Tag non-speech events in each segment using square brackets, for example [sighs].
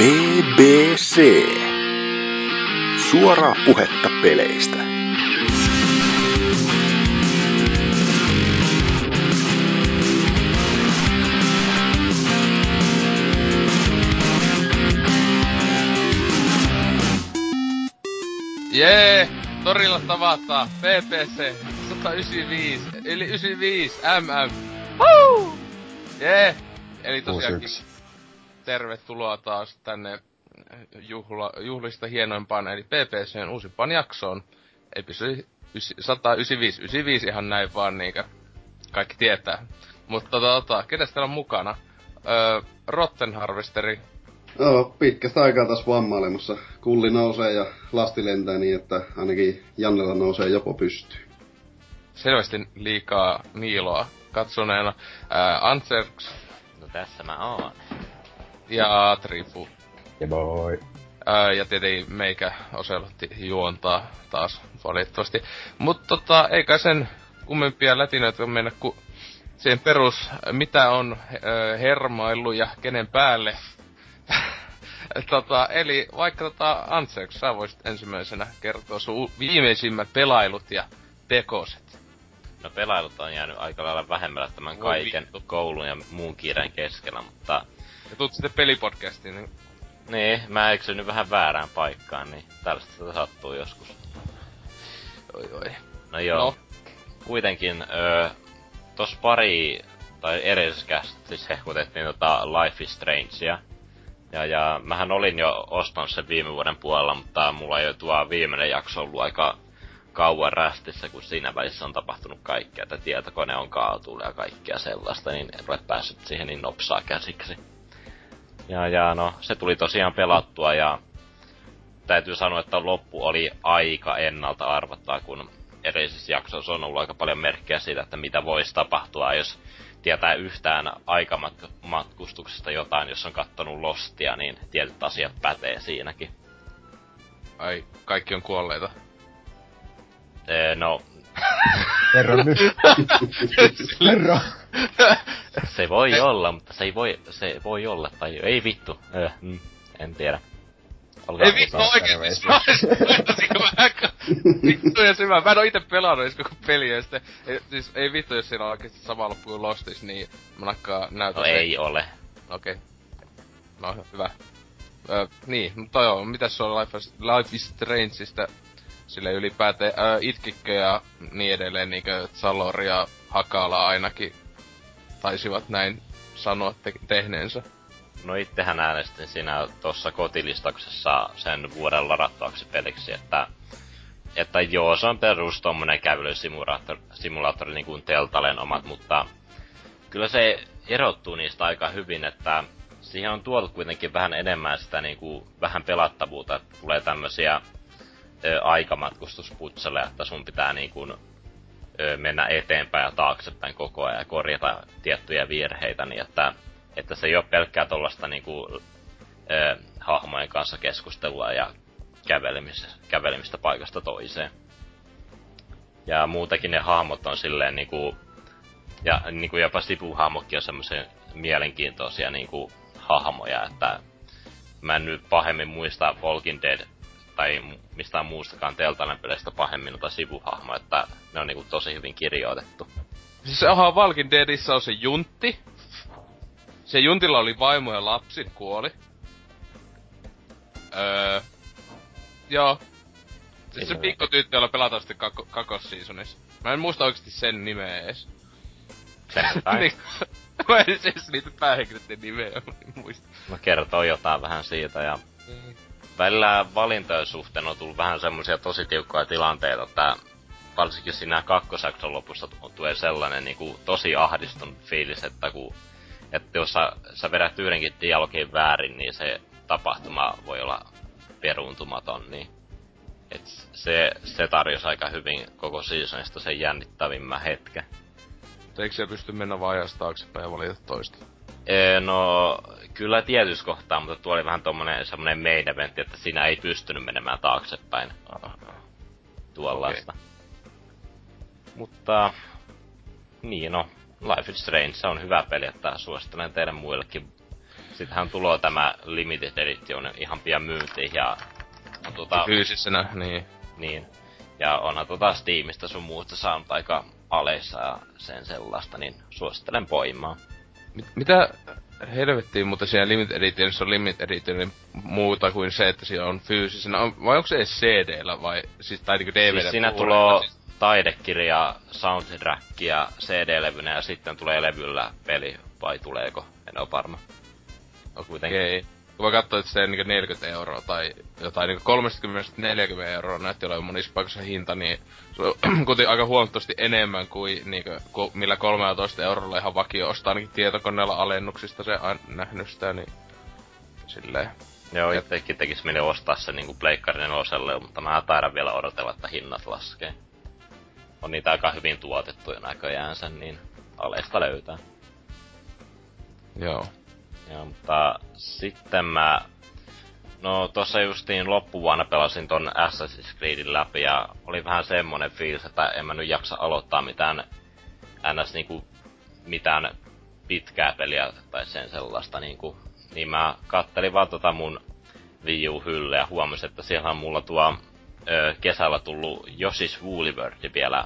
BBC. Suoraa puhetta peleistä. Jee! Torilla tavataan PPC 195, eli 95 MM. Woo! Jee! Eli tosiaankin 61. tervetuloa taas tänne juhla, juhlista hienoimpaan, eli PPCn uusimpaan jaksoon. Episodi 195, 95 ihan näin vaan niinkö kaikki tietää. Mutta tota, ketäs täällä on mukana? Öö, Rotten Harvesteri, Joo, pitkästä aikaa taas vammailemassa. Kulli nousee ja lasti lentää niin, että ainakin Jannella nousee jopo pystyyn. selvästi liikaa Niiloa katsoneena, ää, Antserks No tässä mä oon. Ja Trifu. Ja boy. Ää, ja tietenkin meikä Oselotti juontaa taas valitettavasti. Mutta tota, eikä sen kummempia lätinöitä mennä ku siihen perus, mitä on hermailu ja kenen päälle. [laughs] tota, eli vaikka tota, Antserks, sä voisit ensimmäisenä kertoa sun viimeisimmät pelailut ja tekoset. No pelailut on jäänyt aika lailla vähemmällä tämän kaiken koulun ja muun kiireen keskellä, mutta Ja tuut sitten pelipodcastiin, niin niin, mä eksynyt vähän väärään paikkaan, niin tällaista sitä sattuu joskus. oi oi. No joo, No. no. kuitenkin öö, tos pari, tai edellisessä käsittelyssä hehkutettiin tota Life is Strangea. Ja, ja mähän olin jo ostanut sen viime vuoden puolella, mutta mulla ei ole tuo viimeinen jakso ollut aika kauan rästissä, kun siinä välissä on tapahtunut kaikkea, että tietokone on kaatunut ja kaikkea sellaista, niin en ole päässyt siihen niin nopsaa käsiksi. Ja, ja no, se tuli tosiaan pelattua ja täytyy sanoa, että loppu oli aika ennalta arvattaa, kun edellisessä jaksossa on ollut aika paljon merkkejä siitä, että mitä voisi tapahtua, jos tietää yhtään aikamatkustuksesta jotain, jos on kattonut Lostia, niin tietyt asiat pätee siinäkin. Ai, kaikki on kuolleita. Ee, no, Kerro nyt. [laughs] Kerro. Se voi olla, mutta se ei voi, se voi olla, tai ei vittu, öö, mm, en tiedä. Olkaa Ei vittu oikeesti. Voitasinko mä Vittu ja syvä. Mä en oo ite pelannut edes koko peliä, ja sitten, ei, siis ei vittu jos siinä on oikeesti sama loppu kuin Lostis, niin mä nakkaa näytän No ei ole. Okei. No hyvä. Ö, niin, mutta joo, mitäs se on Life is, Life is Strangeista sille ylipäätään ö, itkikkö ja niin edelleen, niinkö Zalor ja Hakala ainakin taisivat näin sanoa te- tehneensä. No ittehän äänestin siinä tuossa kotilistauksessa sen vuoden ladattavaksi peliksi, että, että joo, se on perus tommonen kävelysimulaattori simulaattori, niin kuin Teltalen omat, mutta kyllä se erottuu niistä aika hyvin, että siihen on tuotu kuitenkin vähän enemmän sitä niin kuin, vähän pelattavuutta, että tulee tämmösiä ö, aikamatkustusputseleja, että sun pitää niin kuin, mennä eteenpäin ja taaksepäin koko ajan ja korjata tiettyjä virheitä, niin että että se ei ole pelkkää tollasta niinku, ö, hahmojen kanssa keskustelua ja kävelemistä, kävelemistä paikasta toiseen. Ja muutenkin ne hahmot on silleen niinku, ja niinku jopa sivuhahmokki on semmoisia mielenkiintoisia niinku hahmoja, että mä en nyt pahemmin muista Walking Dead tai mistään muustakaan Teltanen peleistä pahemmin noita sivuhahmoja, että ne on niinku tosi hyvin kirjoitettu. Siis onhan Walking Deadissä on se Juntti. Se Juntilla oli vaimo ja lapsi, kuoli. Öö, joo. Siis se Kyllä. pikkutyytti, jolla pelataan sitten kako- kakosseasonissa. Mä en muista oikeesti sen nimeä edes. [laughs] Niin, [laughs] Mä en siis niitä päähenkilöiden nimeä muista. No kertoo jotain vähän siitä ja välillä valintojen suhteen on tullut vähän semmoisia tosi tiukkoja tilanteita, että varsinkin siinä kakkosakson lopussa tu- tulee sellainen niinku tosi ahdistunut fiilis, että kun että jos sä, sä vedät yhdenkin dialogin väärin, niin se tapahtuma voi olla peruuntumaton, niin et se, se tarjosi aika hyvin koko seasonista sen jännittävimmän hetken. Mutta eikö se pysty mennä vaan ajasta taaksepäin ja valita toista? Ee, no, kyllä tietyssä kohtaa, mutta tuo oli vähän tommonen semmonen main eventti, että siinä ei pystynyt menemään taaksepäin tuollaista. Mutta, niin no, Life is Strange, on hyvä peli, että suosittelen teidän muillekin sittenhän tulee tämä Limited Edition ihan pian myyntiin ja on tota, Fyysisenä, niin. niin. Ja onhan tota Steamista sun muusta saanut aika aleissa ja sen sellaista, niin suosittelen poimaa. Mit, mitä helvettiin, mutta siellä Limit Editionissa on Limit Editionin muuta kuin se, että siellä on fyysisenä. On, vai onko se edes CD-llä vai, siis, tai niinku DVD? Siis siinä tulee taidekirja, soundtrackia, CD-levynä ja sitten tulee levyllä peli, vai tuleeko? En ole varma. On kuitenkin. Okei. Kun mä katsoin, että se on niinku 40 euroa tai jotain niinku 30-40 euroa näytti olevan monissa paikoissa hinta, niin se on [clears throat] kuitenkin aika huomattavasti enemmän kuin niinku, ku, millä 13 eurolla ihan vakio ostaa ainakin tietokoneella alennuksista se aina nähnyt sitä, niin silleen. Joo, itsekin tekis mieli ostaa se niinku Pleikkari 4, mutta mä taidan vielä odotella, että hinnat laskee. On niitä aika hyvin tuotettuja näköjäänsä, niin aleista löytää. Joo. Joo, mutta sitten mä... No tossa justiin loppuvuonna pelasin ton Assassin's Creedin läpi ja oli vähän semmonen fiilis, että en mä nyt jaksa aloittaa mitään ns niinku mitään pitkää peliä tai sen sellaista niinku. Niin mä kattelin vaan tota mun Wii U hyllyä ja huomasin, että siellä on mulla tuo ö, kesällä tullut Woolly World vielä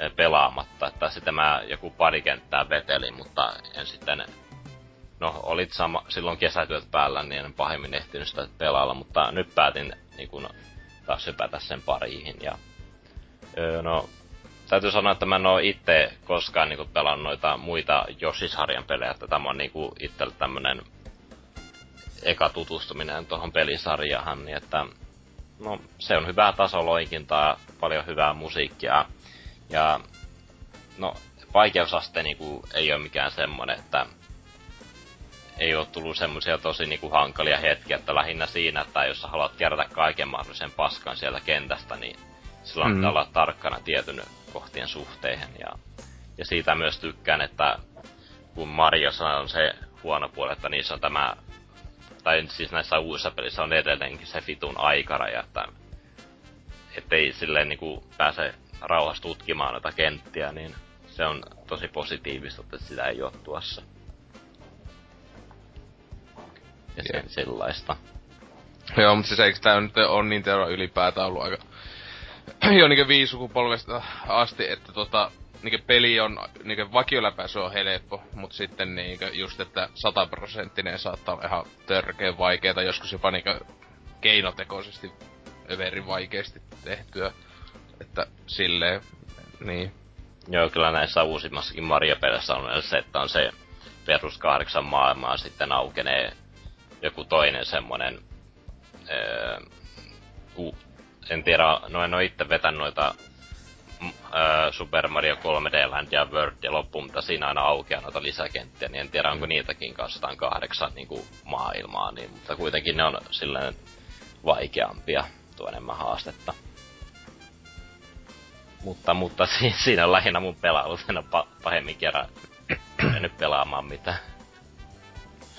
ö, pelaamatta, että sitä mä joku pari kenttää vetelin, mutta en sitten no, olit sama, silloin kesätyöt päällä, niin en pahemmin ehtinyt sitä pelailla, mutta nyt päätin niin kun, taas hypätä sen pariihin. Ja, öö, no, täytyy sanoa, että mä en oo itse koskaan niin pelannut noita muita Yoshi-sarjan pelejä, että tämä on niin itselle tämmönen eka tutustuminen tuohon pelisarjahan, niin että no, se on hyvää tasoloikintaa, paljon hyvää musiikkia, ja no, vaikeusaste niinku ei ole mikään semmonen, että ei ole tullut semmoisia tosi niinku hankalia hetkiä, että lähinnä siinä, että jos sä haluat kerätä kaiken mahdollisen paskan sieltä kentästä, niin silloin mm. pitää olla tarkkana tietyn kohtien suhteen. Ja, ja siitä myös tykkään, että kun Mario on se huono puoli, että niissä on tämä, tai siis näissä uusissa pelissä on edelleenkin se fitun aikaraja, että ettei silleen niinku pääse rauhassa tutkimaan noita kenttiä, niin se on tosi positiivista, että sitä ei ole tuossa ja sen sellaista. Joo, mutta siis eikö tää nyt on niin teoro ylipäätään ollut aika [clears throat] jo niinkö viisi sukupolvesta asti, että tota, niinkö peli on, niinkö vakioläpäisy on helppo, mutta sitten niinkö just, että sataprosenttinen saattaa olla ihan törkeen vaikeeta, joskus jopa niinkö keinotekoisesti överin vaikeasti tehtyä. Että silleen, niin. Joo, kyllä näissä uusimmassakin Mario-pelissä on se, että on se perus kahdeksan maailmaa sitten aukenee joku toinen semmonen, öö, en tiedä, no en oo itse vetänyt noita öö, Super Mario 3D Land ja World ja loppu, mutta siinä aina aukeaa noita lisäkenttiä, niin en tiedä onko niitäkin kanssa kahdeksan niin kuin maailmaa, niin, mutta kuitenkin ne on silleen vaikeampia, tuo enemmän haastetta. Mutta, mutta si- siinä on lähinnä mun pelailut, en ole pa- pahemmin kerran [coughs] nyt pelaamaan mitään.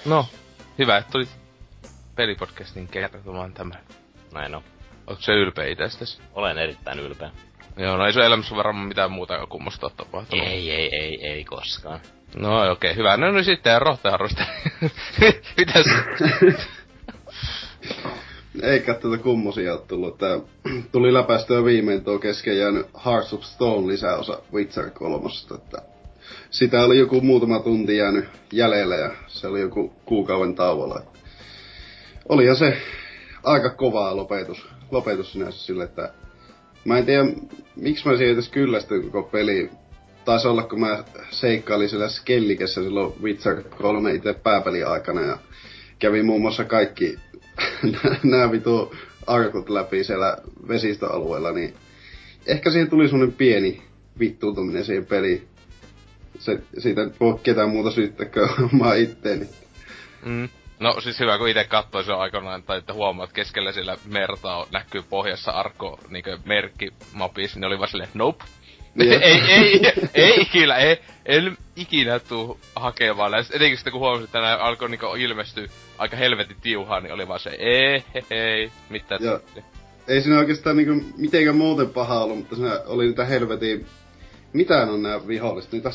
No, hyvä, että tulit pelipodcastin kertomaan tämän. Näin on. Oletko se ylpeä itsestäsi? Olen erittäin ylpeä. Joo, no ei sun elämässä varmaan mitään muuta kummosta ole tapahtunut. Ei, ei, ei, ei koskaan. No okei, okay, hyvä. No, no sitten rohtaharrosta. [laughs] Mitäs? [laughs] Eikä tätä kummosia ole tullut. Tää tuli läpäistyä viimein tuo kesken jäänyt Hearts of Stone lisäosa Witcher 3. Että sitä oli joku muutama tunti jäänyt jäljellä ja se oli joku kuukauden tauolla. Olihan se aika kovaa lopetus, lopetus sinänsä sille, että mä en tiedä, miksi mä siihen edes kyllästyin koko peli. Taisi olla, kun mä seikkailin siellä Skellikessä silloin Witcher 3 itse pääpeli aikana ja kävin muun muassa kaikki [laughs] nämä vitu arkut läpi siellä vesistöalueella, niin ehkä siihen tuli semmonen pieni vittuutuminen siihen peliin se, siitä ei voi ketään muuta syyttää kuin [laughs] omaa itteeni. Mm. No siis hyvä, kun itse katsoi se aikanaan, tai että huomaat, että keskellä sillä merta näkyy pohjassa arko niinkö merkki mapis, niin oli vaan silleen, nope. ei, [laughs] ei, ei, ei ikinä, ei, en ikinä tuu hakemaan näistä. Etenkin sitten kun huomasin, että nämä alkoi niinku ilmestyä aika helvetin tiuhaa, niin oli vaan se, ei, hei, hei, mitä Ei siinä oikeastaan niinku mitenkään muuten paha ollut, mutta siinä oli niitä helvetin mitään on nämä viholliset? Niitä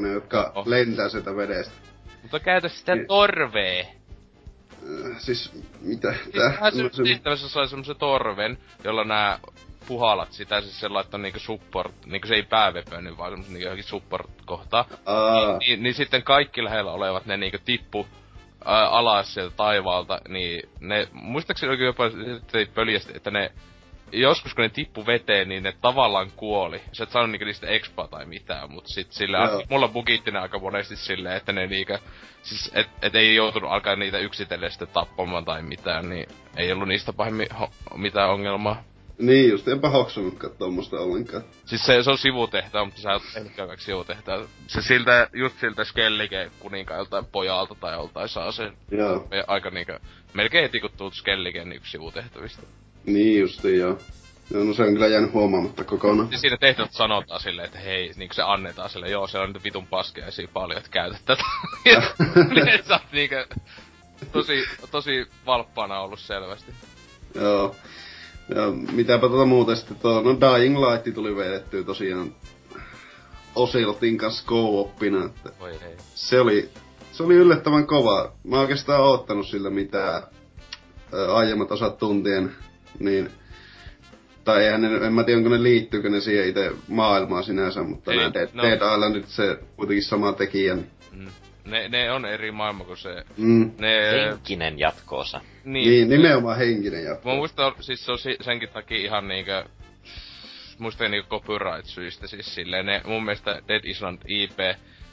ne, jotka oh. lentää sieltä vedestä? Mutta käytä sitä Niin. torvee. Äh, Siis, mitä? Siis Tää, se- tehtävässä sai semmosen torven, jolla nää puhalat sitä, siis se laittaa niinku support, niinku se ei päävepönyt, vaan semmosen niinku johonkin support-kohtaan. Aa, Niin, niin sitten kaikki lähellä olevat ne niinku tippu ää, alas sieltä taivaalta, niin ne, muistaakseni oikein jopa pöljästi, että ne joskus kun ne tippu veteen, niin ne tavallaan kuoli. Sä et saanut niinku niistä expaa tai mitään, mut sit sillä, Joo. mulla bugitti ne aika monesti silleen, että ne niinkö, siis et, et ei joutunut alkaa niitä yksitellen sitten tappamaan tai mitään, niin ei ollut niistä pahemmin ho- mitään ongelmaa. niin just, enpä hoksunutkaan tuommoista ollenkaan. Siis se, se on sivutehtävä, mutta sä oot tehnytkään kaikki sivutehtävä. Se siltä, just siltä Skellige kuninkailta pojalta tai joltain saa sen Joo, me- aika niinkö, melkein heti kun tuut niin yksi sivutehtävistä. Niin justi, joo. Joo, no se on kyllä jäänyt huomaamatta kokonaan. Ja siinä tehtävät sanotaan silleen, että hei, niinku se annetaan silleen, joo, siellä on niitä vitun paskeisia paljon, että käytä tätä. [laughs] niin sä oot niinkö tosi, tosi valppaana ollut selvästi. Joo. Ja mitäpä tota muuta sitten tuo, no Dying Light tuli vedettyä tosiaan Oseltin kanssa co-oppina, että Voi ei. se oli, se oli yllättävän kova. Mä oikeastaan oottanut sillä mitään ää, aiemmat osat tuntien, niin tai eihän ne, en mä tiedä, onko ne liittyykö ne siihen itse maailmaan sinänsä, mutta Ei, nämä Dead, no. Dead Islandit, se kuitenkin sama tekijä. Niin, Mm. Ne, ne on eri maailma kuin se. mm, Ne, Henkinen jatkoosa. niin, nimenomaan henkinen jatko. Mä muistan, siis se on senkin takia ihan niinkö... Muistan niinku copyright-syistä siis silleen, ne, mun mielestä Dead Island IP,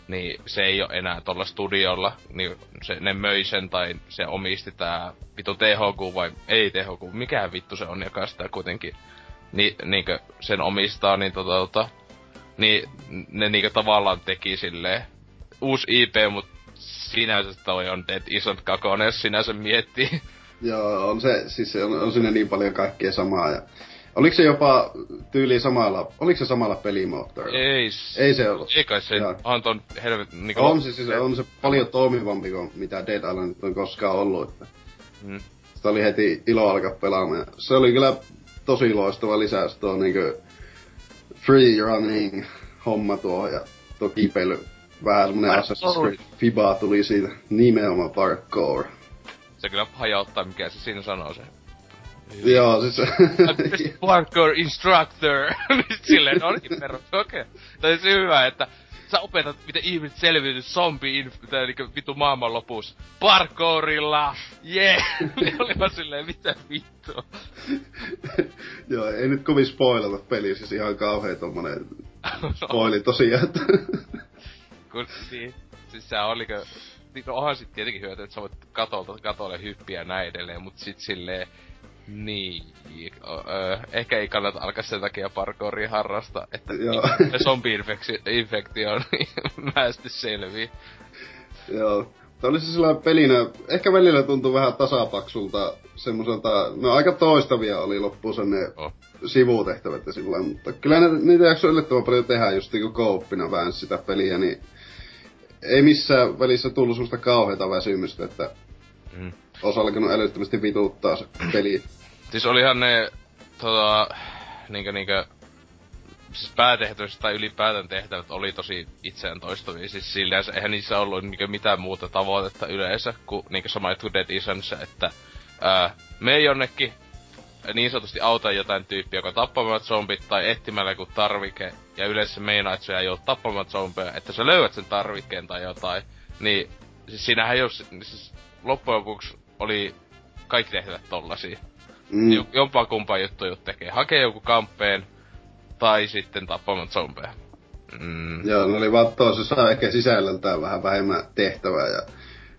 niin se ei ole enää tuolla studiolla, niin se, ne möi sen tai se omisti tää vittu THQ vai ei THQ, mikä vittu se on, joka sitä kuitenkin ni, niinkö sen omistaa, niin tota, tota niin ne niinkö tavallaan teki silleen uusi IP, mut sinänsä toi on Dead Island 2, jos sinänsä miettii. Joo, on se, siis on, on siinä niin paljon kaikkea samaa. Ja... Oliko se jopa tyyli samalla, oliko se samalla pelimoottorilla? Ei, Ei se ollut. Ei kai se Joo. on ton helvet... Niinku On se, siis, on se paljon toimivampi kuin mitä Dead Island on koskaan ollut. Että Mm. sitä oli heti ilo alkaa pelaamaan. Se oli kyllä tosi loistava lisäys tuo niinku free running homma tuohon ja tuo kipeily. Vähän semmonen. Assassin's Creed Fiba tuli siitä nimenomaan parkour. Se kyllä hajauttaa, mikä se siinä sanoo se. Joo, siis [laughs] parkour instructor. [laughs] Niin Silleen onkin perus, okei. Okay. Tai se hyvä, että sä opetat, miten ihmiset selviytyy zombi inf... tai niinku vitu maailman lopussa. Parkourilla! Yeah! [laughs] Niin oli vaan silleen, mitä vittua. Joo, ei nyt kovin spoilata peli, siis ihan kauhea tommonen spoili tosiaan, että Kun, niin, siis se oliko... Niin, no onhan sit tietenkin hyötyä, että sä voit katolta katolle hyppiä ja näin edelleen, mut sit silleen... Niin, öö, ehkä ei kannata alkaa sen takia parkouria harrasta, että zombi-infektio niin [laughs] mäesti selvii. Joo. Tämä oli se sellainen pelinä, ehkä välillä tuntui vähän tasapaksulta, semmoiselta, no aika toistavia oli loppuun ne Oh. sivutehtävät ja sillä mutta kyllä ne, niitä jaksoi yllättävän paljon tehdä just niinku kooppina vähän sitä peliä, niin ei missään välissä tullut semmoista kauheata väsymystä, että Mm. olisi alkanut älyttömästi vituttaa se peli. Siis olihan ne, tota, niinkö niinkö, siis päätehtävistä tai ylipäätään tehtävät oli tosi itseään toistuvia. Siis silleen, eihän niissä ollut niinkö mitään muuta tavoitetta yleensä, kuin niinkö sama juttu Dead Islandissa, että ää, mene jonnekin, niin sanotusti auta jotain tyyppiä, joka on tappamaan zombit tai etsimällä joku tarvike, ja yleensä meinaa, että sä joudut tappamaan zombeja, että sä löydät sen tarvikkeen tai jotain, niin siis siinähän ei oo, siis loppujen lopuksi oli kaikki tehtävät tollasia. Mm. Jompaa kumpaa juttu tekee. Hakee joku kamppeen, tai sitten tappamaan zombeja. Mm. Joo, ne oli vaan toisessa ehkä sisällöltään vähän vähemmän tehtävää ja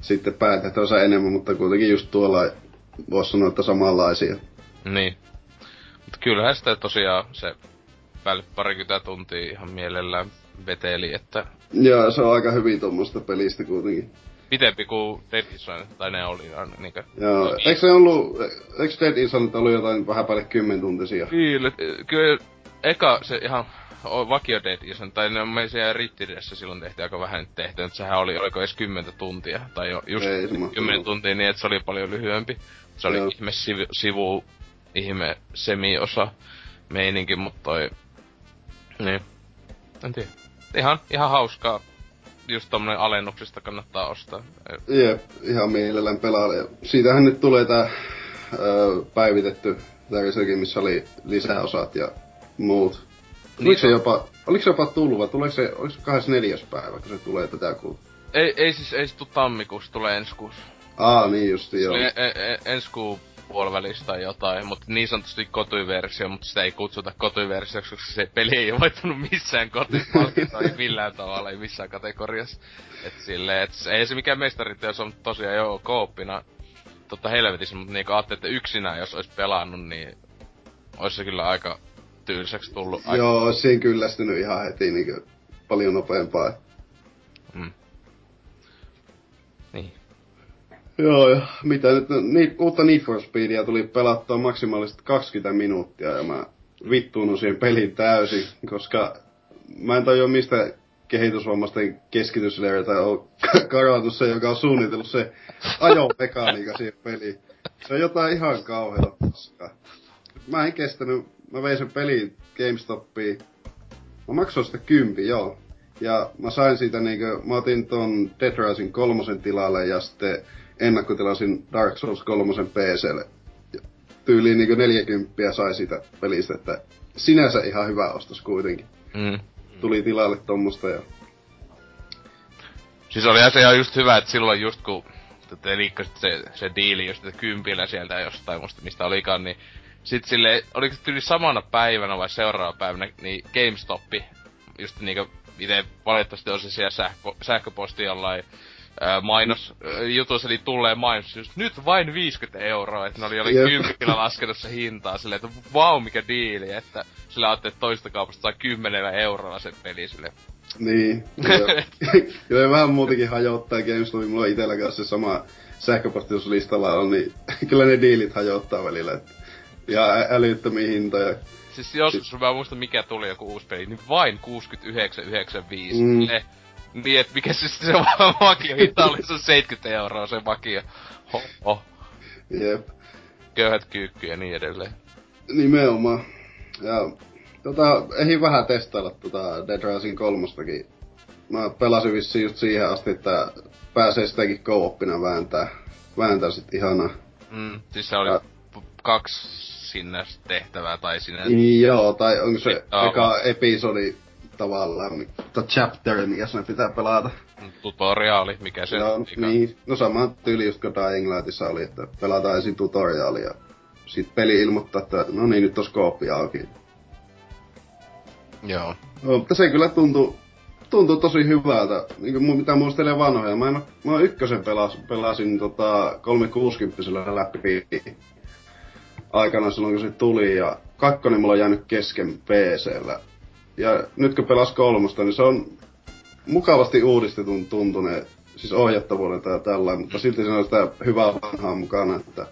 sitten päätehtävänsä enemmän, mutta kuitenkin just tuolla voisi sanoa, että samanlaisia. Niin. Mutta kyllähän sitä tosiaan se päälle parikymmentä tuntia ihan mielellään veteli, että Joo, se on aika hyvin tuommoista pelistä kuitenkin. Pitempi kuin Dead Island, tai ne oli aina niinkö... Joo, eikö se ollut, eikö Dead Island ollut jotain vähän päälle kymmentuntisia? Kyllä, kyllä, eka se ihan o- vakio Dead Island, tai ne on meisiä Rittidessä silloin tehtiin aika vähän tehty, että sehän oli, oliko edes 10 tuntia, tai jo, just Ei se mahtanut 10 olla. tuntia niin, että se oli paljon lyhyempi. Se oli Joo. ihme sivu, sivu ihme semiosa meininki, mutta toi... Niin. En tiedä. Ihan, ihan hauskaa. Just tommonen alennuksista kannattaa ostaa. Jep, ihan mielellään pelaa. Ja siitähän nyt tulee tää öö, päivitetty Berserkin, missä oli lisäosat ja muut. Oliko Niin se on. jopa, oliko se jopa tullut vai tuleeko se, oliko se 24. päivä, kun se tulee tätä kuuta? Ei, ei siis, ei se tuu tammikuussa, tulee ensi kuussa. Aa, niin justi, Se joo. oli e- e- ensi kuun puolivälistä tai jotain, mutta niin sanotusti kotiversio, mutta sitä ei kutsuta kotiversioksi, koska se peli ei ole voittanut missään kotipalkintoa, ei [laughs] millään tavalla, ei missään kategoriassa. Et silleen, et ei se mikään mestariteos on tosiaan jo kooppina totta helvetissä, mutta niinku ajattelin, että yksinään jos olisi pelannut, niin olisi se kyllä aika tylsäksi tullut. Aika, Joo, ois siinä kyllästynyt ihan heti niinku paljon nopeampaa. Mm. Joo, ja mitä nyt, ni, uutta Need for Speedia tuli pelattua maksimaalisesti 20 minuuttia ja mä vittuunut siihen peliin täysin, koska mä en tajua mistä kehitysvammaisten keskitysleiriltä on [laughs] karannut se, joka on suunnitellut se ajomekaniikka siihen peliin. Se on jotain ihan kauheata paskaa. Mä en kestänyt, mä vein sen pelin GameStopiin. Mä maksoin sitä kympi, joo. Ja mä sain siitä niinkö, mä otin ton Dead Rising kolmosen tilalle ja sitten ennakkotilasin Dark Souls kolmosen PClle. Ja Tyyliin niinkö 40 sai siitä pelistä, että sinänsä ihan hyvä ostos kuitenkin. Mm. Tuli tilalle tommosta ja Siis oli se ihan just hyvä, että silloin just kun te liikkasit se, se diili just kympillä sieltä jostain musta mistä olikaan, niin sit sille oliko se tyyli samana päivänä vai seuraava päivänä, niin GameStoppi, just niinku ite valitettavasti on se siellä sähkö, sähköposti jollain ää, mainos ää, jutussa, eli tulee mainos just nyt vain 50 euroa, että ne oli oli kympillä laskenut se hintaa silleen, että vau mikä diili, että sillä ajattelee, että toista kaupasta saa 10 euroa se peli sille. Niin. [laughs] Joo, ja vähän muutenkin hajottaa GameStopin. Mulla on itellä kanssa se sama sähköposti, jos listalla on, niin [laughs] kyllä ne diilit hajottaa välillä. Et, ja ä- älyttömiä hintoja. Siis joskus, mä en muista mikä tuli joku uusi peli, niin vain 69,95. Mm. Mm. Niin, et mikä siis se vakio hinta oli, se on 70 euroa se vakio. Ho, ho. Jep. Köyhät kyykky ja niin edelleen. Nimenomaan. Ja tota, ehin vähän testailla tota Dead Rising kolmostakin. Mä pelasin vissiin just siihen asti, että pääsee sitäkin co-oppina vääntää. Vääntää sit ihanaa. Mm. Siis se oli Ja- kaksi sinne tehtävää tai sinne. Joo, tai onko se Joo, eka episodi tavallaan, tai chapter, mikä sinne pitää pelata. tutoriaali, mikä se Joo, olikaan. niin. No sama tyyli just kuin Dying Lightissa oli, että pelataan ensin tutoriaali ja sit peli ilmoittaa, että no niin, nyt on skooppi auki. Joo. No, mutta se kyllä tuntuu, tuntuu tosi hyvältä, niin kuin mitä muistelee vanhoja. Mä, en, mä ykkösen pelas, pelasin tota 360 läpi aikana silloin kun se tuli ja kakkonen mulla on jäänyt kesken PCllä. Ja nyt kun pelas kolmosta, niin se on mukavasti uudistetun tuntuneen, siis ohjattavuudelta ja tällä, mutta silti se on sitä hyvää vanhaa mukana, että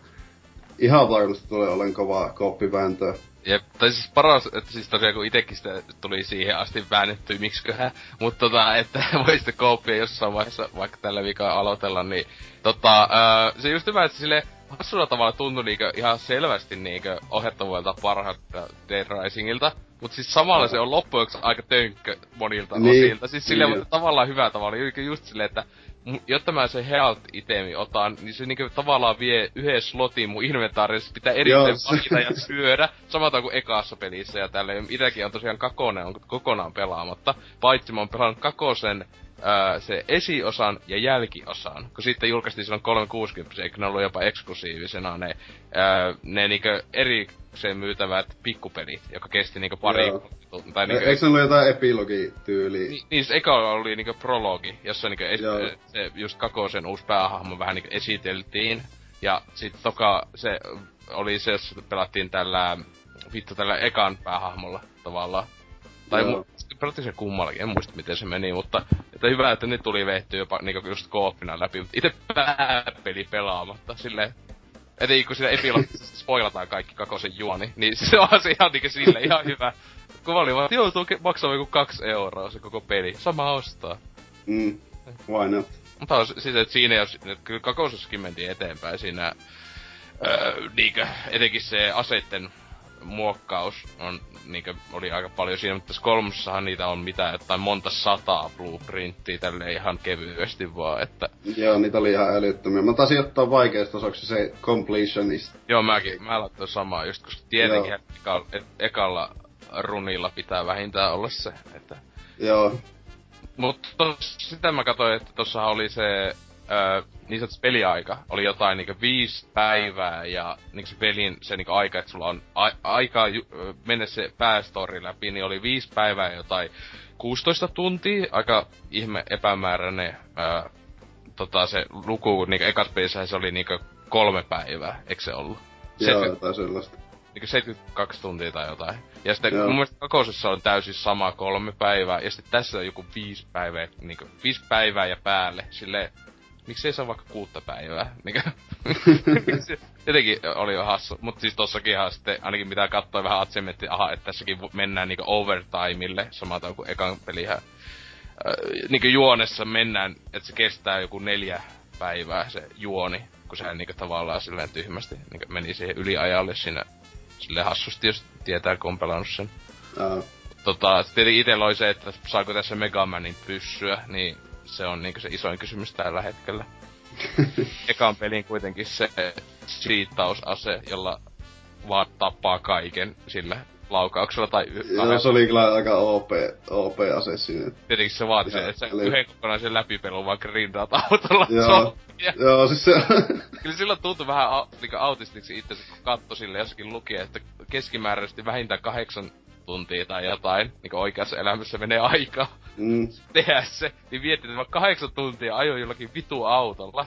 ihan varmasti tulee olemaan kovaa kooppivääntöä. Jep, tai siis paras, että siis tosiaan kun itekin sitä tuli siihen asti väännetty, miksiköhän, mutta tota, että [laughs] voi sitten kooppia jossain vaiheessa vaikka tällä viikolla aloitella, niin tota, ää, se just hyvä, että sille hassulla tavalla tuntui niinkö ihan selvästi niinkö ohjattavuudelta parhailta Dead Risingilta, Mut siis samalla se on loppujen aika tönkkö monilta Niin, osilta. Siis silleen, niin. mutta tavallaan hyvä tavalla. Just, just silleen, että jotta mä se health itemi otan, niin se niinku tavallaan vie yhden slotin mun inventaarissa, pitää se- valita ja [laughs] syödä. Samalla kuin ekassa pelissä ja tälleen. Itäkin on tosiaan kakonen, on kokonaan pelaamatta. Paitsi mä oon pelannut kakosen ää, se esiosan ja jälkiosan. Kun sitten julkaistiin silloin 360, eikö ne ollut jopa eksklusiivisena ne, ää, ne niinkö erikseen myytävät pikkupelit, joka kesti niinkö pari Joo. Tai E- niinkö, Eikö ne ollut jotain epilogityyliä? Ni, niin, se eka oli niinku prologi, jossa niinku es, Joo. se just Kakosen uusi päähahmo vähän niinku esiteltiin. Ja sit toka se oli se, jossa pelattiin tällä, vittu tällä ekan päähahmolla tavallaan. Tai mu, pelattiin se kummallakin, en muista miten se meni, mutta että hyvä, että ne tuli vehtyä jopa niinku just kooppina läpi, mutta itse pääpeli pelaamatta, silleen, Etenkin kun siinä epilogissa spoilataan kaikki kakosen juoni, niin [laughs] se on se ihan niinku sille ihan hyvä. Kun mä olin vaan, ke- maksaa joku kaksi euroa se koko peli. Sama ostaa. Mm. Why not? Mutta on siis, että siinä jos, että kyllä kakosessakin mentiin eteenpäin siinä, öö, niinkö, etenkin se aseitten muokkaus on, niinkö, oli aika paljon siinä, mutta tässä kolmossahan niitä on mitä, jotain monta sataa blueprinttiä tälle ihan kevyesti vaan, että... Joo, niitä oli ihan älyttömiä. Mä taisin ottaa vaikeasta osaksi se completionist. Joo, mäkin, mä laittoin samaa just, koska tietenkin ekalla, et, ekalla runilla pitää vähintään olla se, että... Joo. Mutta sitä mä katsoin, että tossahan oli se öö, niin sanotusti peliaika oli jotain niinku viisi päivää ja niinku se pelin se niinku aika, että sulla on a- aikaa ju- mennä se päästori läpi, niin oli viisi päivää jotain 16 tuntia, aika ihme epämääräinen öö, tota se luku, niinku ekas pelissä se oli niinku kolme päivää, eikö se ollut? Joo, jotain sellaista. Niinku 72 tuntia tai jotain. Ja sitten Joo. mun mielestä kakosessa on täysin sama kolme päivää, ja sitten tässä on joku viisi päivää, niinku viisi päivää ja päälle, silleen miksei se on vaikka kuutta päivää? Mikä? [laughs] Jotenkin oli jo hassu. Mutta siis tossakin ihan sitten, ainakin mitä katsoi vähän atsemetti, aha, että tässäkin mennään niinku overtimeille, samalla kuin ekan pelihän. Äh, niinku juonessa mennään, että se kestää joku neljä päivää se juoni, kun se niinku tavallaan silleen tyhmästi niinku meni siihen yliajalle siinä sille hassusti, jos tietää, kun on pelannut sen. Aa, Tota, tietenkin itellä oli se, että saako tässä Megamanin pyssyä, niin se on niinku se isoin kysymys tällä hetkellä. [laughs] Ekan pelin kuitenkin se siittausase, jolla vaan tappaa kaiken sillä laukauksella tai y- Joo, se oli kyllä aika OP, OP-ase siinä. Tietenkin se vaati sen, että se eli- yhden kokonaisen läpipelun vaan grindaat autolla Joo. zombia. Joo, siis se... [laughs] Kyllä silloin tuntui vähän au, niinku autistiksi itse, kun katsoi sille jossakin luki, että keskimääräisesti vähintään kahdeksan tuntia tai jotain, niinku oikeassa elämässä menee aikaa mm, tehdä se, niin miettii, että mä kahdeksan tuntia ajoin jollakin vitu autolla,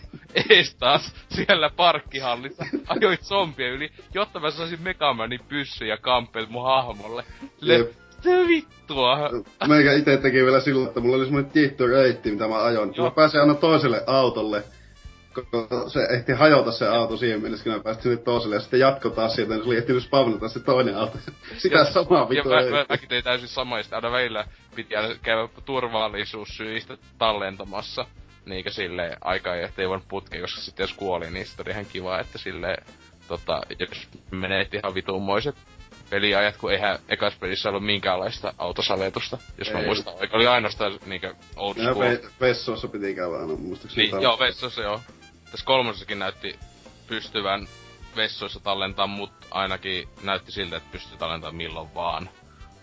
ees taas siellä parkkihallissa, ajoin zombien yli, jotta mä saisin Megamanin pyssy ja kampel mun hahmolle. Le-. Mitä vittua? Meikä ite teki vielä sillä, että mulla oli semmonen tietty reitti, mitä mä ajoin. Joo. Mä pääsin aina toiselle autolle, se ehti hajota se auto siihen mennessä, kun mä pääsin sinne toiselle, ja sitten jatko taas sieltä, niin se oli ehtinyt spawnata se toinen auto. [laughs] Sitä Ja- samaa Ja vitu mä, mä, mäkin tein täysin sama, ja aina välillä piti aina käydä turvallisuussyistä tallentamassa. Niinkö silleen aikaa, ettei voinut putkea, koska sitten jos kuoli, niin sitten oli ihan kiva, että silleen, tota, jos menee ihan vitumoiset peliajat, kun eihän ekas pelissä ollut minkäänlaista autosavetusta, jos mä Ei. muistan oikein. Oli ainoastaan niinkö old Ja school. ve- vessoissa piti käydä aina, muistaakseni. Niin, joo, vessoissa joo. Tässä kolmosessakin näytti pystyvän vessoissa tallentaa, mut ainakin näytti siltä, että pystyy tallentamaan milloin vaan.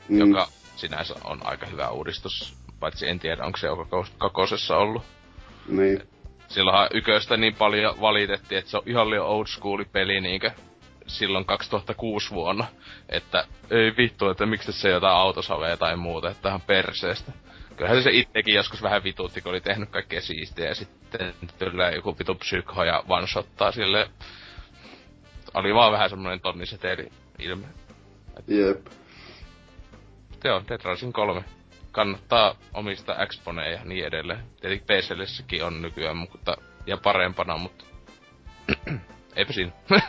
mm, Joka sinänsä on aika hyvä uudistus. Paitsi en tiedä, onko se kakosessa ollut. Niin. Silloinhan yköstä niin paljon valitettiin, että se on ihan liian old school peli niinkö silloin 2006 vuonna. Että ei vittu, että miksi tässä ei jotain autosaveja tai muuta, että on perseestä. Kyllähän se itsekin joskus vähän vituutti, kun oli tehnyt kaikkea siistiä ja sitten tulee joku vitu psykho ja one-shottaa sille. Oli vaan vähän semmonen tonniseteli ilme. Jep. Mutta joo, Dead Rising 3. Kannattaa omista Xboneja ja niin edelleen. Tietenkin PClläkin on nykyään, mutta, ja parempana, mutta [clears throat] eipä siinä. [laughs]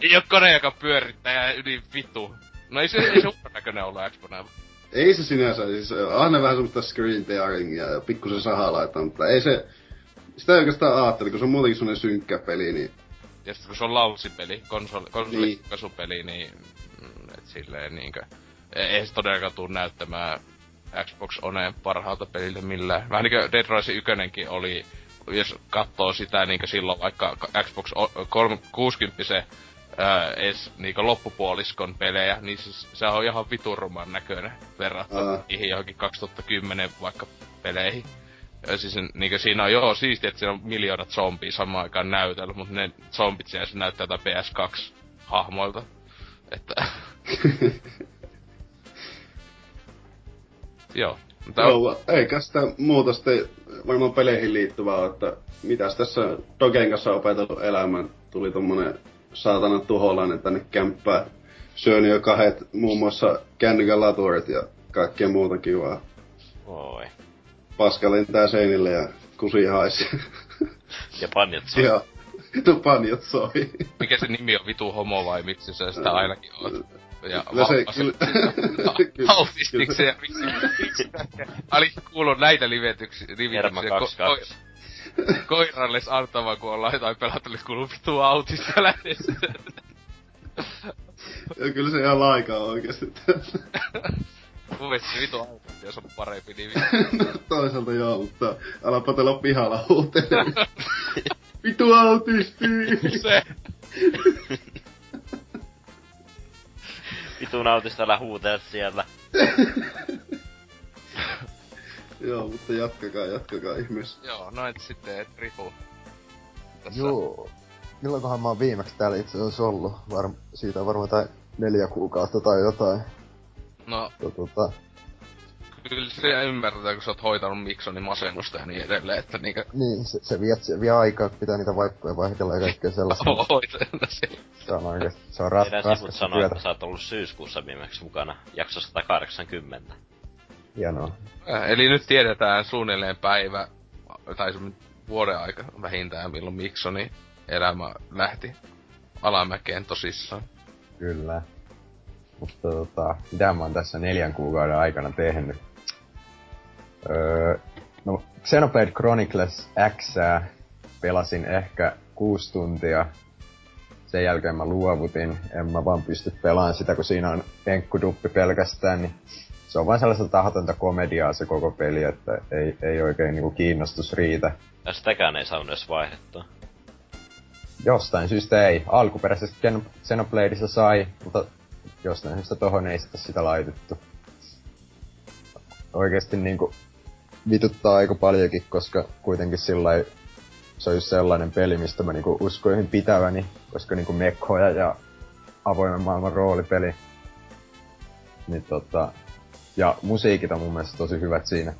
ei oo kone, joka pyörittää ja yli vitu. No ei se, ei se näköinen ollut Xboneella. Ei se sinänsä, siis aina vähän semmoista screen tearingia ja pikkusen sahalaita, mutta ei se... Sitä ei oikeastaan ajattele, kun se on muutenkin semmonen synkkä peli, niin... Ja sitten kun se on laussipeli, konsoli, konsoli Niin. kasupeli, niin mm, et silleen niinkö... Ei se todellakaan tuu näyttämään Xbox Oneen parhaalta peliltä millään. Vähän niinkö Dead Rising 1 oli, jos katsoo sitä niinkö silloin vaikka Xbox O- 360 se ää, edes niinkö loppupuoliskon pelejä, niin siis se on ihan viturruman näköinen verrattuna Aa. niihin johonkin 2010 vaikka peleihin. Ja siis niinkö siinä on joo siistiä, että siinä on miljoonat zombia samaan aikaan näytöllä, mutta ne zombit siellä se näyttää jotain PS2-hahmoilta. Että... [laughs] joo. Mutta Joo, eikä sitä muuta sitten varmaan peleihin liittyvää että mitäs tässä Dogen kanssa opetellut elämän. Tuli tommonen saatana tuholainen tänne kämppään. Syönyt jo kahdet muun muassa kännykän laturit ja kaikkea muuta kivaa. Oi. Paskalin tää seinille ja kusi haisi. Ja panjat soi. ja no panjot soi. mikä se nimi on vitu homo vai miksi sä sitä ainakin oot? [laughs] Ja Kyllä se- kyllä- autistiksi ja miksi, miksi Oli kuullut näitä livetyksiä, livetyksiä. 22. koirallis antava, kun ollaan jotain pelattu, niin kuuluu vitu autista lähdessä. Ja kyllä se ihan laika on oikeesti. Mun mielestä se vitu auto, jos on parempi nimi. no, toisaalta joo, mutta älä patella pihalla huutelemaan. Vitu autisti! se. Vitun autista älä huutelet siellä. [laughs] joo, mutta jatkakaa, jatkakaa ihmeessä. Joo, no et sitten et ripu. Tässä. Joo. Milloinkohan mä oon viimeksi täällä itse asiassa ollut? Varm- siitä on varmaan tai neljä kuukautta tai jotain. No, tota, kyllä se ymmärretään, kun sä oot hoitanut Miksonin masennusta ja niin edelleen, että niinkö... niin, se, se, vie, se vie aikaa, kun pitää niitä vaippoja vaihdella ja kaikkea sellaista. [laughs] Hoitajana siellä. Se on oikeesti, se on sivut raskasta sanoo, että työtä. sä oot ollut syyskuussa viimeksi mukana. Jakso 180. Hienoa. Äh, Eli nyt tiedetään suunnilleen päivä, tai vuoden aika vähintään, milloin Miksoni elämä lähti alamäkeen tosissaan. Kyllä. Mutta tota, mitä mä oon tässä neljän kuukauden aikana tehnyt? Öö, no, Xenoblade Chronicles X pelasin ehkä kuusi tuntia. Sen jälkeen mä luovutin. En mä vaan pysty pelaamaan sitä, kun siinä on enkkuduppi pelkästään. Niin se on vain sellaista tahatonta komediaa se koko peli, että ei, ei oikein niinku kiinnostus riitä. Ja sitäkään ei saanut edes vaihdettua. Jostain syystä ei. Alkuperäisessä Xen- Xenobladeissa sai, mutta jostain syystä tohon ei sitä, sitä laitettu. Oikeesti niinku vituttaa aika paljonkin, koska kuitenkin sillä se on just sellainen peli, mistä mä niinku uskoisin pitäväni, koska niinku mekkoja ja avoimen maailman roolipeli. Niin tota, ja musiikit on mun mielestä tosi hyvät siinä.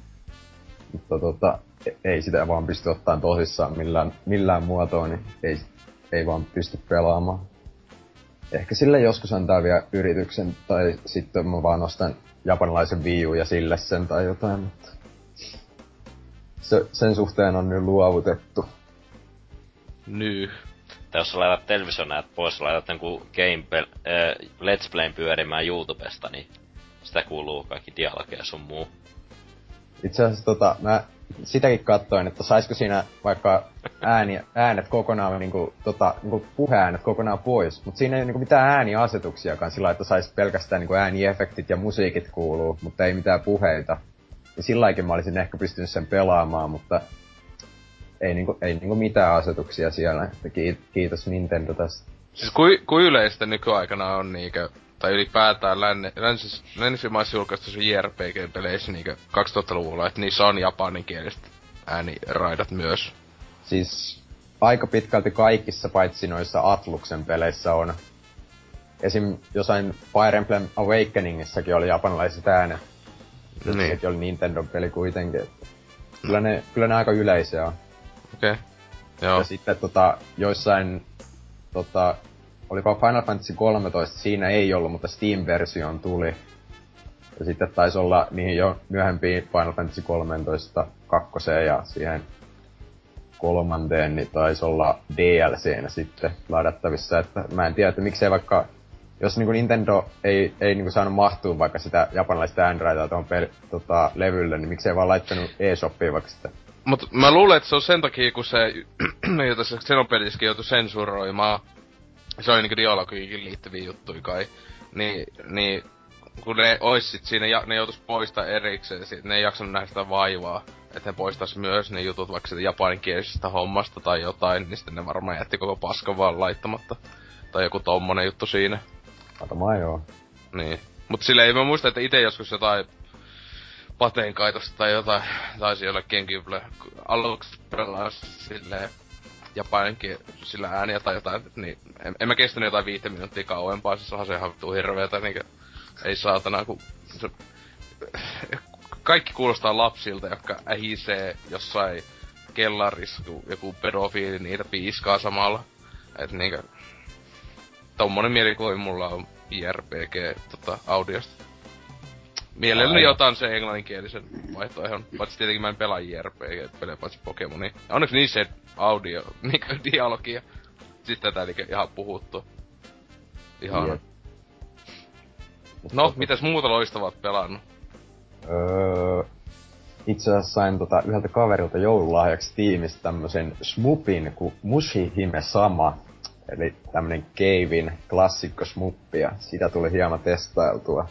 Mutta tota, e- ei sitä vaan pysty ottaan tosissaan millään, millään muotoa, niin ei, ei vaan pysty pelaamaan. Ehkä sille joskus antaa vielä yrityksen, tai sitten mä vaan ostan japanilaisen Wii U ja sille sen tai jotain, mutta se, sen suhteen on nyt luovutettu. Nyy. Tai jos sä laitat television näet pois, sä laitat jonkun game äh, Let's Playn pyörimään YouTubesta, niin sitä kuuluu kaikki dialogeja sun muu. Itse asiassa tota, mä sitäkin katsoin, että saisiko siinä vaikka ääni, äänet kokonaan, niinku, tota, niinku puheäänet kokonaan pois, mutta siinä ei niinku mitään ääniasetuksiakaan sillä että sais pelkästään niinku ääniefektit ja musiikit kuuluu, mutta ei mitään puheita. Ja sillä mä olisin ehkä pystynyt sen pelaamaan, mutta ei niinku, ei niinku mitään asetuksia siellä. Että kiitos Nintendo tästä. Siis kui, kui yleistä nykyaikana on niinkö, tai ylipäätään länne, länsis, länsimaissa julkaistuissa JRPG-peleissä niinkö 2000-luvulla, että niissä on japaninkieliset ääniraidat myös. Siis aika pitkälti kaikissa, paitsi noissa Atluksen peleissä on. Esim. jossain Fire Emblem Awakeningissakin oli japanilaiset äänet. Niin. Niin. Sekin oli Nintendon peli kuitenkin. Että kyllä, ne, kyllä ne aika yleisiä on. Okei. Okay. Joo. Ja sitten tota, joissain, tota, oliko Final Fantasy 13, siinä ei ollut, mutta Steam-versioon tuli. Ja sitten taisi olla niihin jo myöhempiin Final Fantasy 13 kakkoseen ja siihen kolmanteen, niin taisi olla DLCnä sitten ladattavissa. Että mä en tiedä, että miksei vaikka, jos niinku Nintendo ei, ei niinku saanut mahtua vaikka sitä japanilaista Androidia tuohon pel- tota, levylle, niin miksei vaan laittanut eShopiin vaikka sitä. Mut mä luulen, että se on sen takia, kun se, [clears throat] jota se Xenopeliskin joutui sensuroimaan, se oli niinku dialogiikin liittyviä juttuja kai, niin, niin kun ne ois sit siinä, ja, ne joutuis poistaa erikseen, sit ne ei jaksanut nähdä sitä vaivaa, että ne poistais myös ne jutut vaikka sitä japaninkielisestä hommasta tai jotain, niin sitten ne varmaan jätti koko paskan vaan laittamatta. Tai joku tommonen juttu siinä. Varmaan joo. Niin. Mut silleen mä muistan, että itse joskus jotain pateenkaitosta tai jotain taisi jollekin kyllä aluksi pelaa silleen japaninkin sillä ääniä tai jotain, niin en, en mä kestänyt jotain viittä minuuttia kauempaa, siis onhan se ihan vittu hirveetä, niin ei saatana, kun se, kaikki kuulostaa lapsilta, jotka ähisee jossain kellarissa, kun joku pedofiili niitä piiskaa samalla. Et niinkö, tommonen mielikuva mulla on JRPG tota, audiosta. Mielelläni Aivan. otan sen englanninkielisen vaihtoehdon, paitsi tietenkin mä en pelaa JRPG-pelejä, paitsi Pokemonia. Onneksi niissä se audio, [laughs] niinku dialogia. Sitten tätä niinku ihan puhuttu. Ihan. Jep. No, mitäs muuta loistavaa oot pelannut? Öö, itse asiassa sain tota yhdeltä kaverilta joululahjaksi tiimistä tämmösen Smupin kuin Mushi Hime Sama. Eli tämmönen Keivin klassikko smuppi ja sitä tuli hieman testailtua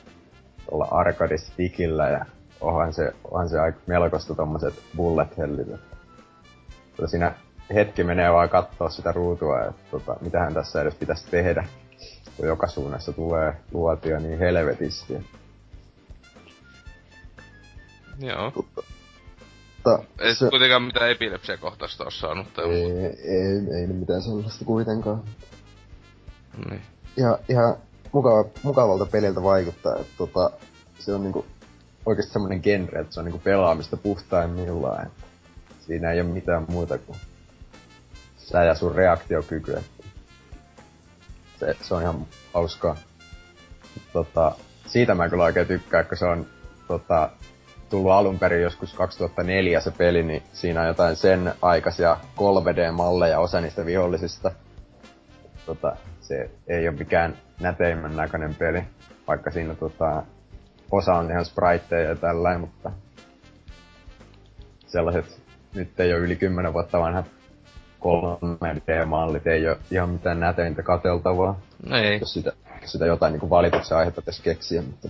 tuolla arcade stickillä ja onhan se, onhan se aika melkoista tommoset bullet hellit. Tota siinä hetki menee vaan katsoa sitä ruutua, että tota, mitähän tässä edes pitäisi tehdä, kun joka suunnassa tulee luotia niin helvetisti. Joo. Mutta, Ei se, kuitenkaan mitään epilepsiakohtaista oo saanut tai ei, ei, ei nyt mitään sellaista kuitenkaan. Niin. Ja ihan mukava, mukavalta peliltä vaikuttaa, että tota, se on niinku oikeesti semmonen genre, että se on niinku pelaamista puhtaimmillaan. Että siinä ei ole mitään muuta kuin sä ja sun reaktiokyky. Että se, se on ihan hauskaa. Tota, siitä mä kyllä oikein tykkään, kun se on tota, tullut alun perin joskus 2004 se peli, niin siinä on jotain sen aikaisia 3D-malleja osa niistä vihollisista. Tota, se ei ole mikään näteimmän näköinen peli, vaikka siinä tota, osa on ihan spriteja ja tällainen, mutta sellaiset nyt ei ole yli 10 vuotta vanhat 3D-mallit, ei ole ihan mitään näteintä kateltavaa, Ei. jos sitä, sitä jotain niin valituksen aihetta tässä keksiä, mutta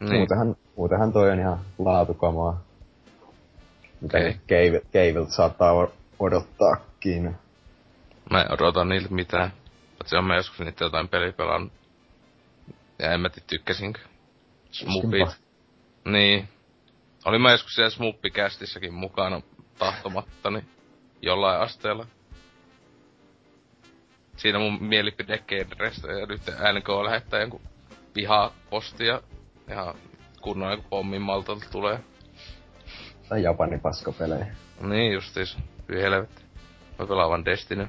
Niin. muutenhan, muutenhan toi on ihan laatukamaa. Mitä okay. Cave, Cavelta saattaa odottaakin. Mä en odota niiltä mitään. Paitsi on mä joskus niitä jotain peliä pelannut. Ja en mä tiedä, tykkäsinkö. Smupit. Niin. Olin mä joskus siellä Smuppikästissäkin mukana tahtomattani jollain asteella. Siinä mun mielipide genrestä ja nyt NK lähettää jonkun vihapostia ihan kunnon joku pommin maltalta tulee. Tai Japanin paskapelejä. Niin justiis. Hyi helvetti. Mä pelaan vaan Destiny.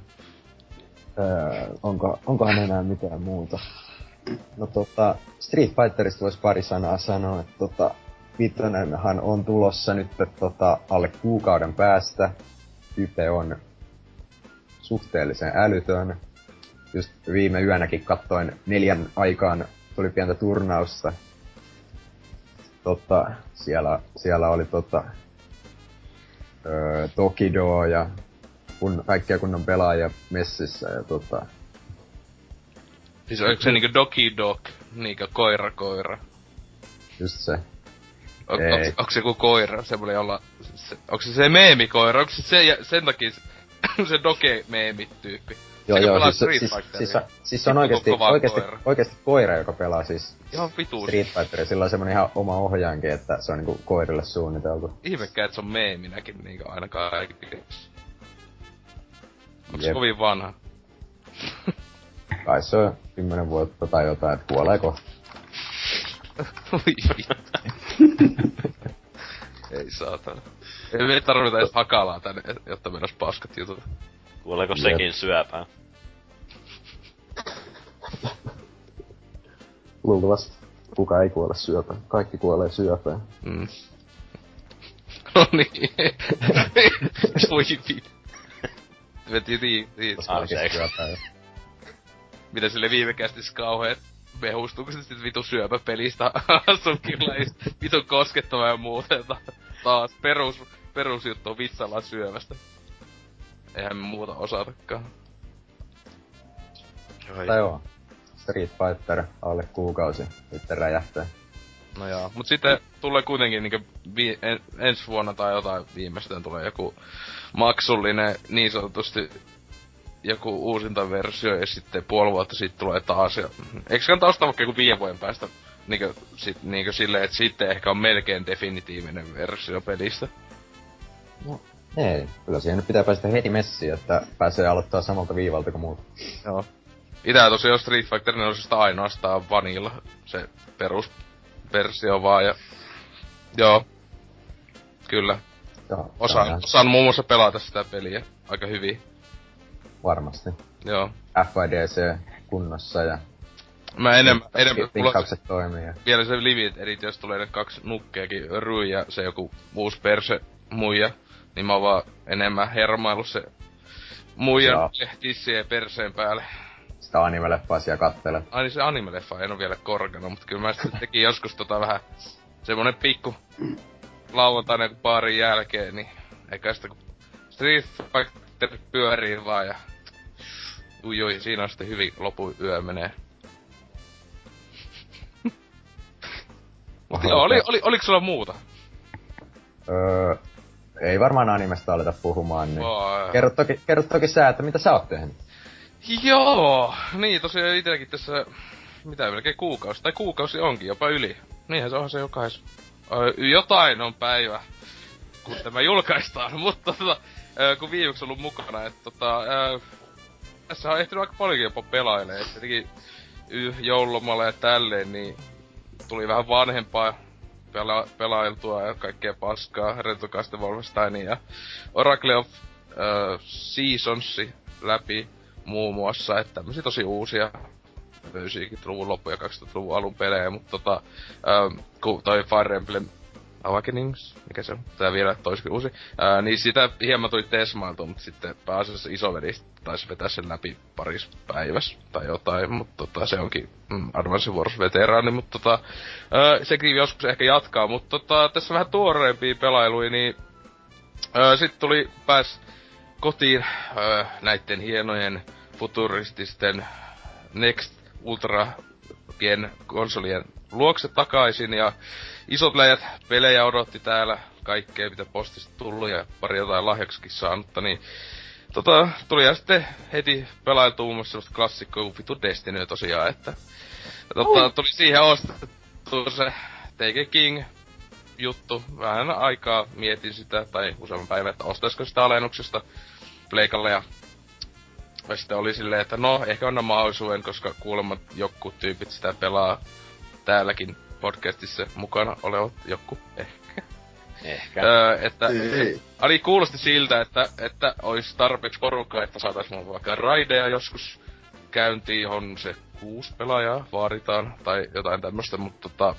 Öö, onko, onkohan enää mitään muuta? No tota, Street Fighterista voisi pari sanaa sanoa, että tota, Vittonenhan on tulossa nyt tota, alle kuukauden päästä. Hype on suhteellisen älytön. Just viime yönäkin kattoin neljän aikaan tuli pientä turnausta. Tota, siellä, siellä oli tota, öö, Tokido ja kun, kaikkia kunnon pelaajia messissä ja tota, Siis onko se niinku Doki Dog, niinkö koira koira? just se. On, Ei. onks, onks se joku koira, semmonen jolla... Se, onks se se meemikoira? Onks se, se sen takia se, [clears throat] se doge meemit tyyppi? Joo, Sekä joo, siis, siis, siis, siis se on oikeesti, oikeesti, koira. oikeesti koira, joka pelaa siis Ihan vituus. Street Fighteria. Sillä on semmonen ihan oma ohjaankin, että se on niinku koirille suunniteltu. Ihmekään, että se on meeminäkin niinkö aina kaikissa. Onks se Jep. kovin vanha? Kai se on kymmenen vuotta tai jotain, että kuolee kohta. Voi vittu. Ei saatana. Ei me tarvita edes hakalaa tänne, jotta mennäs paskat jutut. Kuuleeko Jep. sekin syöpää? Luultavasti kuka ei kuole syöpään. Kaikki kuolee syöpään. Mm. [laughs] No niin. [laughs] Voi vittu. Veti. Anteeksi. syöpään. Mitä sille viime kästissä kauheet se sitten vitu syöpäpelistä [laughs] asukilla vitu koskettava ja muuta. Taas perus, perusjuttu on vitsaillaan syövästä. Eihän me muuta osatakaan. Tai joo. Street Fighter alle kuukausi sitten räjähtää. No joo, mut sitten tulee kuitenkin niinku vi- en, ensi vuonna tai jotain viimeistään tulee joku maksullinen niin sanotusti joku uusinta versio ja sitten puoli vuotta sitten tulee taas ja eikö kannata ostaa vaikka joku viiden vuoden päästä niinkö, sit, niinkö silleen, että sitten ehkä on melkein definitiivinen versio pelistä. Ei, kyllä siihen nyt pitää päästä heti messiin, että pääsee aloittaa samalta viivalta kuin muut. Joo. Itää tosiaan Street Fighter 4 ainoastaan vanilla se perusversio vaan ja joo. Kyllä. Joo, Osaan, osaan muun muassa pelata sitä peliä aika hyvin. Varmasti. Joo. FIDC kunnossa ja Mä enemmän, enemmän vinkkaukset toimii. Ja... vielä se Livit Edit, jos tulee ne kaksi nukkeakin, Rui ja se joku uusi perse muija, niin mä oon vaan enemmän hermaillut se muijan Joo. tissien perseen päälle. Sitä anime-leffaa siellä kattelet. Ai niin se anime-leffa en oo vielä korkannut, mutta kyllä mä sitten tekin joskus tota vähän semmonen pikku lauantaina kun baarin jälkeen, niin eikä sitä kun Street Fighter pyörii vaan ja ui, ui siinä on sitten hyvin lopu yö menee. Mutta joo, oli, oli, oliko sulla muuta? Öö, ei varmaan animesta aleta puhumaan, niin Vai. kerro toki, kerro toki sä, että mitä sä oot tehnyt. Joo, niin tosiaan itelläkin tässä, mitä melkein kuukausi, tai kuukausi onkin, jopa yli. Niinhän se on se jokais. Jotain on päivä, kun tämä julkaistaan, [laughs] mutta tota, kun viimeksi ollut mukana, että tota, tässä on ehtinyt aika paljonkin jopa pelailee, että tietenkin joululomalla ja tälleen, niin tuli vähän vanhempaa pela- pelailtua ja kaikkea paskaa, Retocast Wolfensteinia ja Oracle of ö, Seasonsi läpi muun muassa, että tämmösiä tosi uusia 90-luvun loppu- ja 2000-luvun alun pelejä, mutta tota, ähm, kun toi Fire Emblem Awakenings, mikä se on, tää vielä toisikin uusi, ää, niin sitä hieman tuli tesmailtua, mutta sitten pääasiassa isoveli taisi vetää sen läpi paris päivässä tai jotain, mutta tota, se onkin mm, Advance Wars veteraani, mutta tota, ää, sekin joskus ehkä jatkaa, mutta tota, tässä vähän tuoreempia pelailuja, niin ää, sitten tuli pääs kotiin öö, näiden hienojen futurististen Next Ultra Gen konsolien luokse takaisin. Ja isot läjät pelejä odotti täällä kaikkea mitä postista tullut ja pari jotain lahjaksikin saanutta, niin tota, tuli ja sitten heti pelailtu muun muassa semmoista klassikkoa kuin Vitu Destiny tosiaan, että tota, tuli siihen ostettu se Take King juttu. Vähän aikaa mietin sitä, tai useamman päivän, että ostaisiko sitä alennuksesta pleikalle ja ja sitten oli silleen, että no, ehkä anna mahdollisuuden, koska kuulemma joku tyypit sitä pelaa täälläkin podcastissa mukana olevat joku ehkä. Ehkä. Öö, että. Ali kuulosti siltä, että, että olisi tarpeeksi porukkaa, että saataisiin mulla vaikka raideja joskus käyntiin, johon se kuusi pelaajaa vaaditaan, tai jotain tämmöstä, mutta tota,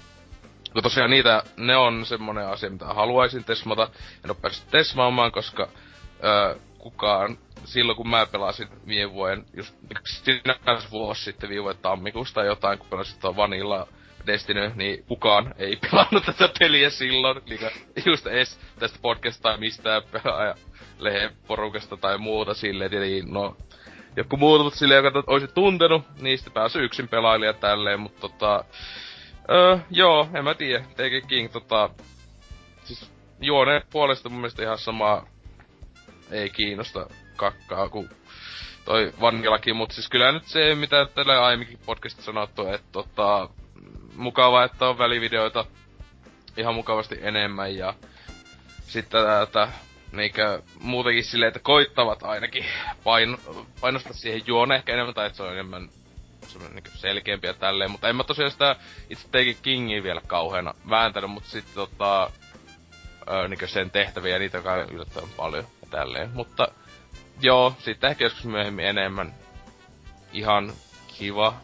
kun tosiaan niitä, ne on semmonen asia, mitä haluaisin tesmata. En oo päässyt tesmaamaan, koska öö, kukaan, silloin kun mä pelasin viime vuoden, just sinänsä vuosi sitten viime vuoden tammikuusta tai jotain, kun pelasin tuo Vanilla Destiny, niin kukaan ei [laughs] pelannut tätä peliä silloin, niin just edes tästä podcasta tai mistään pelaaja porukasta tai muuta silleen, tietenkin, no, joku muutut silleen, joka olisi tuntenut, niistä pääsy yksin pelailija tälleen, mutta tota, öö, joo, en mä tiedä, TG King, tota, siis juone puolesta mun mielestä ihan sama, ei kiinnosta kakkaa kuin toi Vangellakin, mutta siis kyllä nyt se, mitä tällä aiemminkin podcastissa sanottu, että tota, mukavaa, että on välivideoita ihan mukavasti enemmän ja sitten tätä niinkö muutenkin silleen, että koittavat ainakin pain, painostaa siihen juone ehkä enemmän, tai että se on enemmän semmoinen ja tälleen, mutta en mä tosiaan sitä itse Take Kingia vielä kauheena vääntänyt, mutta sitten tota, öö, niinku sen tehtäviä, niitä on yllättävän paljon. ja tälleen, mutta joo, sitten ehkä joskus myöhemmin enemmän ihan kiva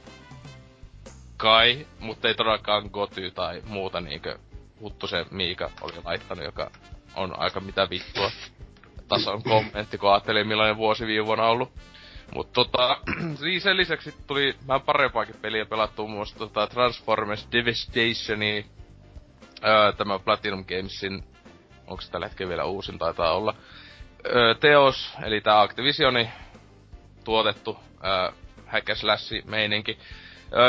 kai, mutta ei todellakaan Goty tai muuta niinkö Huttusen Miika oli laittanut, joka on aika mitä vittua tason [clears throat] kommentti, kun ajattelin millainen vuosi viime vuonna ollut. Mut tota, [clears throat] siis sen lisäksi tuli vähän parempaakin peliä pelattua muun muassa tota Transformers Devastationi, öö, tämä Platinum Gamesin, onko tällä hetkellä vielä uusin, taitaa olla, teos, eli tää Activisioni tuotettu slash meininki,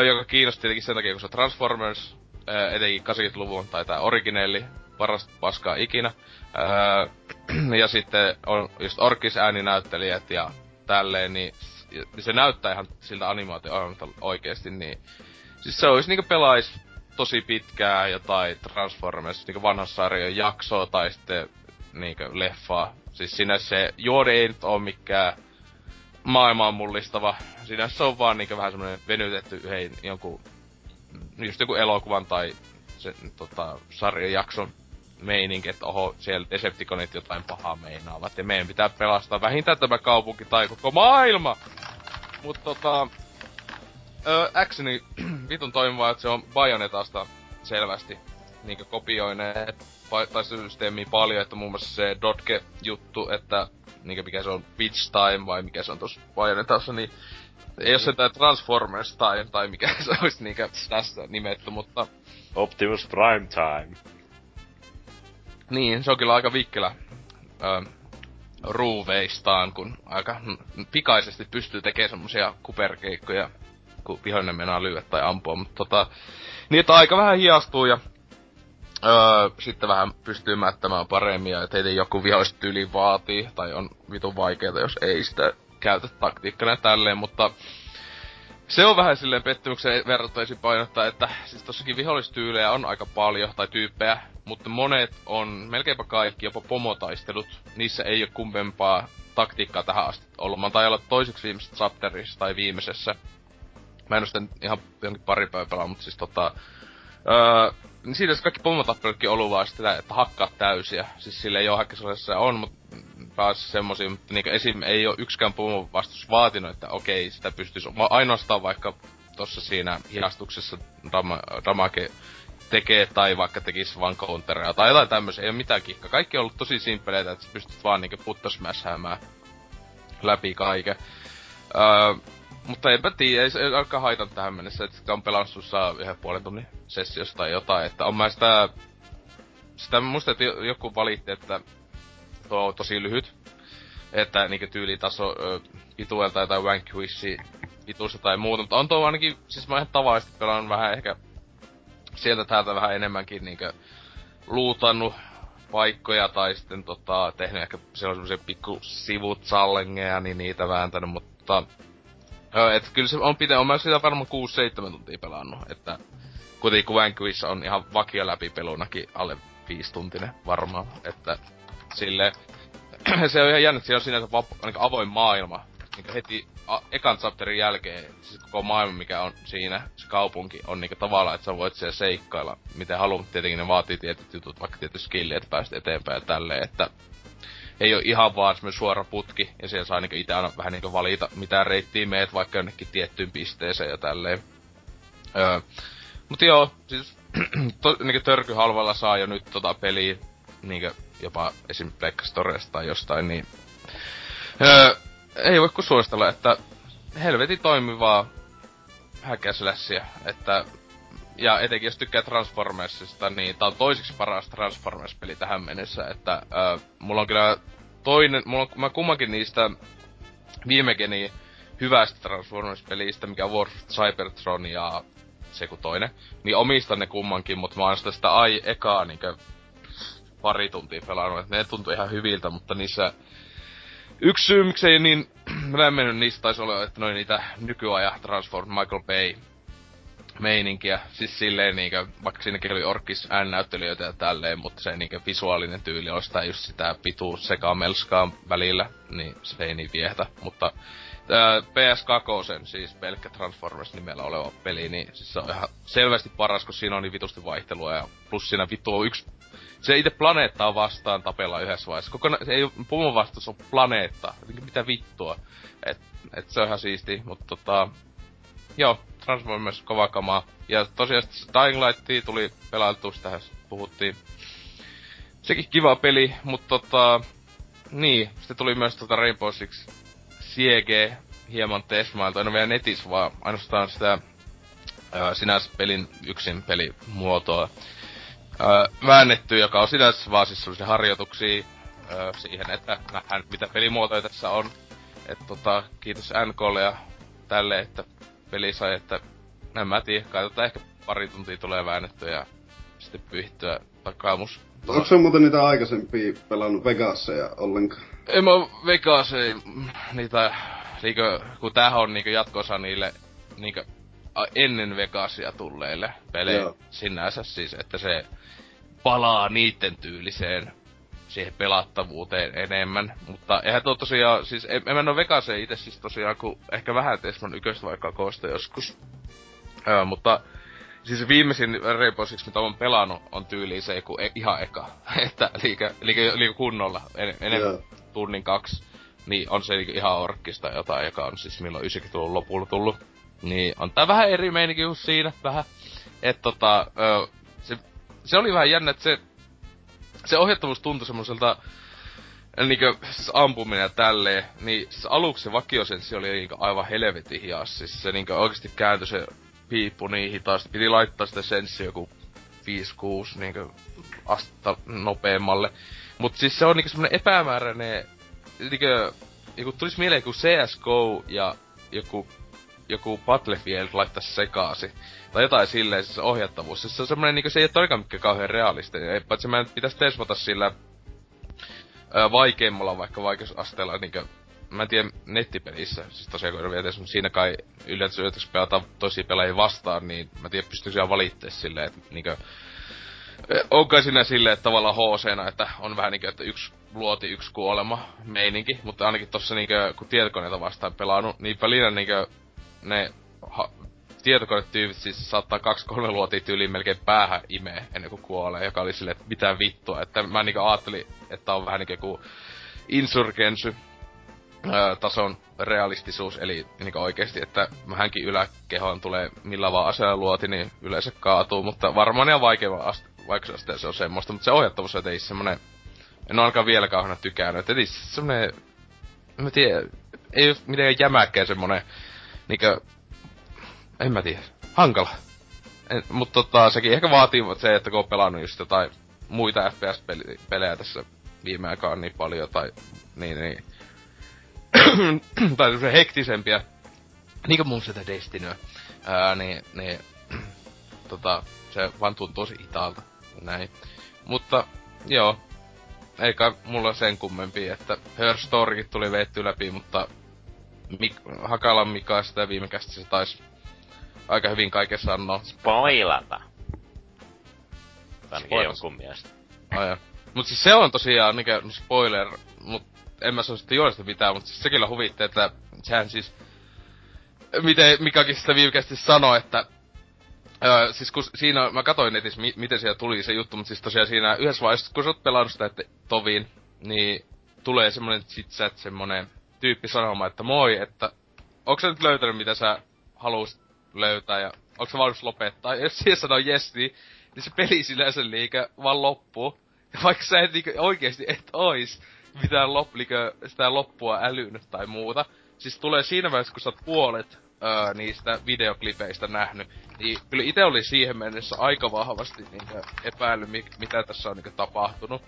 joka kiinnosti tietenkin sen takia, kun se Transformers, öö, etenkin 80-luvun tai tää originelli, parasta paskaa ikinä. Öö, [clears throat] ja sitten on just Orkis ääninäyttelijät ja tälleen, niin se näyttää ihan siltä animaatioajalta oikeesti, niin siis se olisi niinku pelais tosi pitkää jotain Transformers, niinku vanhan sarjan jaksoa tai sitten niinku leffaa. Siis siinä se juode ei nyt oo mikään maailmaan mullistava. Siinä se on vaan niinku vähän semmonen venytetty yhden jonkun, just joku elokuvan tai se, tota, sarjan jakson meininki, että oho, siellä Decepticonit jotain pahaa meinaavat, ja meidän pitää pelastaa vähintään tämä kaupunki tai koko maailma! Mut tota, öö, actioni [clears throat] vitun toimivaa, että se on Bayonetasta selvästi niinkö kopioineet taistelusysteemiä paljon, että muun muassa se Dotke-juttu, että niinkö mikä se on Witch Time vai mikä se on tossa Bayonetassa, niin ei oo se tää Transformers Time tai mikä [laughs] se olisi niinkö tässä nimetty, mutta Optimus Prime Time. Niin, se on kyllä aika vikkelä ö, ruuveistaan, kun aika pikaisesti pystyy tekemään semmosia kuperkeikkoja, kun vihollinen mennään lyödä tai ampua, mutta tota, niin että aika vähän hiastuu ja öö, sitten vähän pystyy mättämään paremmin ja teitä joku vihollista tyyli vaatii, tai on vitun vaikeeta, jos ei sitä käytä taktiikkana tälleen, mutta se on vähän silleen pettymyksen verrattaisin painottaa, että siis tossakin vihollistyylejä on aika paljon, tai tyyppejä, mutta monet on, melkeinpä kaikki, jopa pomotaistelut, niissä ei ole kumpempaa taktiikkaa tähän asti ollut. Mä oon olla toiseksi viimeisessä chapterissa tai viimeisessä. Mä en oo sitten ihan jonkin pari päivää mutta siis tota... Öö, niin siinä kaikki pomotappelutkin ollut vaan sitä, että hakkaa täysiä. Siis sille ei ole on, mutta taas semmosia, mutta niinku esim. ei ole yksikään pumu vastus vaatinut, että okei, sitä pystyisi ainoastaan vaikka tossa siinä hiastuksessa dama, damage tekee tai vaikka tekis vaan counteria tai jotain tämmöisiä, ei ole mitään kikka. Kaikki on ollut tosi simppeleitä, että sä pystyt vaan niinku läpi kaiken. Öö, mutta enpä tiedä, ei se alkaa haitan tähän mennessä, että on pelannut saa yhden puolen tunnin sessiosta tai jotain, että on mä sitä... Sitä muista, että joku valitti, että tuo on tosi lyhyt. Että niinku tyylitaso pituelta tai Vanquishi pituista tai muuta, mutta on tuo ainakin, siis mä ihan tavallisesti pelannut vähän ehkä sieltä täältä vähän enemmänkin niinku luutannut paikkoja tai sitten tota, tehnyt ehkä sellaisia pikku sivut sallengeja, niin niitä vääntänyt, mutta Joo, et kyllä se on pitää, on mä sitä varmaan 6-7 tuntia pelannut, että kuitenkin kun Vanquish on ihan vakio läpi pelunakin alle 5 tuntinen varmaan, että sille [clears throat] se on ihan jännä, että siellä on sinänsä niin avoin maailma. Niin heti a, ekan chapterin jälkeen, siis koko maailma, mikä on siinä, se kaupunki, on niin tavallaan, että sä voit siellä seikkailla, miten haluat. Tietenkin ne vaatii tietyt jutut, vaikka tietysti skilli, että päästä eteenpäin ja tälleen, että ei ole ihan vaan semmoinen suora putki, ja siellä saa niinku itse aina vähän niinku valita, mitä reittiä meet vaikka jonnekin tiettyyn pisteeseen ja tälleen. Öö, mut joo, siis [clears throat] to, niinku törkyhalvalla saa jo nyt tota peliä niinku jopa esim. Pleikka Storesta tai jostain, niin öö, ei voi kuin suositella, että helvetin toimivaa häkäslässiä, että ja etenkin jos tykkää Transformersista, niin tää on toiseksi paras Transformers-peli tähän mennessä, että öö, mulla on kyllä toinen, mulla mä kummankin niistä viime geni hyvästä Transformers-pelistä, mikä War Cybertron ja se kun toinen, niin omistan ne kummankin, mutta mä oon sitä, sitä ai ekaa niinkö pari tuntia pelannut, että ne tuntuu ihan hyviltä, mutta niissä yksi syy, miksei niin [clears throat] lämmennyt niistä taisi olla, että noin niitä nykyajan Transform Michael Bay meininkiä. Siis silleen niinkö, vaikka siinäkin oli Orkis N-näyttelijöitä ja tälleen, mutta se niinkö visuaalinen tyyli on sitä just sitä pituu sekamelskaa välillä, niin se ei niin viehtä. Mutta ää, PS2, siis pelkkä Transformers nimellä oleva peli, niin siis se on ihan selvästi paras, kun siinä on niin vitusti vaihtelua ja plus siinä vittu on yksi se itse planeettaa vastaan tapella yhdessä vaiheessa. Kokona, se ei pumon vastus on planeetta. Mitä vittua. Et, et se on ihan siisti, mutta tota... Joo, Transformers kova kamaa. Ja tosiaan Dying Light tuli pelailtu, tähän puhuttiin. Sekin kiva peli, mutta tota... Niin, sitten tuli myös tota Rainbow Six Siege hieman testmailta. En ole vielä netissä, vaan ainoastaan sitä ää, sinänsä pelin yksin pelimuotoa ää, väännetty, joka on sinänsä vaan siis sellaisia harjoituksia ää, siihen, että nähdään mitä pelimuotoja tässä on. Et tota, kiitos NKlle ja tälle, että peli sai, että en mä tiedä, katsotaan ehkä pari tuntia tulee väännettyä ja sitten pyyhittyä takaamus. Onko se muuten niitä aikaisempia pelannut Vegaseja ollenkaan? En mä Vegaseja, niitä, niinkö, kun tämähän on niinkö jatkossa niille, niinkö, ennen Vegasia tulleille pelejä sinänsä siis, että se palaa niitten tyyliseen siihen pelattavuuteen enemmän. Mutta eihän tuo tosiaan, siis en, en mä ole Vegaseen itse siis tosiaan, kun ehkä vähän Tesman yköistä vaikka koosta joskus. Öö, mutta siis viimeisin Rainbow Six, mitä on pelannut, on tyyli se joku e- ihan eka. [laughs] että liikä, liikä, liikä kunnolla, en, enemmän yeah. tunnin kaksi. Niin on se ihan orkkista jotain, joka on siis milloin 90-luvun lopulla tullut. Niin on tää vähän eri meininki kuin siinä, vähän. Et tota, öö, se, se oli vähän jännä, että se se ohjattavuus tuntui semmoiselta niinkö siis ampuminen ja tälleen, niin siis aluksi se vakiosenssi oli niinkö aivan helvetin hias. Siis se niinkö oikeesti kääntyi se piippu niin hitaasti. Piti laittaa sitä senssi joku 5-6 niinku astetta nopeammalle. Mut siis se on niinku semmonen epämääräinen, niinku, joku tulisi mieleen joku CSGO ja joku joku Battlefield laittaisi sekaasi. Tai jotain silleen, siis ohjattavuus. Siis se on semmonen niinku, se ei ole todellakaan mikään kauhean realistinen. Paitsi mä pitäisi tesvata sillä ää, vaikeimmalla vaikka vaikeusasteella niinku mä en tiedä nettipelissä, siis tosiaan kun vielä mutta siinä kai yllätys yllätys pelata tosi pelaajia vastaan, niin mä tiedän pystyisin ihan valittaa silleen, että niinkö on kai siinä silleen, että tavallaan hc että on vähän niinkö, että yksi luoti, yksi kuolema meininki, mutta ainakin tossa niinkö, kun tietokoneita vastaan pelannut, niin välillä niinkö ne ha, tietokonetyypit siis saattaa kaksi kolme luotia tyyliin melkein päähän imee ennen kuin kuolee, joka oli silleen, että mitä vittua, että mä niinkö ajattelin, että on vähän niinkö kuin Insurgensy, tason realistisuus, eli niin oikeesti, että hänkin yläkehoon tulee millä vaan aseella luoti, niin yleensä kaatuu, mutta varmaan ihan vaikeava ast- se on semmoista, mutta se ohjattavuus ei semmonen, en ole ainakaan vielä kauheena tykännyt, ei semmonen, en mä tiedä, ei ole mitenkään jämäkkää semmonen, niinkö, en mä tiedä, hankala. En, mutta tota, sekin ehkä vaatii se, että kun on pelannut just jotain muita FPS-pelejä tässä viime aikaan niin paljon, tai niin, niin [clears throat] tai semmosia hektisempiä, niinku mun sitä Destinyä, ää, niin, niin [clears throat] tota, se vaan tuntuu tosi hitaalta, näin. Mutta, joo, eikä mulla sen kummempi, että Her Storykin tuli veetty läpi, mutta Mik- Hakalan Mika sitä viime se taisi aika hyvin kaiken sanoa. Spoilata. Ainakin jonkun mielestä. Ai Mut siis se on tosiaan niinkö spoiler, mut en mä sano sitten juonesta mitään, mutta siis se kyllä huvitti, että sehän siis, miten Mikakin sitä viimekästi sanoi, että Öö, siis kun siinä, mä katsoin netissä, mi- miten siellä tuli se juttu, mutta siis tosiaan siinä yhdessä vaiheessa, kun sä oot pelannut sitä että toviin, niin tulee semmonen chit-chat, semmonen tyyppi sanomaan, että moi, että onko sä nyt löytänyt mitä sä haluaisit löytää ja onko sä valmis lopettaa? Ja jos siihen sanoo yes, niin, niin se peli sinänsä liikä vaan loppuu. Ja vaikka sä et niinku oikeesti et ois, mitään lop, sitä loppua älynyt tai muuta. Siis tulee siinä vaiheessa, kun sä oot puolet öö, niistä videoklipeistä nähnyt, niin kyllä itse oli siihen mennessä aika vahvasti niin epäillyt, mitä tässä on niin tapahtunut.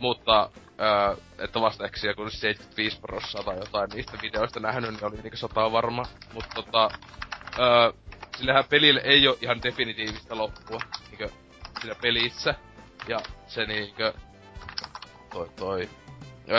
Mutta, öö, että vasta ehkä kun 75 prosenttia tai jotain niistä videoista nähnyt, niin oli niin sata varma. Mutta tota, öö, sillähän pelille ei ole ihan definitiivistä loppua, niin sillä pelissä. Ja se niinkö, toi, toi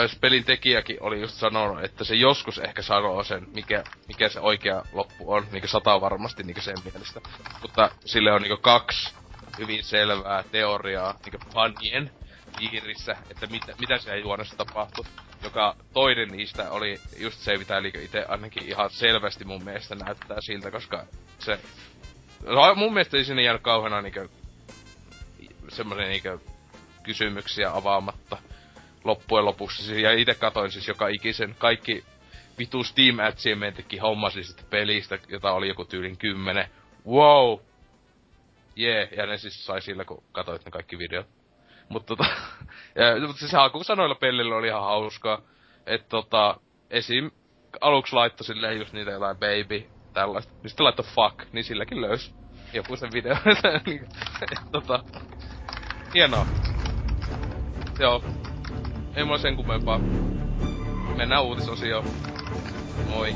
jos pelin tekijäkin oli just sanonut, että se joskus ehkä sanoo sen, mikä, mikä se oikea loppu on, niin sata varmasti niin sen mielestä. Mutta sille on niin kaksi hyvin selvää teoriaa niin fanien piirissä, että mitä, mitä siellä juonessa tapahtui. Joka toinen niistä oli just se, mitä eli itse ainakin ihan selvästi mun mielestä näyttää siltä, koska se... No, mun mielestä ei sinne jäänyt kauheena niinkö semmoisen niinkö kysymyksiä avaamatta loppujen lopuksi. Ja itse katoin siis joka ikisen kaikki vitu Steam Achievementkin hommasin sitten pelistä, jota oli joku tyylin kymmenen. Wow! Jee, yeah. ja ne siis sai sillä, kun katsoit ne kaikki videot. Mutta tota, [laughs] ja, mutta siis sanoilla pelillä oli ihan hauskaa. Että tota, esim. aluksi laittoi silleen just niitä jotain baby, tällaista. Niin sitten laittoi fuck, niin silläkin löysi joku sen video. [laughs] Niin, tota, hienoa. Joo, ei mulla sen kummempaa. Mennään uutisosioon. Moi.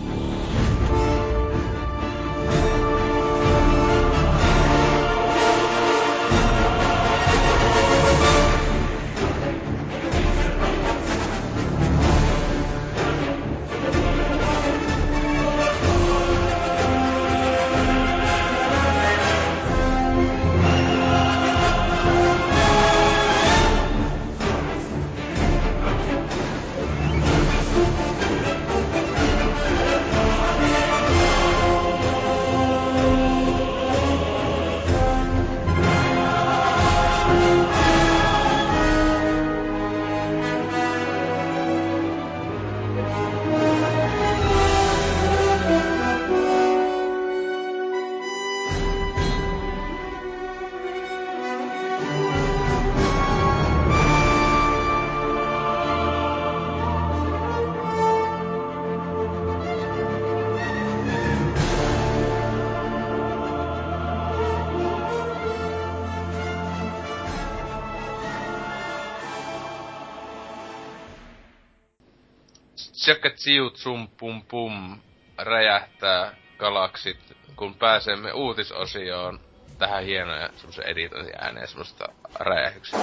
Tsekka tsum pum pum räjähtää galaksit, kun pääsemme uutisosioon tähän hienoja semmoisen editointiääneen semmoista räjähyksiä.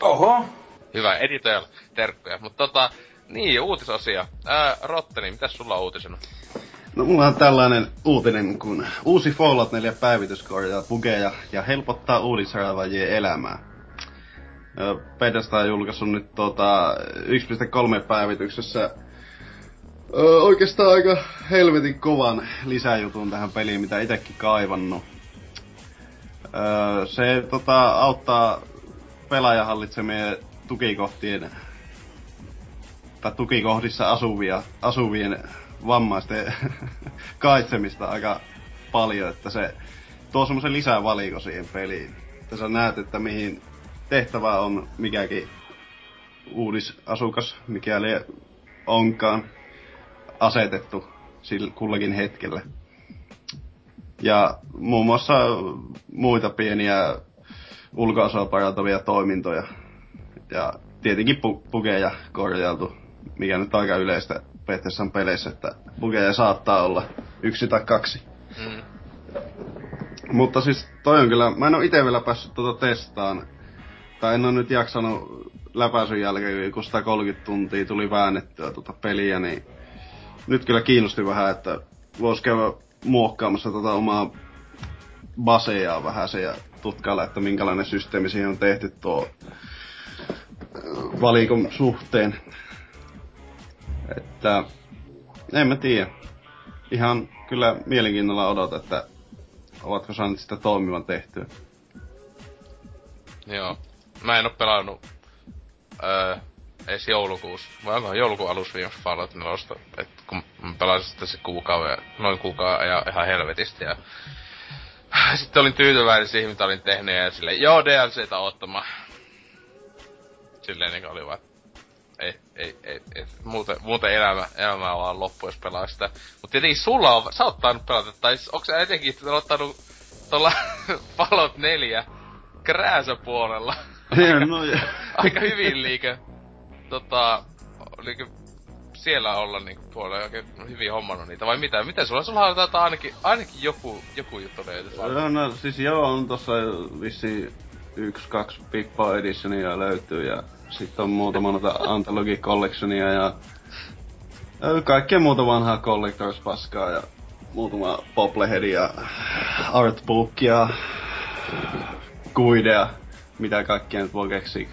Oho. Hyvä, editoijalla terkkuja. Mutta tota, niin, uutisosia. Ää, Rotteni, mitä sulla on uutisena? No mulla on tällainen uutinen, kun uusi Fallout 4 päivitys korjaa bugeja ja helpottaa uudisraavaajien elämää. Bethesda on julkaissut nyt tota 1.3 päivityksessä ö, oikeastaan aika helvetin kovan lisäjutun tähän peliin, mitä itekin kaivannut. Ö, se tota, auttaa pelaajan hallitsemien tukikohtien tai tukikohdissa asuvia, asuvien vammaisten [laughs] kaitsemista aika paljon, että se tuo semmoisen lisävaliko siihen peliin. Että sä näet, että mihin tehtävä on mikäkin uudisasukas, mikäli onkaan asetettu sillä kullakin hetkellä. Ja muun muassa muita pieniä ulkoasua parantavia toimintoja. Ja tietenkin pu- pukeja korjailtu, mikä nyt on aika yleistä Bethesdan peleissä, että bugeja saattaa olla yksi tai kaksi. Mm. Mutta siis toi on kyllä, mä en oo ite vielä päässyt tuota testaan. Tai en oo nyt jaksanut läpäisyn jälkeen, kun 130 tuntia tuli väännettyä tuota peliä, niin nyt kyllä kiinnosti vähän, että vois käydä muokkaamassa tota omaa baseja vähän se ja tutkailla, että minkälainen systeemi siihen on tehty tuo valikon suhteen. Että en mä tiedä. Ihan kyllä mielenkiinnolla odotan, että ovatko saaneet sitä toimivan tehtyä. Joo. Mä en oo pelannut öö, edes joulukuussa. Vai onkohan joulukuun alussa viimeksi Fallout 4, et kun pelasin sitä se kuukauden, noin kuukauden ja ihan [sighs] helvetistä ja sitten olin tyytyväinen siihen, mitä olin tehnyt ja silleen, joo DLCtä ottamaan. Silleen niin oli vaan, ei, ei, ei, ei. Muuten, muuten elämä, elämä on vaan loppu, jos pelaa sitä. Mut tietenkin sulla on, sä oot tainnut pelata, tai onko sä etenkin ottanut tuolla [laughs] Fallout 4 krääsöpuolella? no, [laughs] ja. aika hyvin liike. Tota, liike siellä olla niinku puolella oikein hyvin hommannut niitä, vai mitä? Miten sulla? Sulla on tätä ainakin, ainakin joku, joku juttu löytyy. No, no, siis joo, on tossa vissi yksi, kaksi Pippa Editionia löytyy ja sitten on muutama noita [laughs] Anthology Collectionia ja kaikkea muuta vanhaa Collectors paskaa ja muutama Popleheadia, Artbookia, kuidea, mitä kaikkea nyt voi keksiä.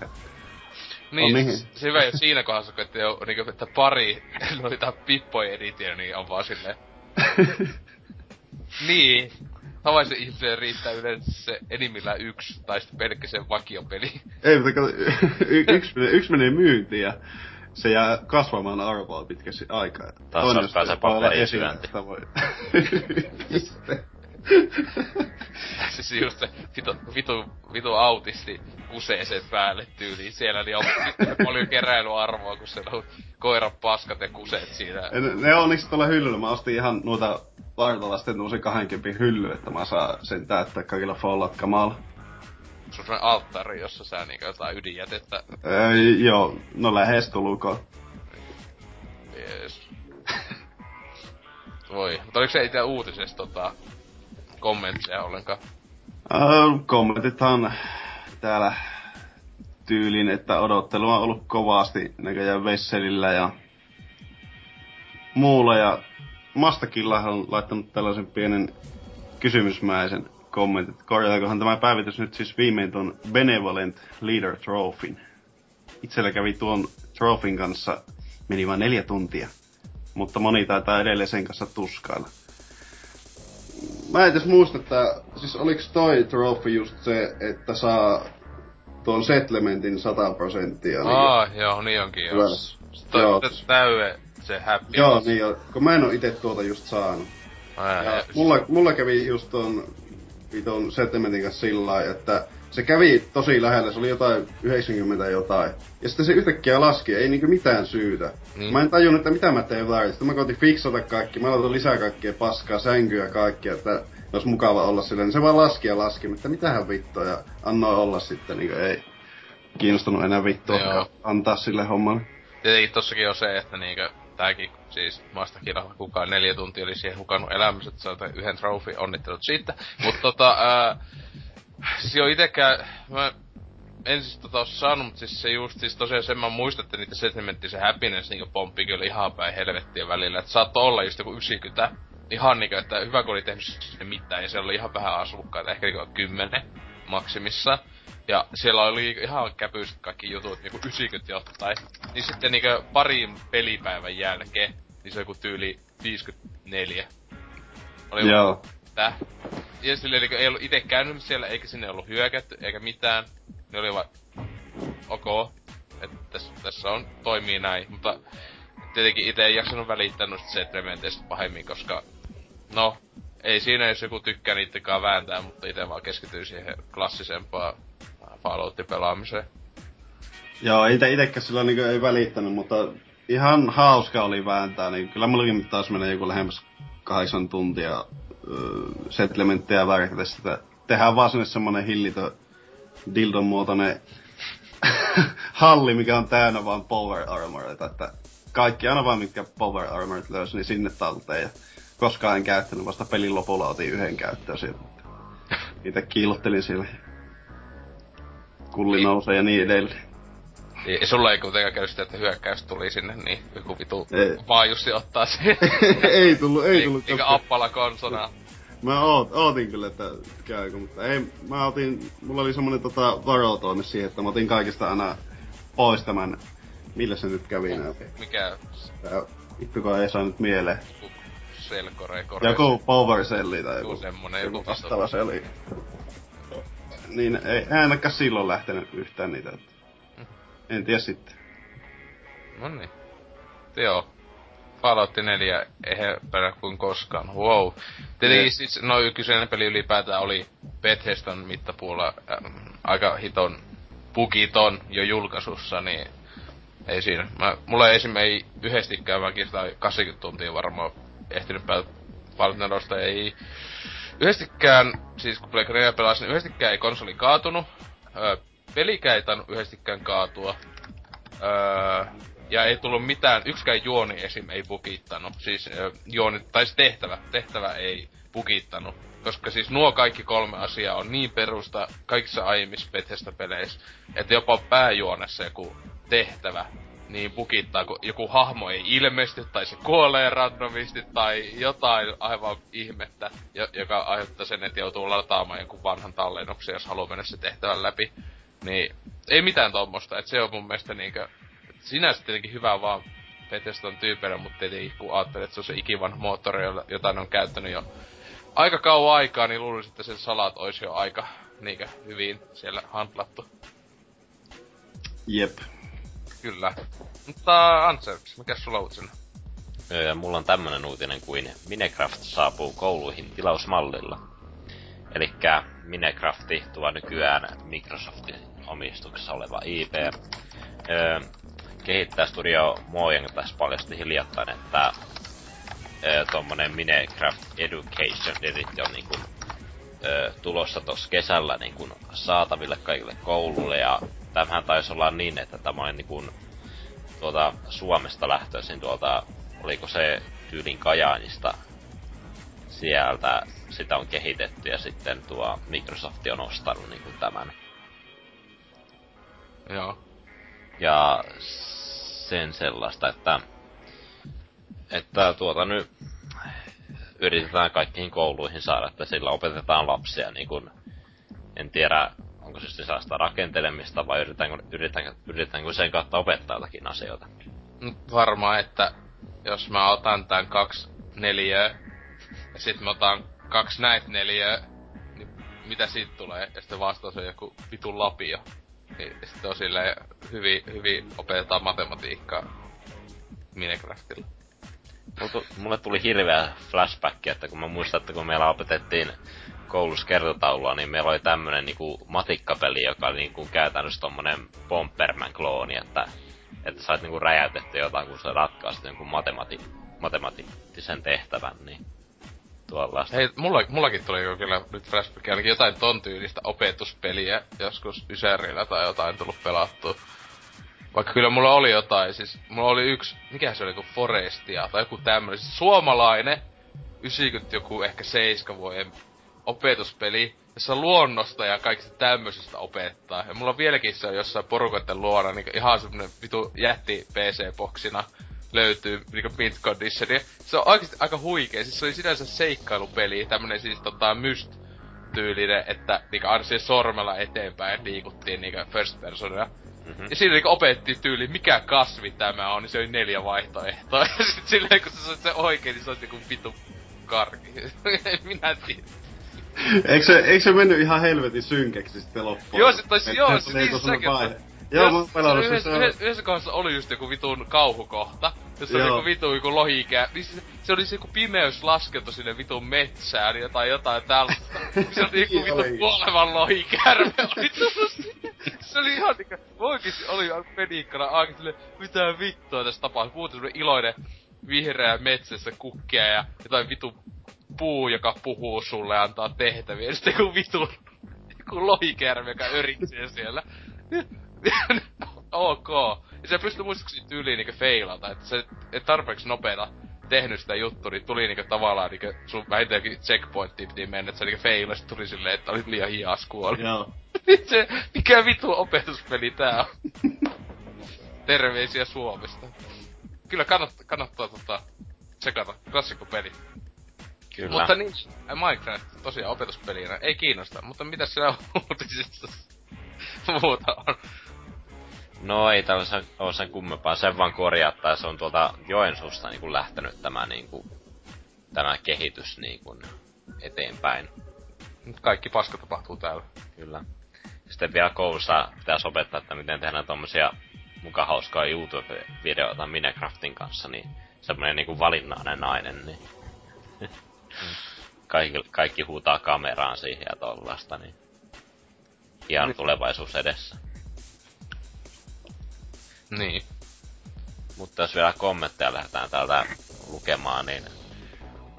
Niin, niin. se hyvä, että siinä kohdassa, kun että, jo, niin, että pari [laughs] noita Pippoja edition, niin on vaan silleen... [laughs] niin, Tavallisen ihmisen riittää yleensä se enimmillään yksi, tai sitten pelkkä se vakiopeli. Ei, mutta kato, y- yksi, yksi menee myyntiin ja se jää kasvamaan arvoa pitkästi aikaa. Taas pääsee paperiin voi... [laughs] siis [laughs] just se vitu, vitu, vitu autisti kuseeseen päälle tyyliin siellä, niin on paljon keräilyarvoa, kun siellä on koiran paskat ja kuseet siinä. Ne, ne on niistä tuolla hyllyllä. Mä ostin ihan noita vartalasten tuollaisen 20 hylly, että mä saan sen täyttää kaikilla Fallout-kamalla. Se on alttari, jossa sä niinku jotain ydinjätettä... Ei, joo, no lähestulkoon. Jees. Voi. Mutta oliko se itse uutisesta tota, kommentteja ollenkaan? Uh, kommentithan täällä tyylin, että odottelu on ollut kovasti näköjään Vesselillä ja muulla. Ja Mastakilla on laittanut tällaisen pienen kysymysmäisen kommentin, että korjataankohan tämä päivitys nyt siis viimein tuon Benevolent Leader Trophyn. Itsellä kävi tuon trofin kanssa, meni vain neljä tuntia, mutta moni taitaa edelleen sen kanssa tuskailla. Mä en edes muista, että siis oliks toi trophy just se, että saa tuon settlementin 100 prosenttia. Niin Aa, joo, niin onkin joo. joo. Täyve se happy. Joo, niin joo. Kun mä en oo ite tuota just saanut. Ja mulla, mulla kävi just ton viton settlementin kanssa sillä että se kävi tosi lähellä, se oli jotain 90 jotain. Ja sitten se yhtäkkiä laski, ei niinku mitään syytä. Mm. Mä en tajunnut, että mitä mä teen väärin. Sitten mä koitin fiksata kaikki, mä laitan lisää kaikkea paskaa, sänkyä kaikkea, että olisi mukava olla silleen. Niin se vaan laski ja laski, mutta mitähän vittua, ja annoi olla sitten, niinku ei kiinnostunut enää vittua antaa sille hommalle. Tietenkin tossakin on se, että niinkö tääkin siis Mastakiralla kukaan neljä tuntia oli siihen hukannut elämässä, että yhden trofi, onnittelut siitä. Mutta tota, ää, siis jo itekään, mä en siis tota oo saanut, mutta siis se just, siis tosiaan sen mä muistan, että niitä sentimentti se happiness niinku pomppi kyllä ihan päin helvettiä välillä. Että saattoi olla just joku 90, ihan niinku, että hyvä kun oli tehnyt sinne mitään, ja siellä oli ihan vähän asukkaita, ehkä niinku 10 maksimissa. Ja siellä oli ihan käpyistä kaikki jutut, niinku 90 jotain. Niin sitten niinku parin pelipäivän jälkeen, niin se on joku tyyli 54. Oli Joo. Tää. Ja sille niinku ei ollut ite käynyt siellä, eikä sinne ollut hyökätty, eikä mitään. Ne oli vaan, ok, että tässä, tässä on, toimii näin. Mutta tietenkin itse ei jaksanut välittää noista setrementeistä pahemmin, koska no, ei siinä jos joku tykkää niittenkaan vääntää, mutta itse vaan keskityy siihen klassisempaan Falloutin pelaamiseen. Joo, ite, itekäs sillä niinku ei välittänyt, mutta ihan hauska oli vääntää, niin kyllä mullakin taas menee joku lähemmäs kahdeksan tuntia öö, settlementteja värkätä sitä. Tehdään vaan sinne semmonen hillitö dildon muotoinen [laughs] halli, mikä on täynnä vaan power armoreita, että kaikki aina vaan mitkä power armorit löysi, niin sinne talteen. Ja koskaan en käyttänyt, vasta pelin lopulla otin yhden käyttöön sieltä. Itse kiilottelin siellä. Kulli nousee ja niin edelleen. Ei, sulla ei kuitenkaan käy sitä, että hyökkäys tuli sinne, niin joku vitu Ei. ottaa sen. [laughs] ei tullut, ei tullut. Eikä appala konsona. Mä oot, ootin kyllä, että käykö, mutta ei, mä otin, mulla oli semmonen tota varotoimi siihen, että mä otin kaikista aina pois tämän, millä se nyt kävi nää. Mikä vittu kun ei saa nyt mieleen. selkore, kore. Joku power celli tai Joku semmonen, joku vastaava se oli. Niin ei, ei ainakaan silloin lähtenyt yhtään niitä. Että. En tiedä sitten. No niin. Joo. Fallout 4 ehempänä kuin koskaan. Wow. Tietenkin Yes. siis, no kyseinen peli ylipäätään oli Bethesdan mittapuulla ähm, aika hiton bugiton jo julkaisussa, niin ei siinä. Mä, mulla ei esim. ei yhdestikään sitä 80 tuntia varmaan ehtinyt pelata Fallout 4, ei yhdestikään, siis kun Play 4 pelasin, yhdestikään ei konsoli kaatunut. Öö, pelikään ei tainnut yhdestikään kaatua. Öö, ja ei tullut mitään, yksikään juoni esim. ei bugittanut. Siis öö, juoni, tai siis tehtävä, tehtävä ei bugittanut. Koska siis nuo kaikki kolme asiaa on niin perusta kaikissa aiemmissa Bethesda-peleissä, että jopa pääjuonessa joku tehtävä niin bugittaa, kun joku hahmo ei ilmesty, tai se kuolee randomisti, tai jotain aivan ihmettä, jo- joka aiheuttaa sen, että joutuu lataamaan jonkun vanhan tallennuksen, jos haluaa mennä se tehtävän läpi. Niin, ei mitään tommosta, että se on mun mielestä niinkö, sinänsä tietenkin hyvä vaan Bethesdan tyypeillä, mutta tietenkin kun ajattelet, että se on se ikivan moottori, jota ne on käyttänyt jo aika kauan aikaa, niin luulisin, että sen salat olisi jo aika niinkö hyvin siellä handlattu. Jep. Kyllä. Mutta Ansels, mikä sulla uutisena? Ja mulla on tämmönen uutinen kuin Minecraft saapuu kouluihin tilausmallilla. Elikkä Minecrafti tuo nykyään Microsoftin omistuksessa oleva IP. Öö, kehittäjästudio Mojang tässä paljasti hiljattain, että öö, tommonen Minecraft Education Edition on niinku, öö, tulossa tossa kesällä niinku saataville kaikille kouluille ja tämähän taisi olla niin, että tämä on niinku tuolta Suomesta lähtöisin tuolta, oliko se tyylin Kajaanista sieltä sitä on kehitetty ja sitten tuo Microsoft on ostanut niin kuin tämän. Joo. Ja sen sellaista, että, että tuota nyt yritetään kaikkiin kouluihin saada, että sillä opetetaan lapsia niin kuin, en tiedä, onko se sellaista rakentelemista vai yritetäänkö, yritetäänkö, yritetäänkö sen kautta opettaa jotakin asioita. Varmaan, että jos mä otan tän kaksi neliöä, ja sit mä otan kaksi näitä neliöä, niin mitä siitä tulee? Ja sitten vastaus on joku vitun lapio. Niin sitten on silleen hyvin, hyvin opetetaan matematiikkaa Minecraftilla. Mulle tu- Mulle tuli hirveä flashback, että kun mä muistan, että kun meillä opetettiin koulussa kertotaulua, niin meillä oli tämmönen niinku matikkapeli, joka oli niinku käytännössä tommonen Bomberman-klooni, että, että sait niinku räjäytetty jotain, kun sä ratkaisit jonkun matemati- matemaattisen tehtävän, niin tuollaista. Hei, mulla, mullakin tuli jo kyllä nyt flashback, ainakin jotain ton tyylistä opetuspeliä joskus Ysärillä tai jotain tullut pelattua. Vaikka kyllä mulla oli jotain, siis mulla oli yksi, mikä se oli, joku Forestia tai joku tämmönen, siis suomalainen, 90 joku ehkä 7 vuoden opetuspeli, jossa luonnosta ja kaikista tämmöisistä opettaa. Ja mulla vieläkin se on jossain porukoiden luona, niin ihan semmonen vitu jätti PC-boksina löytyy niinku mint conditioni. Se on oikeesti aika huikea, siis se oli sinänsä seikkailupeli, tämmönen siis tota myst tyylinen, että niinku aina siihen sormella eteenpäin liikuttiin niinku first personia. Mm-hmm. Ja siinä niinku opetti tyyli, mikä kasvi tämä on, niin se oli neljä vaihtoehtoa. [laughs] Ja sit silleen, kun se se oikein, niin se olisi niinku vitu karki. [laughs] Minä tiedän. Eikö se, eikö se mennyt ihan helvetin synkeksi sitten loppuun? Joo, se taisi, joo, se niin säkin Joo, mä oon pelannut yhdessä, se. Yhdessä, yhdessä kohdassa oli just joku vitun kauhukohta, jossa oli joku vitu joku lohikä. Niin se, se oli se joku pimeys laskeutu sinne vitun metsään ja tai jotain tällaista. [laughs] se oli joku vitun kuolevan lohikärme [laughs] oli Se oli ihan niinkö, oikeesti oli ihan penikkana aika sille, mitä vittua tässä tapahtuu. Muuten semmonen iloinen vihreä metsässä kukkia ja jotain vitu puu, joka puhuu sulle ja antaa tehtäviä. Ja sitten joku vitu joku lohikärme, joka öritsee siellä. [laughs] ok. Ja se pystyy muistaakseni tyyliin niinku feilata, että se et tarpeeksi nopeeta tehnyt sitä juttua, niin tuli niinku tavallaan niinku sun vähintäänkin checkpointiin piti mennä, että se niinku feilas tuli silleen, että oli liian hias kuoli. Joo. [laughs] se, mikä vitu opetuspeli tää on? [laughs] Terveisiä Suomesta. Kyllä kannattaa, kannattaa tota, tsekata. Klassikkopeli. Kyllä. Mutta niin, Minecraft tosiaan opetuspelinä ei kiinnosta, mutta mitä siellä uutisissa muuta on? No ei tällaisen ole sen kummempaa, sen vaan korjata, se on tuolta Joensuusta niin lähtenyt tämä, niin kuin, tämä kehitys niin kuin, eteenpäin. Nyt kaikki paska tapahtuu täällä. Kyllä. Sitten vielä koulussa pitäisi opettaa, että miten tehdään tommosia muka hauskaa YouTube-videoita Minecraftin kanssa, niin semmonen niinku valinnainen nainen, niin [laughs] kaikki, kaikki huutaa kameraan siihen ja tollasta, niin hieno tulevaisuus edessä. Niin. Mutta jos vielä kommentteja lähdetään täältä lukemaan, niin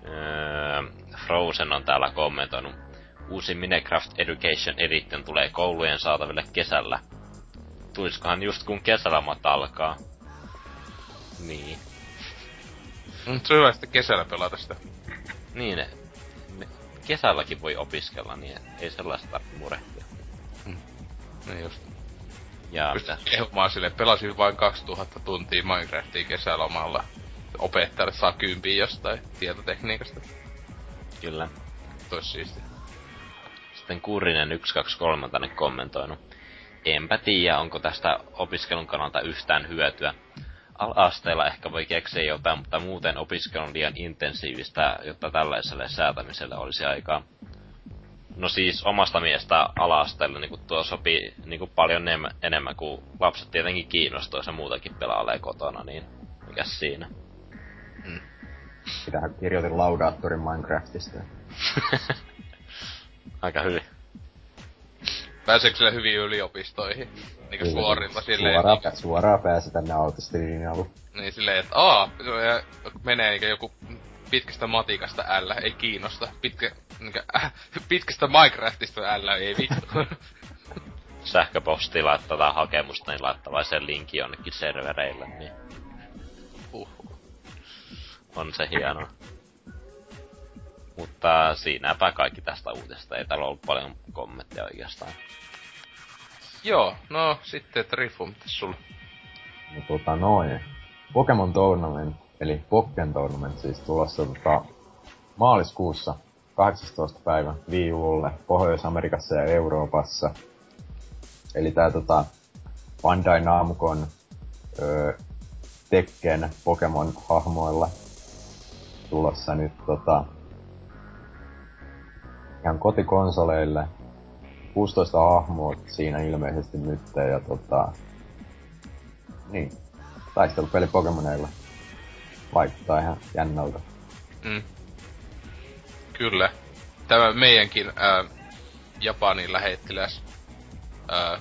öö, Frozen on täällä kommentoinut. Uusi Minecraft Education Edition tulee koulujen saataville kesällä. Tuiskohan just kun kesälomat alkaa. Niin. Mm, se on hyvä sitten kesällä pelata sitä. Niin, ne, ne, kesälläkin voi opiskella, niin ei sellaista tarvitse murehtia. Mm. Niin just. Ja Pystyt kehumaan sille, pelasin vain 2000 tuntia Minecraftia kesälomalla. Opettajalle saa kympiä jostain tietotekniikasta. Kyllä. Tois siisti. Sitten Kurinen 123 tänne kommentoinut. Enpä tiedä, onko tästä opiskelun kannalta yhtään hyötyä. Al-asteella ehkä voi keksiä jotain, mutta muuten opiskelu on liian intensiivistä, jotta tällaiselle säätämiselle olisi aikaa. No siis omasta miestä ala-asteella niin tuo sopii niin paljon nem- enemmän, kuin lapset tietenkin kiinnostuu ja muutakin pelailee kotona, niin mikä siinä. Mm. Sitähän kirjoitin laudaattorin Minecraftista. [laughs] Aika hyvin. Pääseekö sille hyvin yliopistoihin? Niinku suorilta silleen. Suoraan, pä- suoraan pääsi tänne autistilinjalle. Niin silleen, että aa, ja menee eikä joku pitkästä matikasta L, ei kiinnosta. Pitkä, niinkö, äh, pitkästä Minecraftista L, ei vittu. Sähköposti laittaa tai hakemusta, niin laittaa sen linkin jonnekin servereille, niin uh. on se hienoa. Mutta siinäpä kaikki tästä uudesta. Ei täällä ollut paljon kommentteja oikeastaan. Joo, no sitten Trifu, mitäs sulla? No tota noin. Pokemon Tournament, eli Pokken Tournament siis tulossa tota, maaliskuussa 18. päivä viivulle Pohjois-Amerikassa ja Euroopassa. Eli tää tota Bandai Namcon öö, Tekken Pokemon-hahmoilla tulossa nyt tota ihan kotikonsoleille. 16 hahmoa siinä ilmeisesti nyt ja tota... Niin. Taistelupeli Pokemoneilla. Vaikuttaa ihan jännältä. Mm. Kyllä. Tämä meidänkin ää, Japanin lähettiläs ää,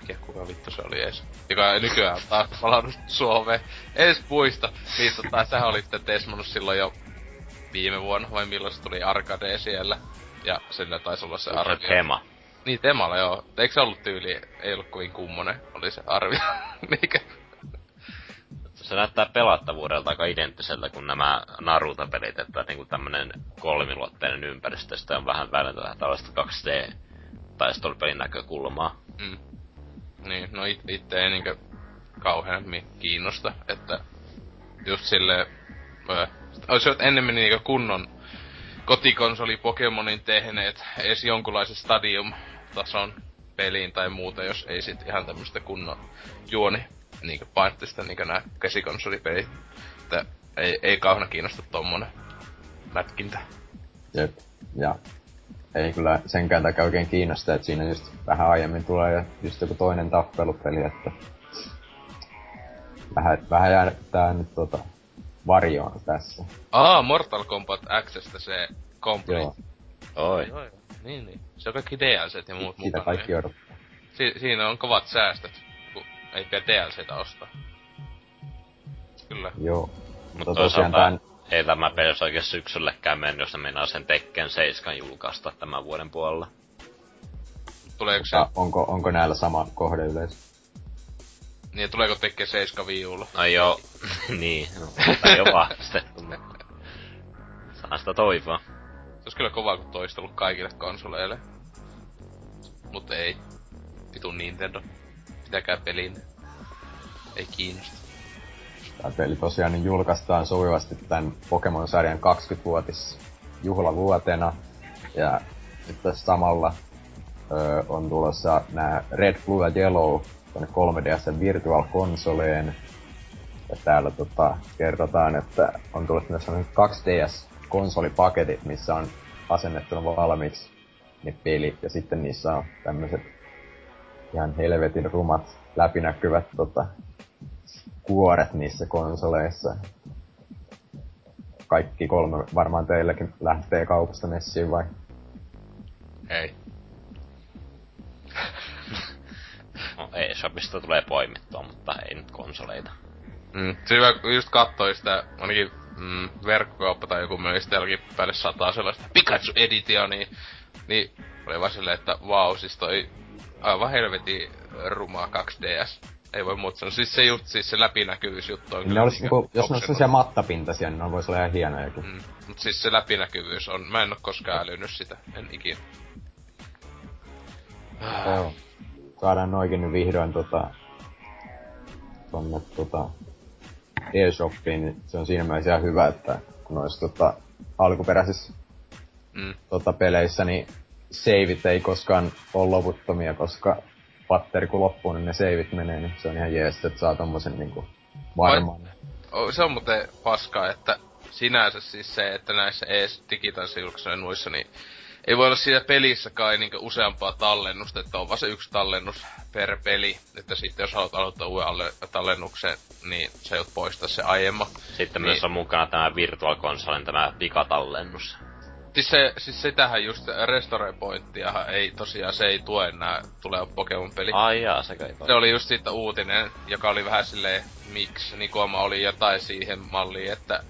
mikä kuka vittu se oli ees? Joka nykyään taas palannut Suomeen. Ees puista. Niin tota, sähän olit sitten tesmannut silloin jo viime vuonna, vai milloin se tuli Arcade siellä. Ja sillä taisi olla se arvio. Tema. Niin temalla joo. Eikö se ollut tyyli, ei ollut kovin kummonen, oli se arvio. [laughs] Mikä? Se näyttää pelattavuudelta aika identtiseltä kuin nämä Naruto-pelit, että niinku tämmönen kolmiluotteinen ympäristö, sitten on vähän välillä tällaista 2D taistelupelin näkökulmaa. Mm. Niin, no it, itse ei niinkö kauhean kiinnosta, että just sille olisi ennemmin niinkö kunnon kotikonsoli Pokemonin tehneet edes jonkunlaisen stadium-tason peliin tai muuta, jos ei sit ihan tämmöstä kunnon juoni niinkö painotteista niinkö nää käsikonsolipelit. Että ei, ei kauhean kiinnosta tommonen lätkintä. Jep. Ja ei kyllä senkään takia oikein kiinnosta, että siinä just vähän aiemmin tulee just joku toinen tappelupeli, että vähän, vähän jäättää nyt tota varjoon tässä. Aa, Mortal Kombat Xstä se complete. Joo. Oi. Joo. Niin, niin. Se on kaikki DLCt ja muut Siitä mukana. kaikki ja odottaa. Si- siinä on kovat säästöt, ei pidä DLCtä ostaa. Kyllä. Joo. Mutta tosiaan toisaalta tän- ei tämä peli olisi oikein syksyllekään mennyt, jos ne meinaa sen Tekken 7 julkaista tämän vuoden puolella. Tuleeko se, Ja onko, onko näillä sama kohdeyleisö? niin tuleeko Tekken 7 viulla? No joo, [laughs] niin. No, ei ole vahvistettu, mutta... Saa sitä toivoa. Se olisi kyllä kova, kun toista ollut kaikille konsoleille. Mut ei. Vitun Nintendo. Pitäkää pelin. Ei kiinnosta. Tämä peli tosiaan niin julkaistaan sopivasti tämän Pokemon-sarjan 20-vuotis juhlavuotena. Ja tässä samalla ö, on tulossa nämä Red, Blue ja Yellow tonne 3DS Virtual Consoleen. Ja täällä tota, kerrotaan, että on tullut myös sellaiset 2DS-konsolipaketit, missä on asennettuna valmiiksi ne pelit. Ja sitten niissä on tämmöiset ihan helvetin rumat läpinäkyvät tota, kuoret niissä konsoleissa. Kaikki kolme varmaan teilläkin lähtee kaupasta messiin vai? Ei. No eShopista tulee poimittua, mutta ei nyt konsoleita. Mm. Se hyvä, kun just kattoi sitä, ainakin mm, verkkokauppa tai joku möi sitä jollakin päälle sataa sellaista Pikachu Editia, niin, niin oli vaan silleen, että vau, siis toi aivan helvetin rumaa 2DS. Ei voi muuta sanoa. Siis se just, siis se läpinäkyvyys juttu on Ne kyllä olisi, niinkö niinku, jos ne olisi sellaisia mattapintaisia, niin ne voisi olla ihan hienojakin. Mm. Mut siis se läpinäkyvyys on, mä en oo koskaan älynyt sitä, en ikinä. Joo. Saadaan noikin nyt vihdoin tota, tonne tota, eShopiin, niin se on siinä mielessä ihan hyvä, että noissa tota, alkuperäisissä Mm. tota, peleissä, niin saveit ei koskaan ole loputtomia, koska patteri kun loppuu, niin ne saveit menee, niin se on ihan jees, että saa tommosen niinku varmaan. O, se on muuten paskaa, että sinänsä siis se, että näissä ees digitaalisissa julkaisuissa muissa, niin ei voi olla siinä pelissä kai niinku useampaa tallennusta, että on vaan se yksi tallennus per peli. Että sitten jos haluat aloittaa uuden alle- tallennuksen, niin sä joudut poistaa se aiemman. Sitten Niin. myös on mukana tämä Virtual Consolen tämä pikatallennus. Siis, se, siis sitähän just Restore Pointtiahan ei tosiaan, se ei tue nää tulee Pokemon peli. Ai jaa, se kai Se oli just siitä uutinen, joka oli vähän silleen, miksi Nikoma oli jotain siihen malliin, että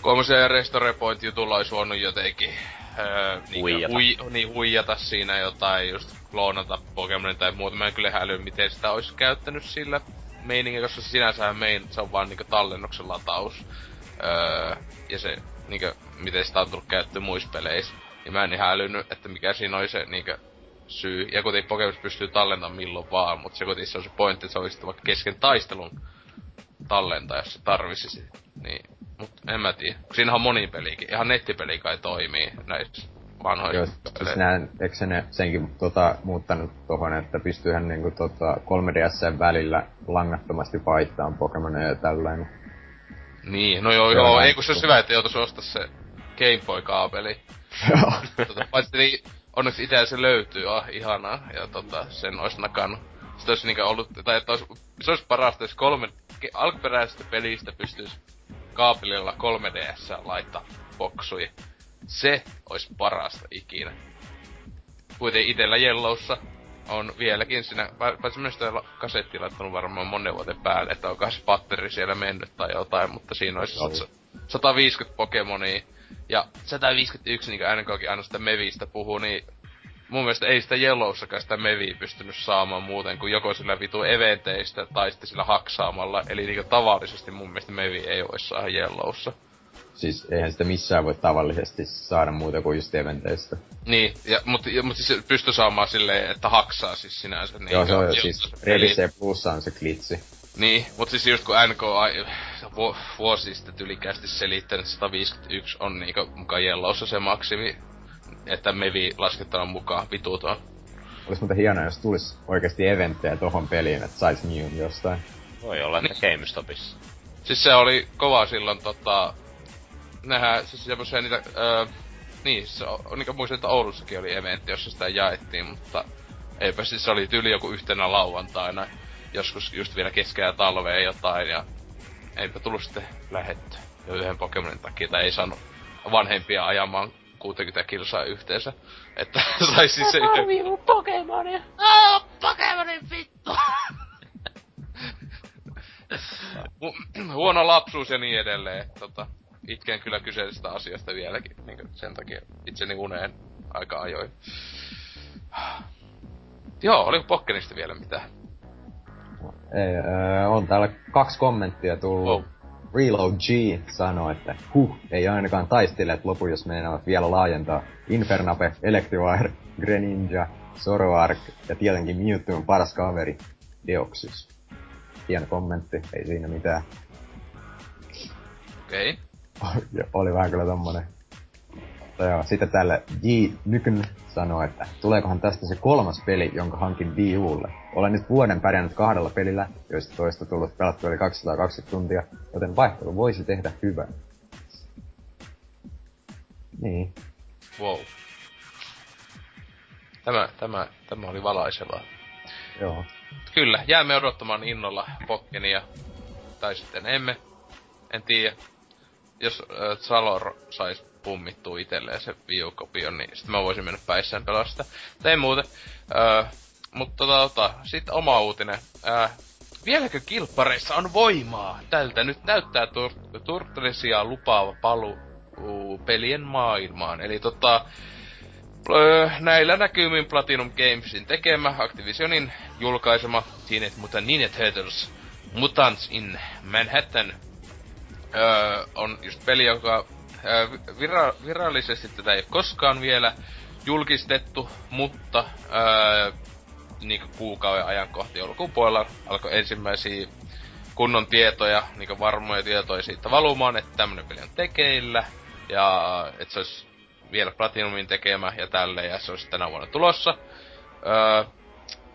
kolmosen Restore Point jutulla olisi voinut jotenkin öö, niin, Huijata. Hui, niin huijata siinä jotain, just kloonata Pokemonin tai muuta. Mä en kyllä äly, miten sitä olisi käyttänyt sillä meiningillä, koska sinänsä mein, se on vaan niinku tallennuksen lataus. Öö, ja se niinku, miten sitä on tullut käyttöön muissa peleissä. Niin mä en ihan älynyt, että mikä siinä oli se niinku syy. Ja kuitenkin Pokemon pystyy tallentamaan milloin vaan, mutta se kuitenkin se on se pointti, että se olisi vaikka kesken taistelun tallentaa, jos se tarvisi Niin, mut en mä tiedä. Siinähän on moni pelikin. Ihan nettipeli kai toimii näissä vanhoissa Joo, siis näen, eikö se ne senkin tota, muuttanut tohon, että pystyyhän niinku tota 3DS välillä langattomasti vaihtamaan Pokemoneja ja tällainen. Niin, no joo, Se joo, ei kun se olisi hyvä, että joutuisi ostaa se Game Boy-kaapeli. Joo. tota, paitsi niin, onneksi itse se löytyy, ah, ihanaa, ja tota, sen olisi nakannut. Sitten olisi niinkö ollut, tai että olisi, se olisi parasta, jos kolme, alkuperäisestä pelistä pystyisi kaapelilla 3DS laittaa boksuja. Se olisi parasta ikinä. Kuitenkin itellä Yellowssa on vieläkin siinä, pa- paitsi myös sitä kasettia laittanut varmaan monen vuoden päälle, että onko se patteri siellä mennyt tai jotain, mutta siinä olisi Oli. sat- 150 Pokemonia ja 151, niin kuin NKkin aina sitä Mevistä puhuu, niin mun mielestä ei sitä Yellowssakaan sitä meviä pystynyt saamaan muuten kuin joko sillä vitu eventeistä tai sitten sillä haksaamalla. Eli niinku tavallisesti mun mielestä mevi ei ois saa Yellowssa. Siis eihän sitä missään voi tavallisesti saada muuta kuin just eventeistä. Niin, ja, mutta mut siis pysty saamaan silleen, että haksaa siis sinänsä. Niin Joo, se on jo siis Redise Plussa on se klitsi. Niin, mutta siis just kun NK vu, vuosi sitten tylikästi selittänyt, että 151 on niinku mukaan Yellowssa se maksimi, että mevi lasketaan mukaan vituutaan. Olis muuten hienoa, jos tulis oikeesti eventtejä tohon peliin, että sais Mew jostain. Voi olla, että niin. GameStopissa. Siis se oli kova silloin tota... Nehän, siis semmosia niitä... Öö, niin, se on, niinku muistan, että Oulussakin oli eventti, jossa sitä jaettiin, mutta... Eipä siis se oli tyyli joku yhtenä lauantaina. Joskus just vielä keskellä talvea jotain ja... Eipä tullut sitten lähetty jo yhden Pokemonin takia, tai ei saanut vanhempia ajamaan 60 kilsaa yhteensä. Että [laughs] saisi siis se yhden... mun Pokemonia! Oh, Pokemonin vittu! huono lapsuus ja niin edelleen. Tota, itken kyllä kyseisestä asiasta vieläkin. Niin sen takia itseni uneen aika ajoin. [sighs] Joo, oliko Pokkenista vielä mitään? Ei, öö, on täällä kaksi kommenttia tullut. Oh. Reload G sanoo, että huh, ei ainakaan taistelijat lopu, jos meinaavat vielä laajentaa Infernape, Electivire, Greninja, Zoroark ja tietenkin Mewtwoon paras kaveri, Deoxys. Hieno kommentti, ei siinä mitään. Okei. Okay. Oli vähän kyllä tommonen. Mutta joo, sitten tälle J. Nykyn sanoo, että tuleekohan tästä se kolmas peli, jonka hankin Wii Ulle. Olen nyt vuoden pärjännyt kahdella pelillä, joista toista tullut pelattu yli 220 tuntia, joten vaihtelu voisi tehdä hyvää. Niin. Wow. Tämä, tämä, tämä oli valaisevaa. Joo. Kyllä, jäämme odottamaan innolla Pokkenia. Tai sitten emme. En tiedä. Jos äh, Salor sais pummittua itselleen se Wii U-kopion, niin sitten mä voisin mennä päissään pelasta. Tein muuten. Öö, mutta tota, tota, sitten oma uutinen. Öö, vieläkö kilppareissa on voimaa? Tältä nyt näyttää tur- Turtlesia lupaava palu pelien maailmaan. Eli tota, öö, näillä näkymin Platinum Gamesin tekemä Activisionin julkaisema Teenage Mutant Ninja Turtles Mutants in Manhattan öö, on just peli, joka vira, virallisesti tätä ei ole koskaan vielä julkistettu, mutta ää, niin kuukauden ajan kohti joulukuun puolella alkoi ensimmäisiä kunnon tietoja, niin varmoja tietoja siitä valumaan, että tämmönen peli on tekeillä, ja että se olisi vielä Platinumin tekemä ja tälleen, ja se olisi tänä vuonna tulossa. Öö,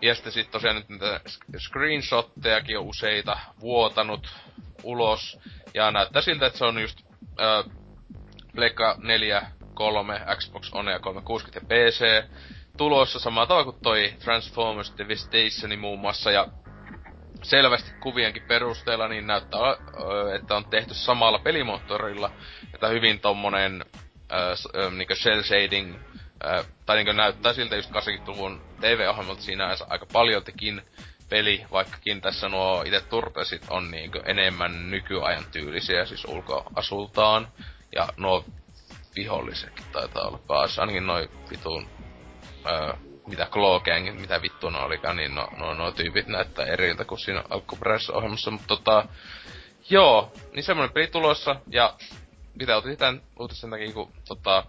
ja sitten sit tosiaan nyt niitä screenshottejakin on useita vuotanut ulos, ja näyttää siltä, että se on just öö, Pleikka 4, 3, Xbox One ja 360 ja PC tulossa. Samalla tavalla kuin toi Transformers Devastation muun muassa. Ja selvästi kuvienkin perusteella niin näyttää, että on tehty samalla pelimoottorilla, että hyvin tommonen äh, niinku shell shading tai niinku näyttää siltä just 80-luvun TV-ohjelmalta siinä aika paljontikin peli, vaikkakin tässä nuo itse turtesit on niinku enemmän nykyajan tyylisiä, siis ulkoasultaan. Ja nuo vihollisetkin taitaa olla paas. Ainakin noin vitun... Öö, mitä Claw Gang, mitä vittu ne olikaan, niin no, no, no tyypit näyttää eriltä kuin siinä alkuperäisessä ohjelmassa, mutta tota... Joo, niin semmonen peli tulossa, ja mitä otin tämän uutisen takia, kun tota...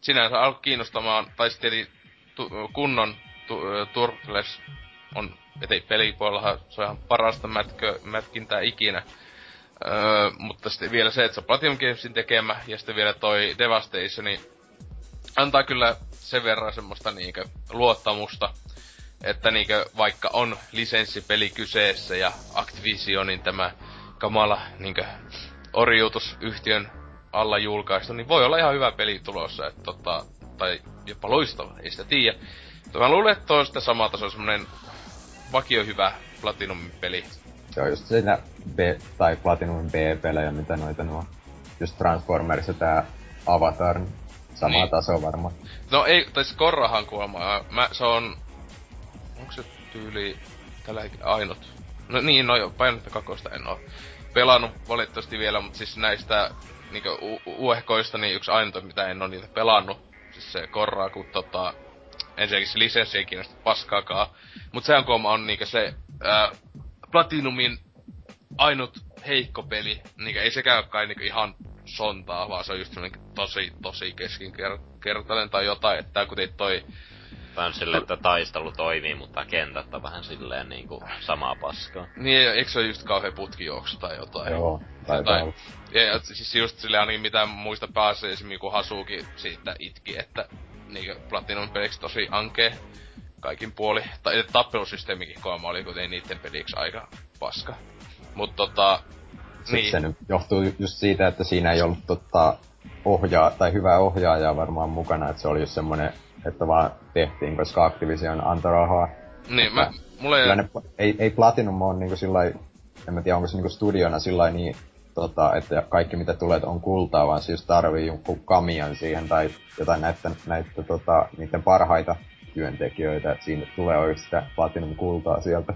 Sinänsä alkoi kiinnostamaan, tai sitten tu, kunnon tu, Turtles on, ettei pelipuolellahan se on ihan parasta mätkö, mätkintää ikinä. Öö, mutta sitten vielä se, että se on Platinum Gamesin tekemä, ja sitten vielä toi Devastation, niin antaa kyllä sen verran semmoista niinkö luottamusta, että niinkö vaikka on lisenssipeli kyseessä ja Activisionin tämä kamala niinkö orjuutusyhtiön alla julkaistu, niin voi olla ihan hyvä peli tulossa, että tota, tai jopa loistava, ei sitä tiedä. Mutta mä luulen, että on sitä sama taso semmonen vakio hyvä Platinum-peli, Joo, just siinä B, tai Platinum B-pelejä, mitä noita nuo, just Transformers ja tää Avatar, niin sama niin. taso varmaan. No ei, tai Korrahan kuulemma, mä, se on, onko se tyyli tällä ainut? No niin, no joo, painetta kakosta en oo pelannut valitettavasti vielä, mutta siis näistä niinkö u- uehkoista niin yksi ainut, mitä en oo niitä pelannut. Siis se Korraa, kun tota, ensinnäkin se lisenssi ei kiinnosta paskaakaan. Mut sehän kun on niinkö se ää, Platinumin ainut heikko peli, niinkö ei sekään kai niinkö ihan sontaa, vaan se on just tosi, tosi keskinkertainen tai jotain, että kuten toi on silleen, että taistelu toimii, mutta kentät on vähän silleen niinku samaa paskaa. Niin, eikö se ole just kauhean putkijuoksu tai jotain? Joo, tai ja, ja, siis just silleen ainakin mitä muista pääsee esimerkiksi kun Hasuki siitä itki, että niinku Platinum peliksi tosi ankee kaikin puoli. Tai tappelusysteemikin koema oli kuten niitten peliksi aika paska. Mut tota... Niin. se nyt johtuu just siitä, että siinä ei ollut tota, ohjaa, tai hyvää ohjaajaa varmaan mukana, että se oli just semmonen että vaan tehtiin, koska Activision antoi rahaa. Niin, mä, mulle ei... Ne, ei, ei Platinum on niinku sillä en mä tiedä onko se niinku studiona sillä niin, tota, että kaikki mitä tulee on kultaa, vaan siis tarvii jonkun kamian siihen tai jotain näitä, näitä tota, niiden parhaita työntekijöitä, että siinä tulee oikeasti sitä Platinum kultaa sieltä.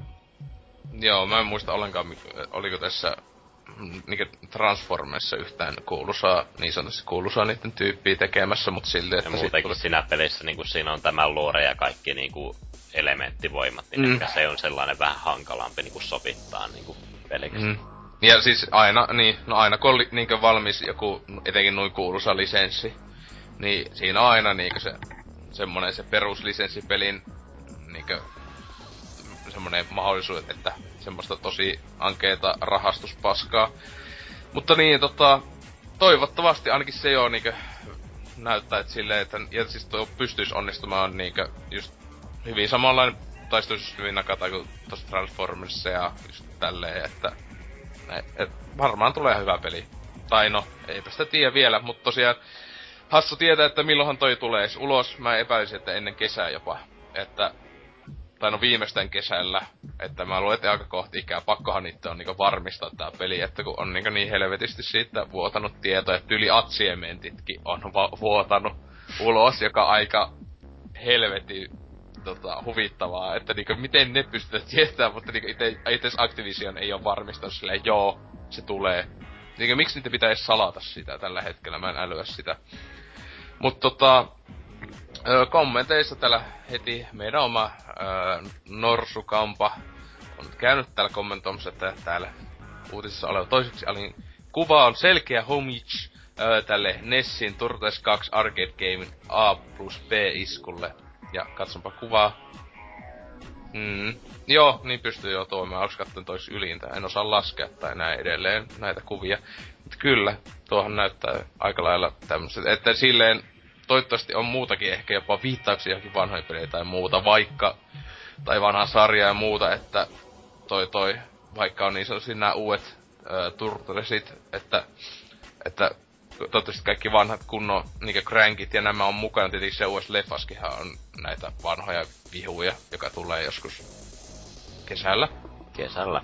Joo, mä en muista ollenkaan, oliko tässä niinku Transformersissa yhtään kuuluisaa, niin sanotusti kuuluisaa niiden tyyppiä tekemässä, mutta silti, että... Ja muutenkin tuli... siinä pelissä niinku siinä on tämä lore ja kaikki niinku elementtivoimat, niin mm. ehkä se on sellainen vähän hankalampi niinku sovittaa niinku peliksi. Mm. Ja siis aina, niin, no aina kun on niinkö valmis joku, etenkin noin kuuluisa lisenssi, niin siinä on aina niinkö se semmonen se peruslisenssipelin niinkö semmonen mahdollisuus, että semmoista tosi ankeeta rahastuspaskaa. Mutta niin, tota, toivottavasti ainakin se jo niinkö näyttää, että silleen, että ja siis tuo pystyisi onnistumaan niinkö just hyvin samanlainen taistelusysteemi nakata kuin tossa Transformersissa ja just tälleen, että et, et varmaan tulee hyvä peli. Tai no, eipä sitä tiedä vielä, mutta tosiaan hassu tietää, että milloinhan toi tulee ulos. Mä epäilisin, että ennen kesää jopa. Että tai no viimeisten kesällä, että mä luulen, että aika kohti ikää, pakkohan niitä on niinku varmistaa tää peli, että kun on niinku niin helvetisti siitä vuotanut tietoa, että yli atsiementitkin on va- vuotanut ulos, joka aika helveti tota, huvittavaa, että niinku miten ne pystyvät tietämään, mutta niinku itse Activision ei ole varmistanut silleen, joo, se tulee. Niinku miksi niitä pitäisi salata sitä tällä hetkellä, mä en älyä sitä. Mutta tota, kommenteissa täällä heti meidän oma öö, Norsukampa on käynyt täällä kommentoimassa, että täällä uutisissa oleva toiseksi alin kuva on selkeä homage tälle Nessin Turtles 2 Arcade Game A plus B-iskulle. Ja katsonpa kuvaa. Mm. Joo, niin pystyy jo toimimaan. Onks katson tois ylintä? En osaa laskea tai näin edelleen näitä kuvia. Mutta kyllä, tuohan näyttää aika lailla tämmöset. Että silleen toivottavasti on muutakin, ehkä jopa viittauksia johonkin vanhoihin pelejä tai muuta, vaikka, tai vanhaa sarjaa ja muuta, että toi toi, vaikka on niin sanotusti nämä uudet äh, Turtlesit, että, että toivottavasti kaikki vanhat kunnon niinku crankit ja nämä on mukana. Tietenkin se uudessa leffaskinhan on näitä vanhoja vihuja, joka tulee joskus kesällä. Kesällä.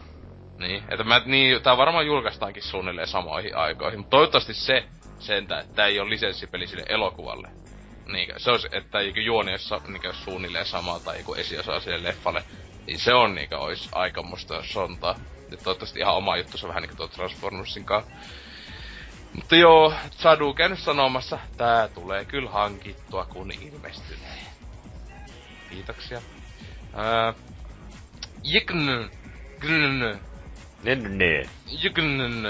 Niin, että mä, niin, tää varmaan julkaistaankin suunnilleen samoihin aikoihin. Mutta toivottavasti se sentä, että tää ei ole lisenssipeli sille elokuvalle. Niinkö, se olisi, että joku juoni olisi niinkö suunnilleen sama tai joku esiosa sille leffalle. Niin se on niinkö olisi aikamoista sontaa. Ja toivottavasti ihan oma juttu, se vähän niinku tuo Transformersin kanssa. Mutta joo, Sadu käynyt sanomassa, tää tulee kyllä hankittua kun ilmestyy. Kiitoksia. Ää, Jikn, grn, Jikn,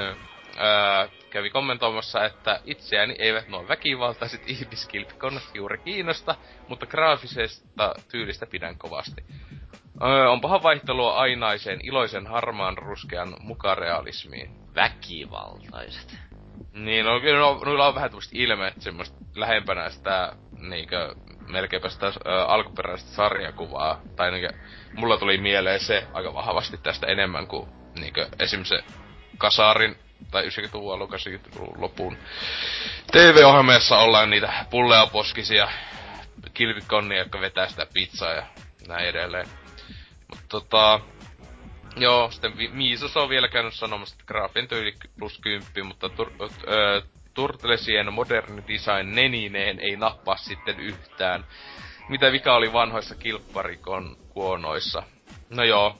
ää, kävi kommentoimassa, että itseäni eivät nuo väkivaltaiset ihmiskilpikonnat juuri kiinnosta, mutta graafisesta tyylistä pidän kovasti. Öö, onpahan vaihtelua ainaiseen iloisen harmaan ruskean mukarealismiin. Väkivaltaiset. Niin, no kyllä no, noilla on vähän tämmöistä ilmeet semmoista lähempänä sitä niinkö melkeinpä sitä ö, alkuperäistä sarjakuvaa. Tai niinkö, mulla tuli mieleen se aika vahvasti tästä enemmän kuin niinkö esim. se Kasarin tai 90-luvun alun, 80-luvun lopun TV-ohjelmassa ollaan niitä pullea poskisia kilpikonnia, jotka vetää sitä pizzaa ja näin edelleen. Mutta tota, joo, sitten Miisos on vielä käynyt sanomassa, että graafien tyyli plus 10, mutta tur, Turtlesien moderni design nenineen ei nappaa sitten yhtään. Mitä vika oli vanhoissa kilpparikon kuonoissa? No joo,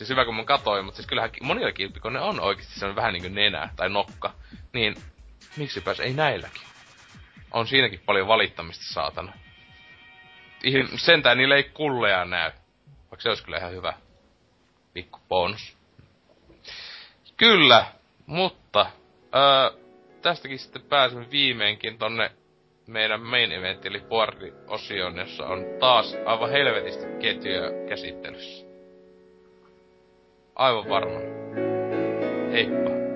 Siis hyvä kun mä katoin, mutta siis kyllähän monilla kilpikone on oikeasti on vähän niinku nenä tai nokka. Niin miksipäs ei näilläkin? On siinäkin paljon valittamista, saatana. Sentään niille ei kulleja näy. Vaikka se olisi kyllä ihan hyvä. Pikku bonus. Kyllä, mutta öö, tästäkin sitten pääsemme viimeinkin tonne meidän main event eli boardi-osioon, jossa on taas aivan helvetisti ketjuja käsittelyssä. Aivan varma. Heippa.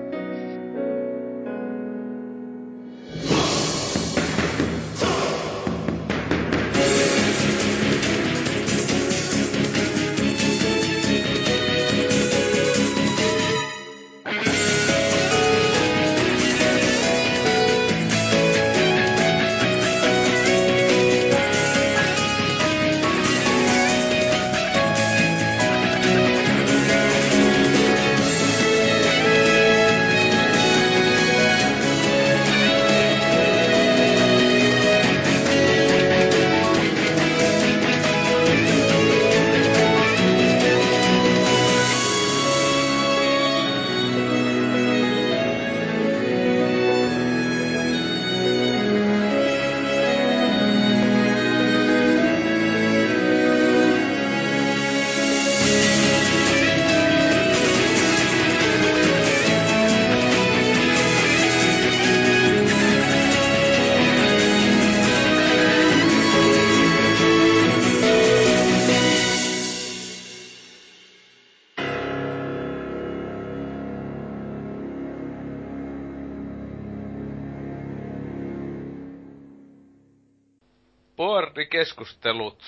Boardikeskustelut,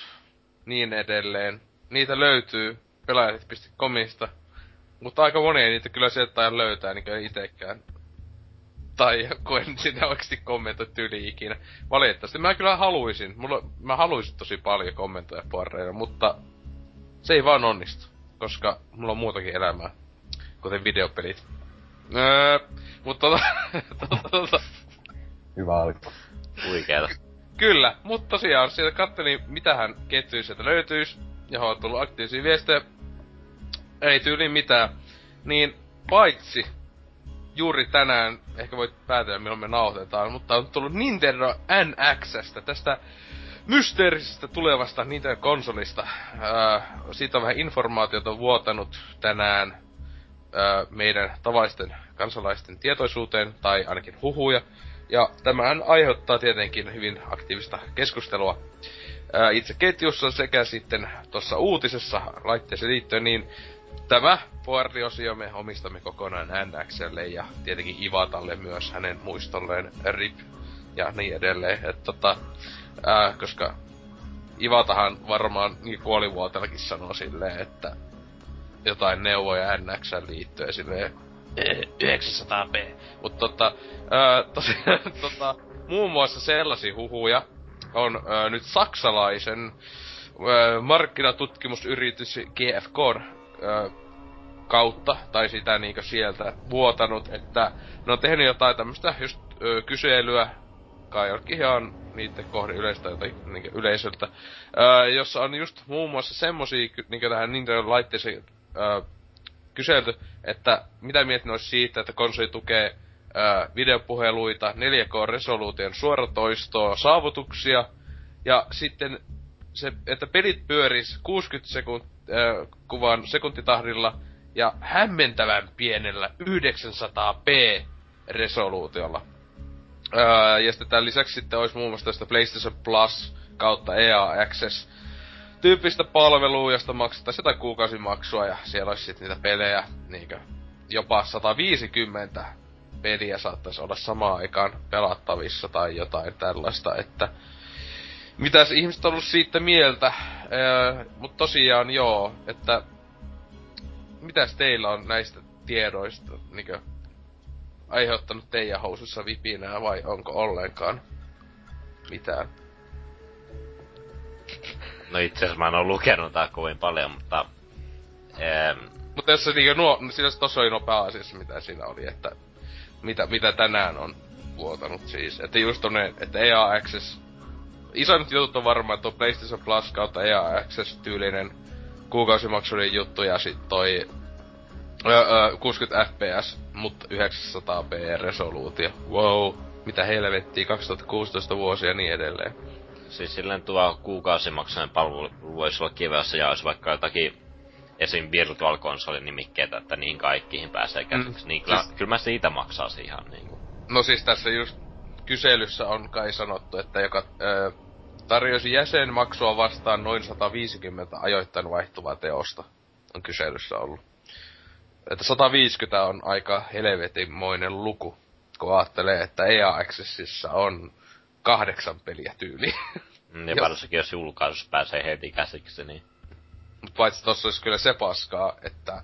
niin edelleen. Niitä löytyy pelaajat.comista. Mutta aika moni ei niitä kyllä sieltä löytää, niin kuin itekään. Tai kun en sitä oikeesti kommentoi ikinä. Valitettavasti mä kyllä haluisin. Mulla, mä haluisin tosi paljon kommentoida boardeilla, mutta se ei vaan onnistu. Koska mulla on muutakin elämää. Kuten videopelit. Öö, mutta tota, [laughs] tota, tota, Hyvä alku. Huikeeta. Kyllä, mutta tosiaan sieltä kattelin, mitähän ketjuja sieltä löytyis, johon on tullut aktiivisia viestejä. Ei tyyli mitään. Niin, paitsi juuri tänään, ehkä voit päätellä milloin me nauhoitetaan, mutta on tullut Nintendo NXstä, tästä mysteerisestä tulevasta Nintendo-konsolista. Ää, siitä on vähän informaatiota vuotanut tänään ää, meidän tavallisten kansalaisten tietoisuuteen, tai ainakin huhuja. Ja tämähän aiheuttaa tietenkin hyvin aktiivista keskustelua ää, itse ketjussa sekä sitten tuossa uutisessa laitteeseen liittyen, niin tämä boardiosio me omistamme kokonaan NXlle ja tietenkin Ivatalle myös hänen muistolleen RIP ja niin edelleen. Et tota, ää, koska Ivatahan varmaan niin kuolivuotellakin sanoo silleen, että jotain neuvoja NX liittyen silleen 900p. Mut tota, ää, [laughs] tota, muun muassa sellaisia huhuja on ää, nyt saksalaisen ää, markkinatutkimusyritys GFK ää, kautta, tai sitä niinkö sieltä vuotanut, että ne on tehnyt jotain tämmöstä just ö, kyselyä, kai jollekin ihan niitten kohde yleistä jotain yleisöltä, ö, jossa on just muun muassa semmosia niinkö tähän Nintendo-laitteeseen ö, kyselty, että mitä mietin olisi siitä, että konsoli tukee ö, videopuheluita, 4K-resoluution suoratoistoa, saavutuksia, ja sitten se, että pelit pyöris 60 sekund, äh, kuvan sekuntitahdilla ja hämmentävän pienellä 900p resoluutiolla. Ja sitten tämän lisäksi sitten olisi muun muassa tästä PlayStation Plus kautta EA Access tyyppistä palvelua, josta maksettaisiin jotain kuukausimaksua ja siellä olisi sitten niitä pelejä, niinkö jopa 150 peliä saattaisi olla samaan aikaan pelattavissa tai jotain tällaista, että mitäs ihmiset on ollut siitä mieltä, öö, mutta tosiaan joo, että mitäs teillä on näistä tiedoista niinkö aiheuttanut teidän housussa vipinää vai onko ollenkaan mitään? No itse asiassa mä en oo lukenut tää kovin paljon, mutta... Ähm, Mutta jos se niinkö nuo, siinä se tossa oli nopea asiassa mitä siinä oli, että mitä, mitä tänään on vuotanut siis. Että just tonne, että EA Access, isoimmat jutut on varmaan, on PlayStation Plus kautta EA Access tyylinen kuukausimaksuinen juttu ja sit toi öö, öö, 60 fps, mutta 900p resoluutio. Wow, mitä helvettiä, 2016 vuosia ja niin edelleen. Siis silleen tuo kuukausimaksainen palvelu voisi olla jos ja olisi vaikka jotakin esim. Virtual Console nimikkeitä, että niin kaikkiin pääsee käsiksi. Mm. Niin kyllä, siis... kyllä mä siitä maksaa ihan niinku. No siis tässä just kyselyssä on kai sanottu, että joka ö, tarjosi jäsenmaksua vastaan noin 150 ajoittain vaihtuvaa teosta. On kyselyssä ollut. Että 150 on aika helvetimoinen luku, kun ajattelee, että EA Accessissa on kahdeksan peliä tyyli. Mm, ja varsinkin jos julkaisussa pääsee heti käsiksi, niin... Mut paitsi tossa olisi kyllä se paskaa, että...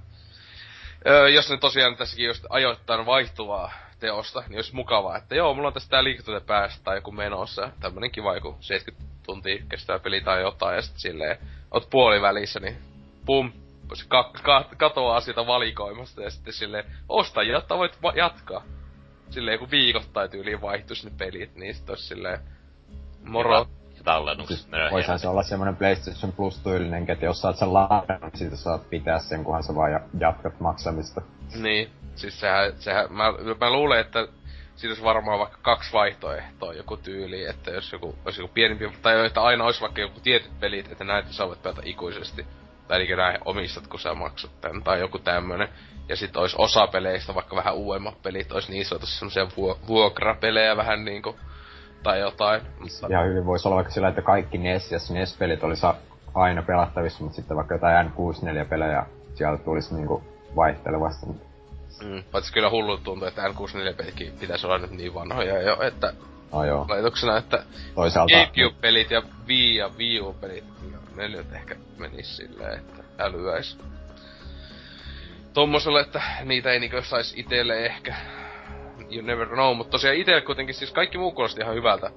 Öö, jos ne tosiaan tässäkin just ajoittain vaihtuvaa teosta, niin olisi mukavaa, että joo, mulla on tästä tää liikutute päästä tai joku menossa. Tämmönen kiva joku 70 tuntia kestävä peli tai jotain, ja sitten silleen, oot puolivälissä, niin pum, se ka- ka- katoaa siitä valikoimasta, ja sitten silleen, osta, jotta voit va- jatkaa. Silleen, kun viikoittain tyyliin vaihtuisi ne pelit, niin sit olisi silleen, moro. Ja, ja tallennukset siis Voisihan se olla semmonen PlayStation Plus-tyylinen, että jos saat sen lahjan, niin siitä saat pitää sen, kunhan sä vaan jatkat maksamista. Niin, siis sehän, sehän mä, mä luulen, että siinä olisi varmaan vaikka kaksi vaihtoehtoa joku tyyli, että jos joku, olisi joku pienempi, tai että aina olisi vaikka joku tietyt pelit, että näitä sä voit pelata ikuisesti. Tai eli näin omistat, kun sä maksat tän, tai joku tämmönen. Ja sitten olisi osa peleistä, vaikka vähän uudemmat pelit, olisi niin sanotusti semmosia vuo- vuokrapelejä vähän niinku, tai jotain. Mutta... Ja hyvin voisi olla vaikka sillä, että kaikki NES ja SNES-pelit olisi aina pelattavissa, mutta sitten vaikka jotain N64-pelejä sieltä tulisi niinku vaihtelevasti. Mm, paitsi kyllä hullu tuntuu, että N64-pelitkin pitäisi olla nyt niin vanhoja jo, että No joo. laitoksena, että Toisaalta... GameCube-pelit ja Wii ja Wii U-pelit, ne nyt ehkä menis silleen, että älyäis. Tommoselle, että niitä ei niinkö sais itelle ehkä. You never know, mutta tosiaan itelle kuitenkin siis kaikki muu kuulosti ihan hyvältä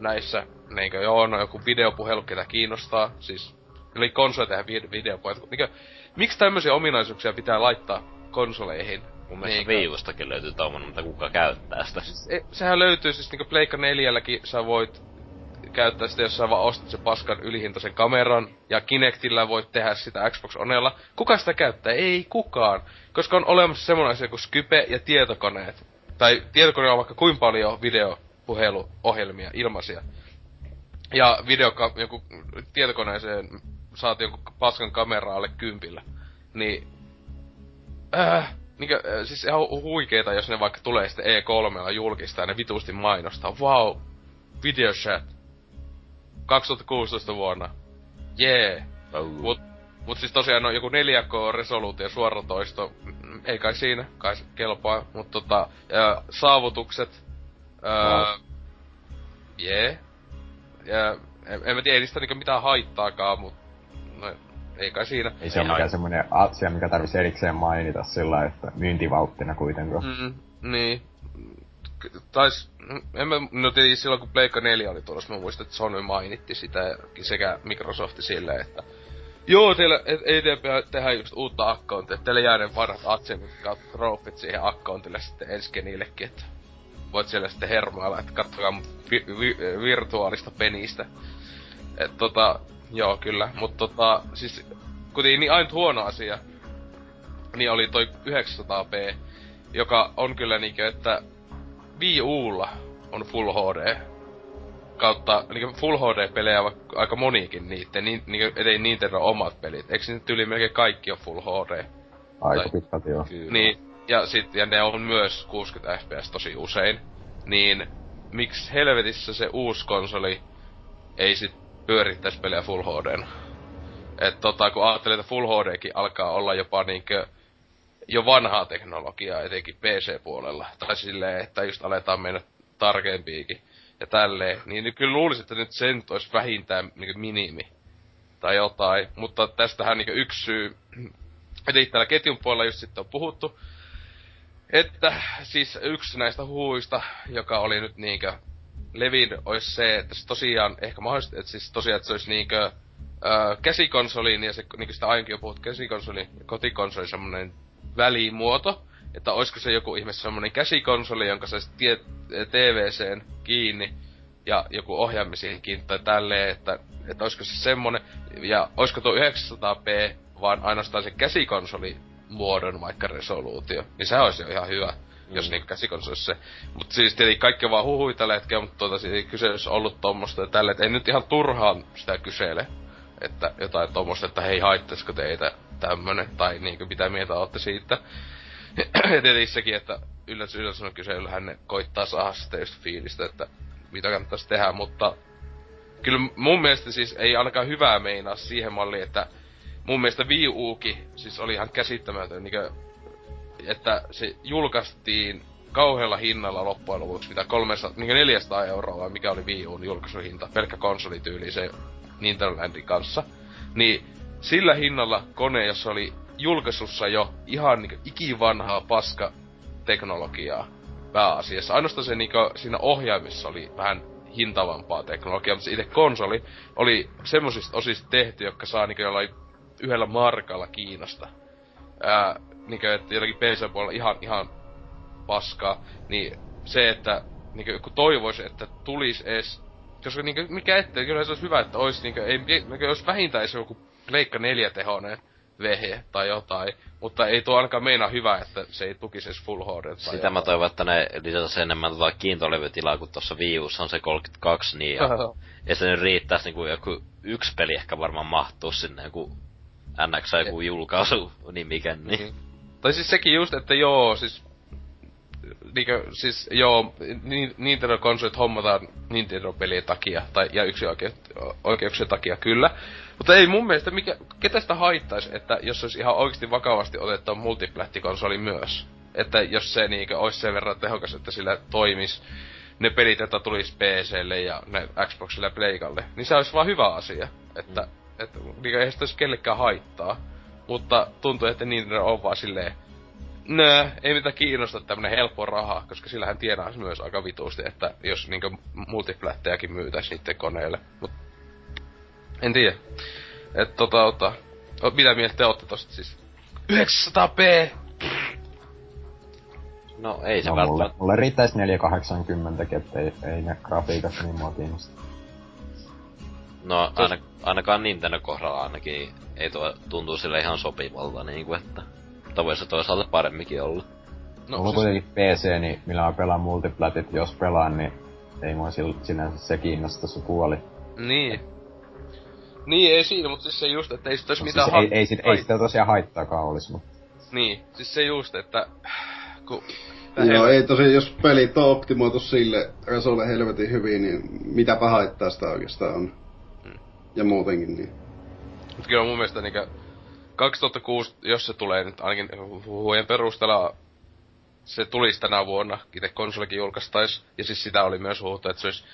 näissä. Niinkö joo, no joku videopuhelu, ketä kiinnostaa. Siis, eli konsoli tehdä videopuhelu. Niinkö, miksi tämmöisiä ominaisuuksia pitää laittaa konsoleihin. Mun mielestä Viivustakin löytyy tommonen, mutta kuka käyttää sitä? Siis, e, sehän löytyy siis niinku Pleikka 4 sä voit käyttää sitä, jos sä vaan ostat sen paskan ylihintaisen kameran, ja Kinectillä voit tehdä sitä Xbox Onella. Kuka sitä käyttää? Ei kukaan. Koska on olemassa semmoinen asia kuin Skype ja tietokoneet. Tai tietokoneella on vaikka kuinka paljon videopuheluohjelmia ilmaisia. Ja videoka- joku tietokoneeseen saat jonkun paskan kameraa alle kympillä. Niin äh, niinkö, äh, siis ihan huikeeta, jos ne vaikka tulee sitten E3 julkistaa ja ne vitusti mainostaa. Wow, video chat. 2016 vuonna. Jee. Yeah. Oh. Mut, mut siis tosiaan on joku 4K-resoluutio suoratoisto. Mm, ei kai siinä, kai se kelpaa. Mut tota, ja saavutukset. Öö, jee. Yeah. Ja en, en mä tiedä, ei niistä niinku mitään haittaakaan, mut no, ei kai siinä. Ei se ole mikään semmonen asia, mikä tarvitsisi erikseen mainita sillä että myyntivalttina kuitenkaan. Mm, niin. Tais, en mä, no tietysti silloin kun Pleikka 4 oli tulossa, mä muistan, että Sony mainitti sitä sekä Microsoft silleen, että Joo, teillä ei tehdä just uutta accountia, että teille jää ne vanhat Atsemit kautta trofit siihen accountille sitten ensi niillekin, että voit siellä sitten hermailla, että katsokaa vi- vi- virtuaalista penistä. Et tota, Joo, kyllä. Mutta tota, siis kuitenkin niin ainut huono asia, niin oli toi 900p, joka on kyllä niinkö, että Wii Ulla on Full HD. Kautta, niin Full HD-pelejä vaikka aika monikin niitten, niin, niin, ettei Nintendo omat pelit. Eikö nyt yli melkein kaikki on Full HD? Aika pitkälti joo. Niin, ja sit, ja ne on myös 60 fps tosi usein. Niin, miksi helvetissä se uusi konsoli ei sit pyörittäis pelejä Full HDn. Et tota, kun ajattelee, että Full HDkin alkaa olla jopa niinkö jo vanhaa teknologiaa, etenkin PC-puolella. Tai silleen, että just aletaan mennä tarkempiikin ja tälleen. Niin kyllä luulisin, että nyt sen olisi vähintään niin minimi. Tai jotain. Mutta tästähän niin yksi syy, [clears throat] eli täällä ketjun puolella just sitten on puhuttu, että siis yksi näistä huuista, joka oli nyt niinkö levin olisi se, että se tosiaan ehkä mahdollisesti, että siis tosiaan, että se olisi niinkö käsikonsoliin ja se, niin sitä ainakin jo puhut, käsikonsoli ja kotikonsoli semmonen välimuoto, että olisiko se joku ihme semmonen käsikonsoli, jonka saisi tie, TVCen kiinni ja joku ohjaamisiin kiinni tai tälleen, että, että olisiko se semmonen, ja olisiko tuo 900p vaan ainoastaan se käsikonsoli muodon vaikka resoluutio. Niin se olisi jo ihan hyvä, mm. jos niinku käsikonsolissa se. Mut siis tietenkin kaikki vaan huhui tällä hetkellä, mutta tuota, ei kyse olisi ollut tommosta ja tälle, että ei nyt ihan turhaan sitä kysele. Että jotain tommosta, että hei haittaisiko teitä tämmönen, tai niinku mitä mieltä olette siitä. [clears throat] ja tietenkin sekin, että yllätys yllätys on kyse, hän ne koittaa saada sitä just fiilistä, että mitä kannattaisi tehdä, mutta kyllä mun mielestä siis ei ainakaan hyvää meinaa siihen malliin, että mun mielestä Wii Uki siis oli ihan käsittämätön, niin kuin, että se julkaistiin kauhealla hinnalla loppujen lopuksi, mitä 300, niin 400 euroa vai mikä oli Wii Uun julkaisuhinta, pelkkä konsolityyli se Nintendo Landin kanssa. Niin sillä hinnalla kone, jossa oli julkaisussa jo ihan niin ikivanhaa paska teknologiaa pääasiassa. Ainoastaan se niin siinä ohjaimissa oli vähän hintavampaa teknologiaa, mutta se itse konsoli oli semmosista osista tehty, jotka saa niin jollain yhdellä markalla Kiinasta. Ää, niin kuin, että jotenkin PC puolella ihan, ihan paskaa, niin se, että niin kuin, kun toivoisi, että tulisi edes koska niinku, mikä ettei, kyllä se olisi hyvä, että olisi niinku, ei, niinku, olisi vähintään joku Pleikka neljätehonen vehje tai jotain. Mutta ei tuo ainakaan meinaa hyvä, että se ei tukisi edes Full HD. Sitä jotain. mä toivon, että ne lisätä enemmän tota kiintolevytilaa, kun tuossa Wii on se 32, niin ja, ja se nyt riittäisi niinku joku yksi peli ehkä varmaan mahtuu sinne joku NX joku julkaisu nimiken, niin. Mm-hmm. Tai siis sekin just, että joo, siis niinkö, siis joo, Nintendo-konsolit hommataan Nintendo-pelien takia, tai, ja yksi oike, oikeuksien takia kyllä. Mutta ei mun mielestä, mikä, ketä sitä haittaisi, että jos olisi ihan oikeasti vakavasti otettu multiplättikonsoli myös. Että jos se niinkö olisi sen verran tehokas, että sillä toimis ne pelit, joita tulisi PClle ja ne Xboxille ja Playkalle, niin se olisi vaan hyvä asia. Että, mm. että niinkö ei sitä olisi kellekään haittaa. Mutta tuntuu, että Nintendo on vaan silleen, Nö, ei mitään kiinnosta tämmönen helppo raha, koska sillähän tienaisi myös aika vituusti, että jos niinkö multiplättejäkin myytäis niitten koneille. Mut en tiedä. Et tota, ota, mitä mieltä te ootte tosta siis? 900p! No ei se no, välttämättä. Mulle, mulle riittäis 480, ettei ei ne grafiikat niin mua kiinnosta. No aina, ainakaan Nintendo kohdalla ainakin ei tuo tuntuu sille ihan sopivalta niinku, että mutta voisi toisaalta paremminkin olla. No, Mulla on siis... kuitenkin PC, niin millä mä pelaan multiplatit, jos pelaan, niin ei mua sinänsä se kiinnosta se puoli. Niin. Niin, ei siinä, mutta siis se just, että ei sitä olisi no, mitään siis ha- ei, ei, sit, ei sitä tosiaan haittaakaan olisi, mutta... Niin, siis se just, että... [sighs] Kun... Joo, ei tosi, jos pelit on optimoitu sille resolle helvetin hyvin, niin mitäpä haittaa sitä oikeastaan on. Hmm. Ja muutenkin niin. Mutta kyllä mun mielestä niinkö 2006, jos se tulee nyt ainakin huhujen perusteella, se tulisi tänä vuonna, itse konsolikin julkaistais, ja siis sitä oli myös huhuttu, että se olisi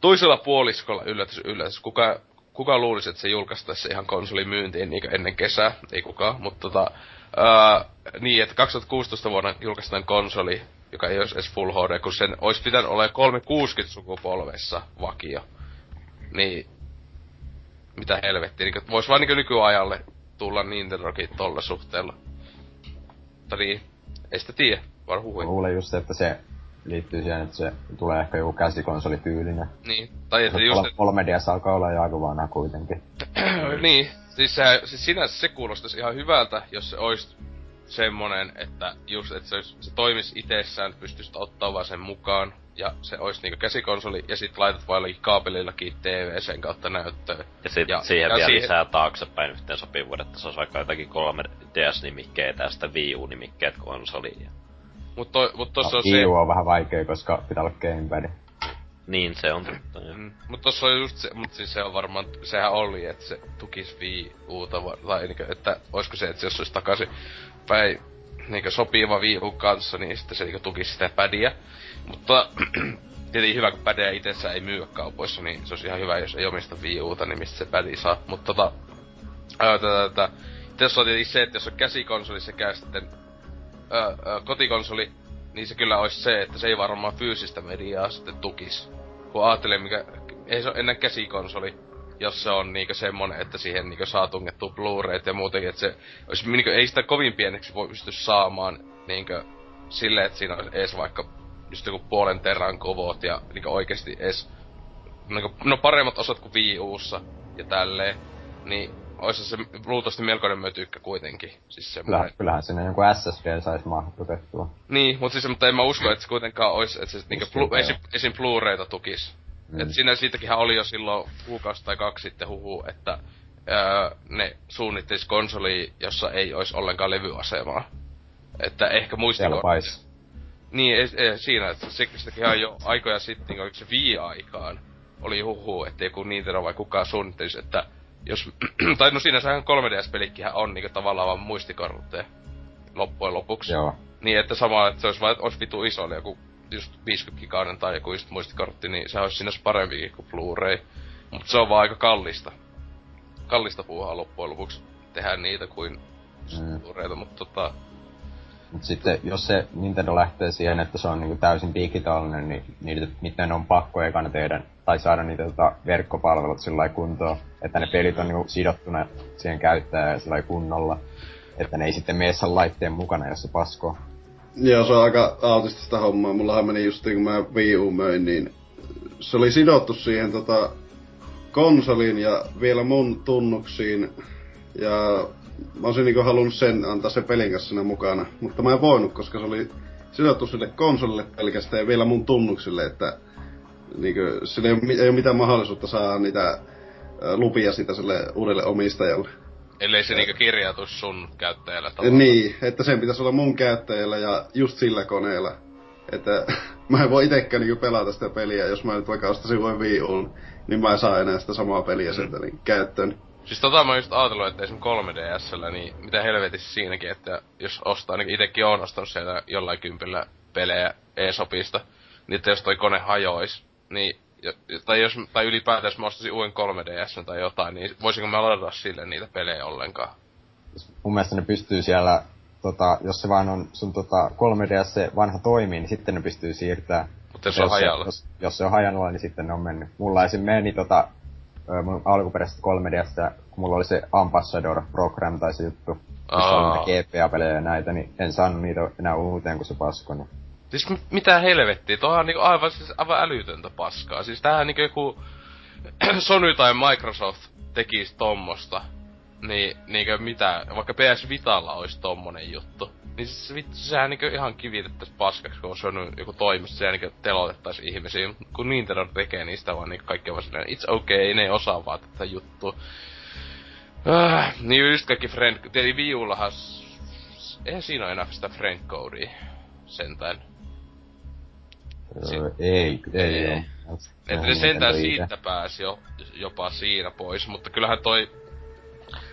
toisella puoliskolla yllätys, yllätys. Kuka, kuka luulisi, että se julkaistaisi ihan konsolimyyntiin niin ennen kesää, ei kukaan, mutta tota, ää, niin, että 2016 vuonna julkaistaan konsoli, joka ei olisi edes Full HD, kun sen olisi pitänyt olla 360 sukupolvessa vakio. Niin, mitä helvettiä, niin vois vaan niin nykyajalle tulla Nintendokin tolla suhteella. Mutta niin, ei sitä tiedä, vaan huhui. Luulen just, että se liittyy siihen, että se tulee ehkä joku käsikonsolityylinen. Niin, tai että just... Et... 3DS alkaa olla jo aika vanha kuitenkin. [clears throat] niin, siis, se, siis sinänsä se kuulostaisi ihan hyvältä, jos se olisi semmonen, että just, että se, olisi, se toimisi itsessään, pystyisit ottaa vaan sen mukaan, ja se olisi niinku käsikonsoli, ja sit laitat vaan jollakin kaapelillakin TV sen kautta näyttöön. Ja sit ja, siihen ja vielä siihen... lisää taaksepäin yhteen sopivuudet, että se olisi vaikka jotakin 3DS-nimikkeitä ja sitten Wii U-nimikkeet konsoliin. Mut, to, mut tossa no, on se... On vähän vaikea, koska pitää olla gamepad. Niin, se on totta, mm. Mut tossa on just se, mut siis se on varmaan, sehän oli, että se tukis Wii Uta, tai niinku, että oisko se, että jos se olisi takaisin päin niinku sopiva Wii U kanssa, niin sitten se niinku tukisi sitä pädiä. Mutta [clears throat] tietenkin hyvä, kun pädeä itsessään ei myy kaupoissa, niin se olisi ihan hyvä, jos ei omista Wii Uta, niin mistä se pädi saa. Mutta tota, ää, tätä, tätä, tässä on tietenkin se, että jos on käsikonsoli sekä sitten kotikonsoli, niin se kyllä olisi se, että se ei varmaan fyysistä mediaa sitten tukis. Kun ajattelee, mikä, ei se ole ennen käsikonsoli, jos se on niinkö semmonen, että siihen niinkö saa tungettua Blu-rayt ja muutenkin, että se olisi, niinkö, ei sitä kovin pieneksi voi pysty saamaan niinkö silleen, että siinä olisi edes vaikka just joku puolen terran kovot ja niinku oikeesti edes niinku, no paremmat osat kuin Wii ja tälleen, niin olisi se luultavasti melkoinen mötykkä kuitenkin. Siis Kyllä, semmoinen. kyllähän sinne jonkun SSD saisi mahdutettua. Niin, mutta siis mutta en mä usko, että se kuitenkaan olisi, että se niinku blu, esim, joo. esim Blu-rayta tukis. Mm. Et siinä siitäkinhän oli jo silloin kuukausi tai kaksi sitten huhu, että öö, ne suunnittelis konsoli, jossa ei olisi ollenkaan levyasemaa. Että ehkä Siellä muistikortti. pais. Niin, ei, ei, siinä, että sitäkin ihan jo aikoja sitten, niin oliko se Wii-aikaan, oli huhu, että joku Nintendo vai kukaan suunnittelisi, että jos, [clears throat] tai no siinä sehän 3DS-pelikkihän on niinku tavallaan vaan muistikortteja loppujen lopuksi. Joo. Niin, että sama, että se olisi vaan, että olisi vitu iso, oli joku just 50 gigainen tai joku just muistikortti, niin se olisi sinänsä parempikin kuin Blu-ray. Mutta se on vaan aika kallista. Kallista puuhaa loppujen lopuksi tehdä niitä kuin Mm. Blu-rayta, mutta tota... Mut sitten, jos se Nintendo lähtee siihen, että se on niinku täysin digitaalinen, niin niitä, niiden on pakko ekana tehdä, tai saada niitä tota, verkkopalvelut sillä kuntoon, että ne pelit on niinku sidottuna siihen käyttäjään sillä kunnolla. Että ne ei sitten mene sen laitteen mukana, jos se paskoo. Joo, se on aika autistista hommaa. Mullahan meni just kun mä Wii U möin, niin se oli sidottu siihen tota konsoliin ja vielä mun tunnuksiin. Ja mä olisin niinku halunnut sen antaa sen pelin kanssa siinä mukana. Mutta mä en voinut, koska se oli sidottu sille konsolille pelkästään ja vielä mun tunnuksille, että niinku, sillä ei, ei ole mitään mahdollisuutta saada niitä lupia sitä sille uudelle omistajalle. Ellei se niinku kirjautu sun käyttäjällä tavallaan. Niin, että sen pitäisi olla mun käyttäjällä ja just sillä koneella. Että [laughs] mä en voi itekään niinku pelata sitä peliä, jos mä nyt vaikka ostaisin vain Wii Uun, niin mä en saa enää sitä samaa peliä sieltä niin käyttöön. Siis tota mä just ajatellut, että esim 3DSllä, niin mitä helvetissä siinäkin, että jos ostaa, niin itekin on ostanut sieltä jollain kympillä pelejä eSopista, niin että jos toi kone hajois, niin tai, jos, tai ylipäätään jos mä ostaisin uuden 3DS tai jotain, niin voisinko mä ladata sille niitä pelejä ollenkaan? Mun mielestä ne pystyy siellä, tota, jos se vaan on sun tota, 3DS se vanha toimii, niin sitten ne pystyy siirtää. Mutta jos se on hajalla. Jos, jos se on hajalla, niin sitten ne on mennyt. Mulla esim. meni tota, mun alkuperäisestä 3DS, kun mulla oli se Ambassador Program tai se juttu, missä Aa. oli GPA-pelejä ja näitä, niin en saanut niitä enää uuteen, kun se paskoi. Niin. Siis mitä helvettiä, tuohan on niinku aivan, siis aivan älytöntä paskaa. Siis tämähän niinku joku [clears throat] Sony tai Microsoft tekis tommosta. Niin, niinkö mitä, vaikka PS Vitalla olisi tommonen juttu. Niin siis vittu, sehän niinku ihan kivitettäis paskaksi, kun Sony joku toimisto, sehän niinku telotettais ihmisiä. Kun Nintendo tekee niistä vaan niinku kaikki on silleen, it's okay, ne ei osaa vaan tätä juttua. Ah, niin just kaikki friend, Ullahan, s- eihän siinä ole enää sitä friend codea sentään. Si- ei, ei, Ei. ei. Että ne sentään siitä pääsi jo, jopa siinä pois, mutta kyllähän toi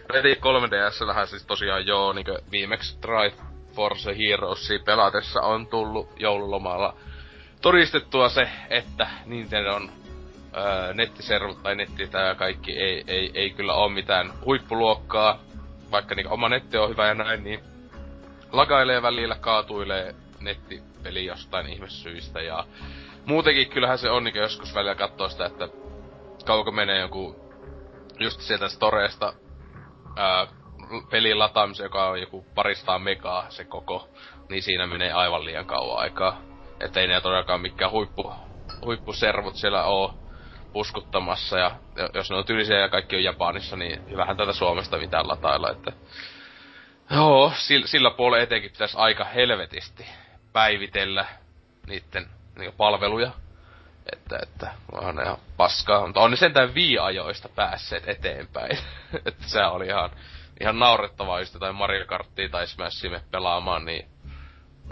Ready 3DSllähän siis tosiaan joo, niinku viimeksi Drive Force Heroesia pelatessa on tullut joululomalla todistettua se, että Nintendon öö, nettiservut tai netti tää kaikki ei, ei, ei kyllä ole mitään huippuluokkaa, vaikka niinku oma netti on hyvä ja näin, niin lagailee välillä, kaatuilee nettipeli jostain ihmesyistä ja muutenkin kyllähän se on niinku joskus välillä katsoo sitä, että kauanko menee joku just sieltä storeesta ää, pelin lataamisen, joka on joku paristaan megaa se koko, niin siinä menee aivan liian kauan aikaa. Että ei ne todellakaan mikään huippu, huippuservut siellä oo puskuttamassa ja jos ne on tylsiä ja kaikki on Japanissa, niin hyvähän tätä Suomesta mitään latailla, että Joo, sillä, sillä puolella etenkin pitäisi aika helvetisti päivitellä niitten niinku palveluja. Että, että on ne ihan paskaa. Mutta on ne sentään viiajoista päässeet eteenpäin. [laughs] että se oli ihan, ihan naurettavaa just jotain Mario Karttia tai Smashia me pelaamaan, niin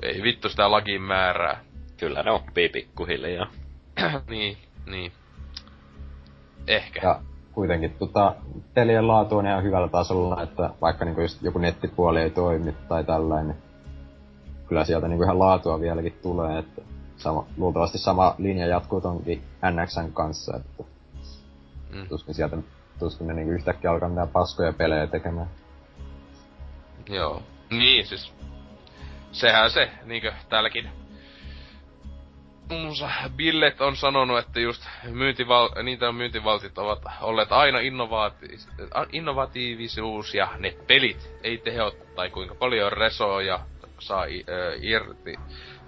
ei vittu sitä lagin määrää. Kyllä ne oppii pikkuhiljaa. [clears throat] niin, niin. Ehkä. Ja kuitenkin tota, pelien laatu on ihan hyvällä tasolla, että vaikka niinku just joku nettipuoli ei toimi tai tällainen, niin kyllä sieltä niinku ihan laatua vieläkin tulee, että sama, luultavasti sama linja jatkuu tonkin NXN kanssa, että Mm. tuskin sieltä tuskin ne niinku yhtäkkiä alkaa mitään paskoja pelejä tekemään. Joo. Niin, siis... Sehän se, niinkö täälläkin... Musa Billet on sanonut, että just myyntival- niitä myyntivaltit ovat olleet aina innovaati- innovatiivisuus ja ne pelit ei tehot tai kuinka paljon resoja saa ö, irti.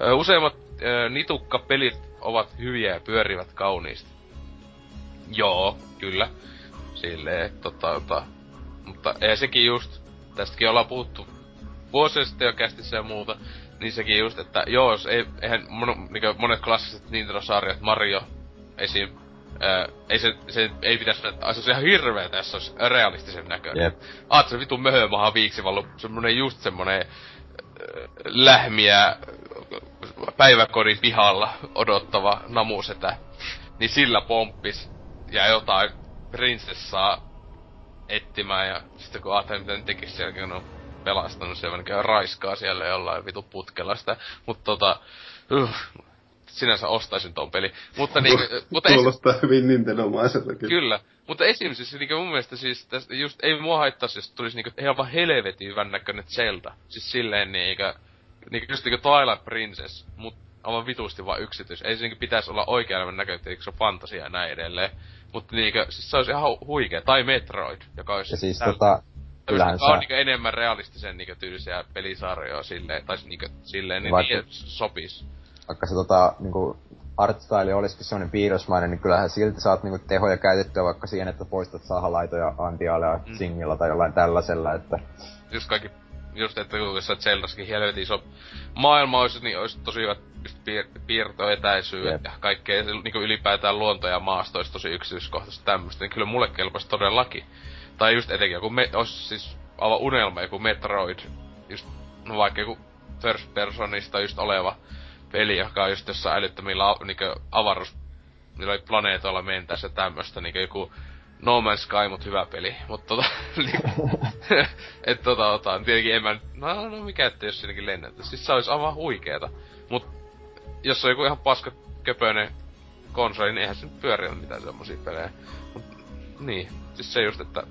Ö, useimmat ö, nitukkapelit ovat hyviä ja pyörivät kauniisti. Joo, kyllä. Silleen, tota, tota, Mutta eihän sekin just, tästäkin ollaan puhuttu vuosia sitten jo kästissä ja muuta, niin sekin just, että joo, ei, eihän mon, niin monet klassiset Nintendo-sarjat, Mario esim. Ää, ei se, se ei pitäisi että se ihan hirveetä, jos se olisi realistisen näköinen. Jep. Aat se vitun möhömaha viiksivallu, semmonen just semmonen lähmiä päiväkodin pihalla odottava namusetä, niin sillä pomppis ja jotain prinsessaa etsimään ja sitten kun ajattelin mitä ne tekis siellä, kun on pelastanut siellä, niin raiskaa siellä jollain vitu putkella sitä, mutta tota, uh, sinänsä ostaisin ton peli. Mutta niin, mutta Kuulostaa hyvin Nintendo-maiselta kyllä. Kyllä. Mutta esim. siis niinku mun mielestä siis tästä just ei mua haittaisi, jos tulisi niinku ihan helvetin hyvän näköinen Zelda. Siis silleen niinku, niinku just niinku Twilight Princess, mut aivan vitusti vaan yksityis. Ei se niinku pitäisi olla oikean näköinen, eikö se on fantasia ja näin edelleen. Mutta niinku, siis se olisi ihan huikea. Tai Metroid, joka olisi... Ja siis täl- tota, kyllähän Tämmöset, on sä, niinku enemmän realistisen niinku tyylisiä pelisarjoja silleen, tai niinku silleen, niin, Vaikka- niin sopis. Vaikka se tota, niinku, artstyle olisikin semmonen piirrosmainen, niin kyllähän silti saat niinku tehoja käytettyä vaikka siihen, että poistat sahalaitoja antiaalea Mm. singilla tai jollain tällaisella, että just kaikki, just että kun jossain Zeldassakin helvetin iso maailma olisi, niin olisi tosi hyvät just piir- piirtoetäisyydet Jep. ja kaikkea, se, niin ylipäätään luonto ja maasto olisi tosi yksityiskohtaista tämmöistä, niin kyllä mulle kelpaisi todellakin. Tai just etenkin joku, me, olisi siis aivan unelma joku Metroid, just, no vaikka joku first personista just oleva peli, joka on just jossain älyttömillä niinkö avaruus, niillä oli planeetoilla mentäessä tämmöstä, niinkö joku No Man's Sky, mut hyvä peli. Mut tota, [laughs] niin, [laughs] et tota otan. Tietenkin en mä nyt- no, no mikä ettei jos siinäkin lennettä. Siis se olisi aivan huikeeta. Mut jos on joku ihan paska köpönen konsoli, niin eihän se nyt pyöri mitään semmosia pelejä. Mut, niin, siis se just, että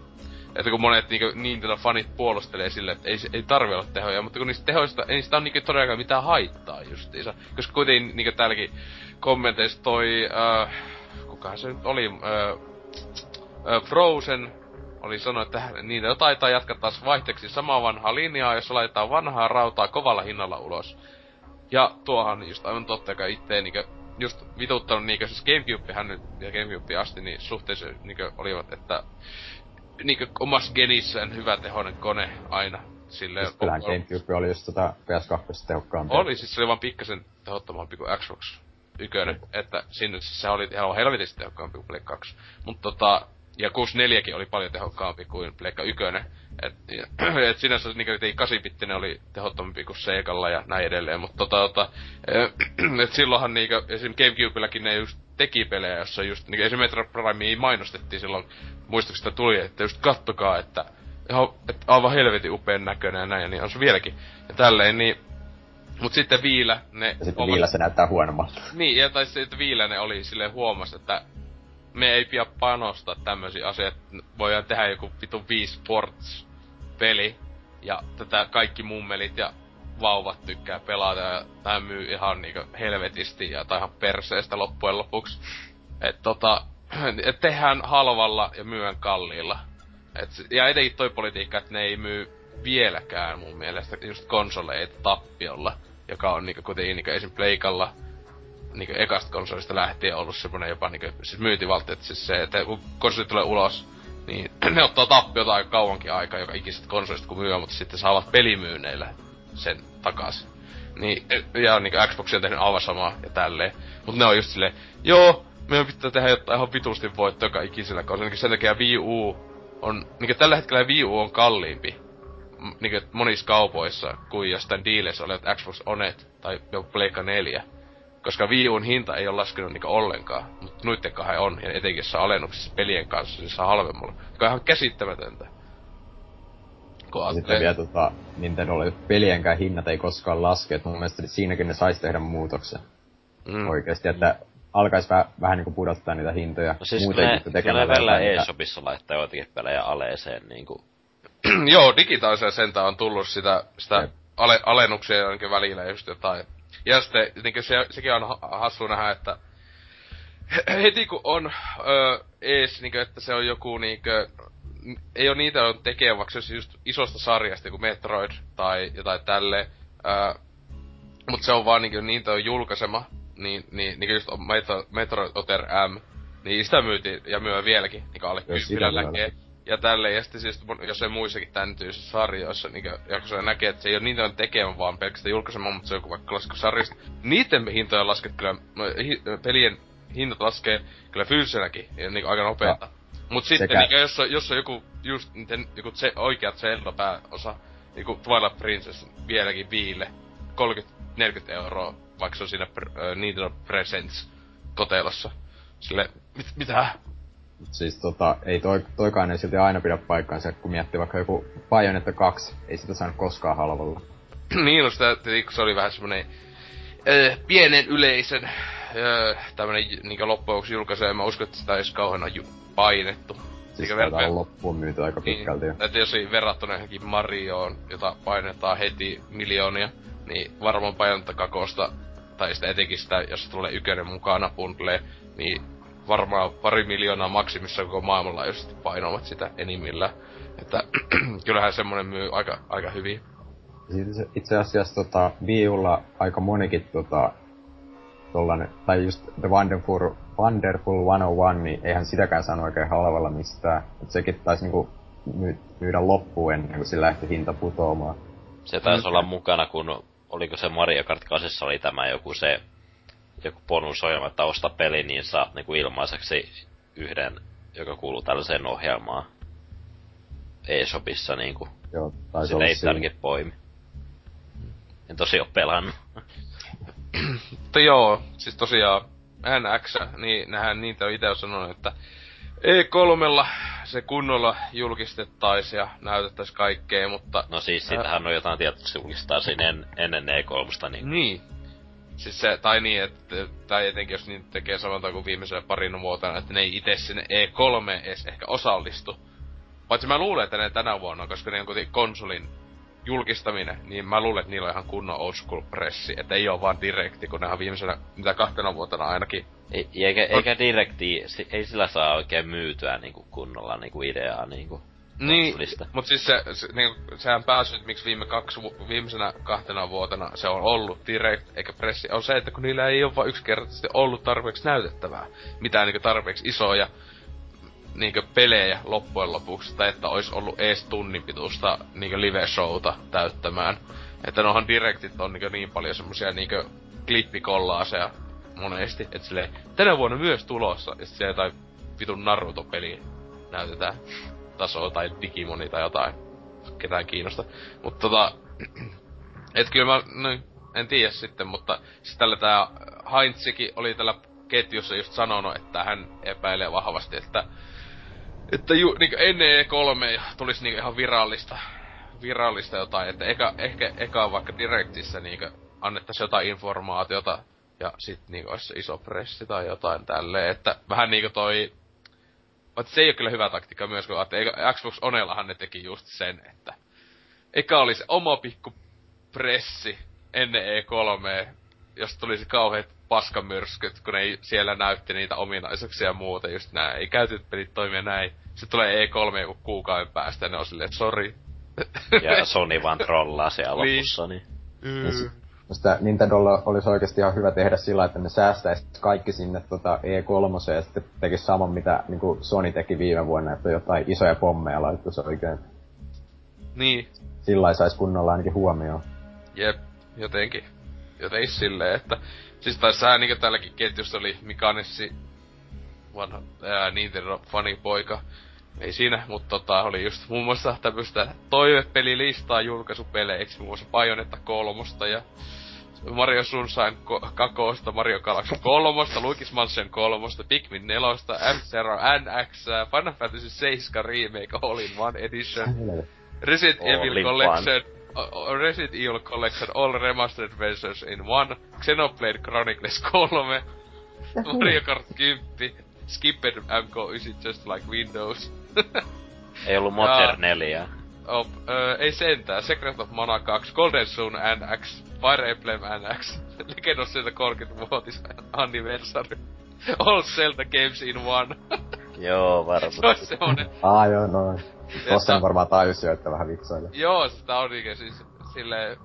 että kun monet niinku Nintendo-fanit puolustelee sille, että ei, ei tarvi olla tehoja, mutta kun niistä tehoista, ei niistä ole niinku todellakaan mitään haittaa justiinsa. Koska kuitenkin niinku täälläkin kommenteissa toi, äh, kukahan se nyt oli, äh, äh, Frozen oli sanonut, että niitä taitaa jatkaa taas vaihteeksi samaa vanhaa linjaa, jossa laitetaan vanhaa rautaa kovalla hinnalla ulos. Ja tuohan on just aivan totta, joka itse niinku just vituttanut niinku, siis Gamecubehän nyt ja Gamecube asti, niin suhteessa niinku olivat, että niinku omassa genissään hyvä tehoinen kone aina. Silleen, siis kyllähän on- Gamecube oli just tota PS2 tehokkaampi. oli, siis se oli vaan pikkasen tehottomampi kuin Xbox Ykönen, että sinne siis se oli ihan helvetisti tehokkaampi kuin Play 2. Mutta tota, ja 64kin oli paljon tehokkaampi kuin Pleikka Ykönen. Et, [clears throat] et sinänsä niinku ei 8 oli tehottomampi kuin Segalla ja näin edelleen, mutta tota, tota, [clears throat] et silloinhan niinku, esim. Gamecubellakin ne just teki pelejä, jossa just, niinku esim. Metro Prime mainostettiin silloin, muistaakseni tuli, että just kattokaa, että ihan, että aivan helvetin upean näköinen ja näin, ja niin on se vieläkin. Ja tälleen, niin Mut sitten Viilä, ne... Ja sitten omat- se näyttää huonommalta. Niin, ja tai sitten Viilä ne oli silleen huomas, että me ei pidä panostaa tämmöisiä asioita. Voidaan tehdä joku vitun Wii Sports peli, ja tätä kaikki mummelit ja vauvat tykkää pelata, ja tää myy ihan niinku helvetisti, ja tai ihan perseestä loppujen lopuksi. Et tota, [clears throat] et tehdään halvalla ja myydään kalliilla. Et, ja etenkin toi politiikka, että ne ei myy vieläkään mun mielestä just konsoleita tappiolla, joka on niinku kuitenkin niinku esim. Pleikalla niinku ekasta konsolista lähtien ollut semmonen jopa niinku, siis myyntivaltti, että siis se, että kun konsoli tulee ulos, niin ne ottaa tappiota aika kauankin aikaa joka ikisestä konsolista kun myy, mutta sitten saavat pelimyynneillä sen takaisin. Niin, ja niinku Xbox on tehnyt aivan samaa ja tälleen. Mut ne on just silleen, joo, meidän pitää tehdä jotain ihan vitusti voittoa joka ikisellä konsolilla. Niin sen takia Wii U on, niinku tällä hetkellä Wii U on kalliimpi m- niinku monissa kaupoissa kuin jostain diileissä olevat Xbox Onet tai joku Pleikka 4. Koska Wii Un hinta ei ole laskenut niinku ollenkaan, mutta noitten kahden on, ja etenkin saa alennuksissa pelien kanssa, niin saa halvemmalla. Joka on ihan käsittämätöntä. Kun Ja sitten vielä tota, Nintendolle pelienkään hinnat ei koskaan laske, et mun mielestä siinäkin ne sais tehdä muutoksen mm. oikeesti, että alkais väh, vähän niinku pudottaa niitä hintoja No siis muutenkin kyllä ne, kyllä ne tekemällä välillä eShopissa laittaa joitakin pelejä aleeseen niinku. [clears throat] Joo, digitaalisella sentään on tullut sitä, sitä Jep. ale, alennuksia ainakin välillä just jotain. Ja sitten niin se, sekin on ha- hassu nähdä, että he- [clears throat] heti kun on ö, ees, niin että se on joku niinkö, ei ole niitä on tekee, vaikka se olisi just isosta sarjasta, kuin Metroid tai jotain tälle. Ö, mutta se on vaan niinkö niitä on julkaisema, niin, niin, niin just on Metro, Metroid Otter M, niin sitä myytiin ja myö vieläkin, niin alle Joo, sitä kympillä vielä. näkee. Ja tälleen, ja sitten siis, jos ei muissakin tän tyylisissä sarjoissa, niin kun se näkee, että se ei ole niitä tekemään vaan pelkästään julkaisemaan, mutta se on joku vaikka sarjasta, niiden hintoja lasket kyllä, hi, pelien hinnat laskee kyllä fyysisenäkin, ja niin aika nopeeta. No. Mut sitten, Sekä... niin, jos, on, jos on joku, just niiden, joku se, oikeat Zelda pääosa, niinku Twilight Princess vieläkin viille, 30-40 euroa, vaikka se on siinä uh, Nintendo Presents kotelossa. Sille, mit, mitä? Siis tota, ei toi, toikaan ei silti aina pidä paikkaansa, kun miettii vaikka joku Bayonetta 2, ei sitä saanut koskaan halvalla. [clears throat] niin, no sitä, se oli vähän semmonen äh, pienen yleisön äh, tämmönen niinku loppujen julkaisee, mä uskon, että sitä ei kauheena ju- painettu. Siis ver- loppuun myyty aika niin, pitkälti niin, Että jos ei verrattuna johonkin Marioon, jota painetaan heti miljoonia, niin varmaan Bayonetta kakosta, tai sitä etenkin sitä, jos tulee ykönen mukana bundle, niin varmaan pari miljoonaa maksimissa koko maailmanlaajuisesti painoavat sitä enimmillä. Että [clears throat] kyllähän semmonen myy aika, aika hyvin. Siis itse asiassa tota, Viulla aika monikin tota, tollanen, tai just The Wonderful, Wonderful 101, niin eihän sitäkään saanut oikein halvalla mistään. Et sekin taisi niinku my, myydä loppuun ennen kuin sillä lähti hinta putoamaan. Se taisi mm. olla mukana, kun oliko se Mario Kart 8 oli tämä joku se joku bonusohjelma, että osta peli, niin saa niinku ilmaiseksi yhden, joka kuuluu tällaiseen ohjelmaan. E-shopissa niinku. Joo, Sinne ei ainakin poimi. En tosi oo pelannut. Mutta joo, siis tosiaan NX, niin nähän niitä on itse sanonut, että E3 se kunnolla julkistettais ja näytettäis kaikkea, mutta... No siis sitähän on jotain tietysti julkistaa siinä en, ennen E3, niin... Niin. Siis se, tai niin, että, tai etenkin jos niin tekee samalta kuin viimeisellä parin vuotena, että ne ei itse sinne E3 edes ehkä osallistu. Paitsi mä luulen, että ne tänä vuonna, koska ne on kuitenkin konsolin julkistaminen, niin mä luulen, että niillä on ihan kunnon old school pressi, että ei ole vaan direkti, kun ne on viimeisenä, mitä kahtena vuotena ainakin. Ei, eikä, eikä direkti, ei sillä saa oikein myytyä niinku kunnolla niinku ideaa niinku. Niin, mutta siis se, se niin, sehän pääsy, miksi viime kaksi, viimeisenä kahtena vuotena se on ollut direct eikä pressi, on se, että kun niillä ei ole vaan yksinkertaisesti ollut tarpeeksi näytettävää. Mitään niin tarpeeksi isoja niinkö pelejä loppujen lopuksi, tai että olisi ollut ees tunnin pituista niinkö live-showta täyttämään. Että nohan direktit on niinkö niin paljon semmosia niinkö klippikollaaseja monesti, että sille tänä vuonna myös tulossa, ja sitten jotain vitun Naruto-peli näytetään tasoa tai Digimoni tai jotain. Ketään kiinnosta. Mutta tota, [clears throat] et kyllä mä, no, en tiedä sitten, mutta siis tällä tää Heinzikin oli tällä ketjussa just sanonut, että hän epäilee vahvasti, että että ju, niin ennen E3 tulisi niin ihan virallista, virallista jotain, että eka, ehkä eka vaikka Directissä niin annettaisiin jotain informaatiota ja sit niin olisi iso pressi tai jotain tälleen, että vähän niinku toi mutta se ei ole kyllä hyvä taktiikka myös, kun että Xbox Onellahan ne teki just sen, että eka oli se oma pikku pressi ennen E3, jos tulisi kauheat paskamyrskyt, kun ne siellä näytti niitä ominaisuuksia ja muuta, just nää, ei käytetyt pelit toimia näin. Sitten tulee E3 joku kuukauden päästä ja ne on silleen, sori. Ja Sony vaan trollaa siellä niin. lopussa, niin. Mm. Sitä Nintendolla olisi oikeasti ihan hyvä tehdä sillä, että ne säästäisi kaikki sinne tota E3 ja sitten tekisi saman, mitä niin kuin Sony teki viime vuonna, että jotain isoja pommeja laittaisi oikein. Niin. Sillä saisi kunnolla ainakin huomioon. Jep, jotenkin. Jotenkin silleen, että... Siis tai sä niinku tälläkin ketjussa oli Mikanessi vanha ää, Nintendo fanipoika. Ei siinä, mutta tota, oli just muun muassa tämmöstä toivepelilistaa julkaisupeleiksi, muun muassa Bayonetta kolmosta ja Mario Sunshine ko- kakosta, Mario Galaxy kolmosta, Luigi's Mansion kolmosta, Pikmin nelosta, F-Zero NX, Final Fantasy 7 Remake All in One Edition, Resident Evil Collection, Resident Evil Collection All Remastered Versions in One, Xenoblade Chronicles 3, [laughs] Mario Kart 10, Skipped MK9 Just Like Windows. [laughs] ei ollut Modern 4. Oh, öö, ei sentään. Secret of Mana 2, Golden Sun NX, Fire Emblem NX, [laughs] Legend of Zelda 30-vuotis anniversary. All Zelda Games in One. [laughs] joo, varmasti. se on semmonen... Aa, joo, noin. Tossa on varmaan tajus jo, että vähän vitsailee. Joo, sitä on niinkö siis silleen...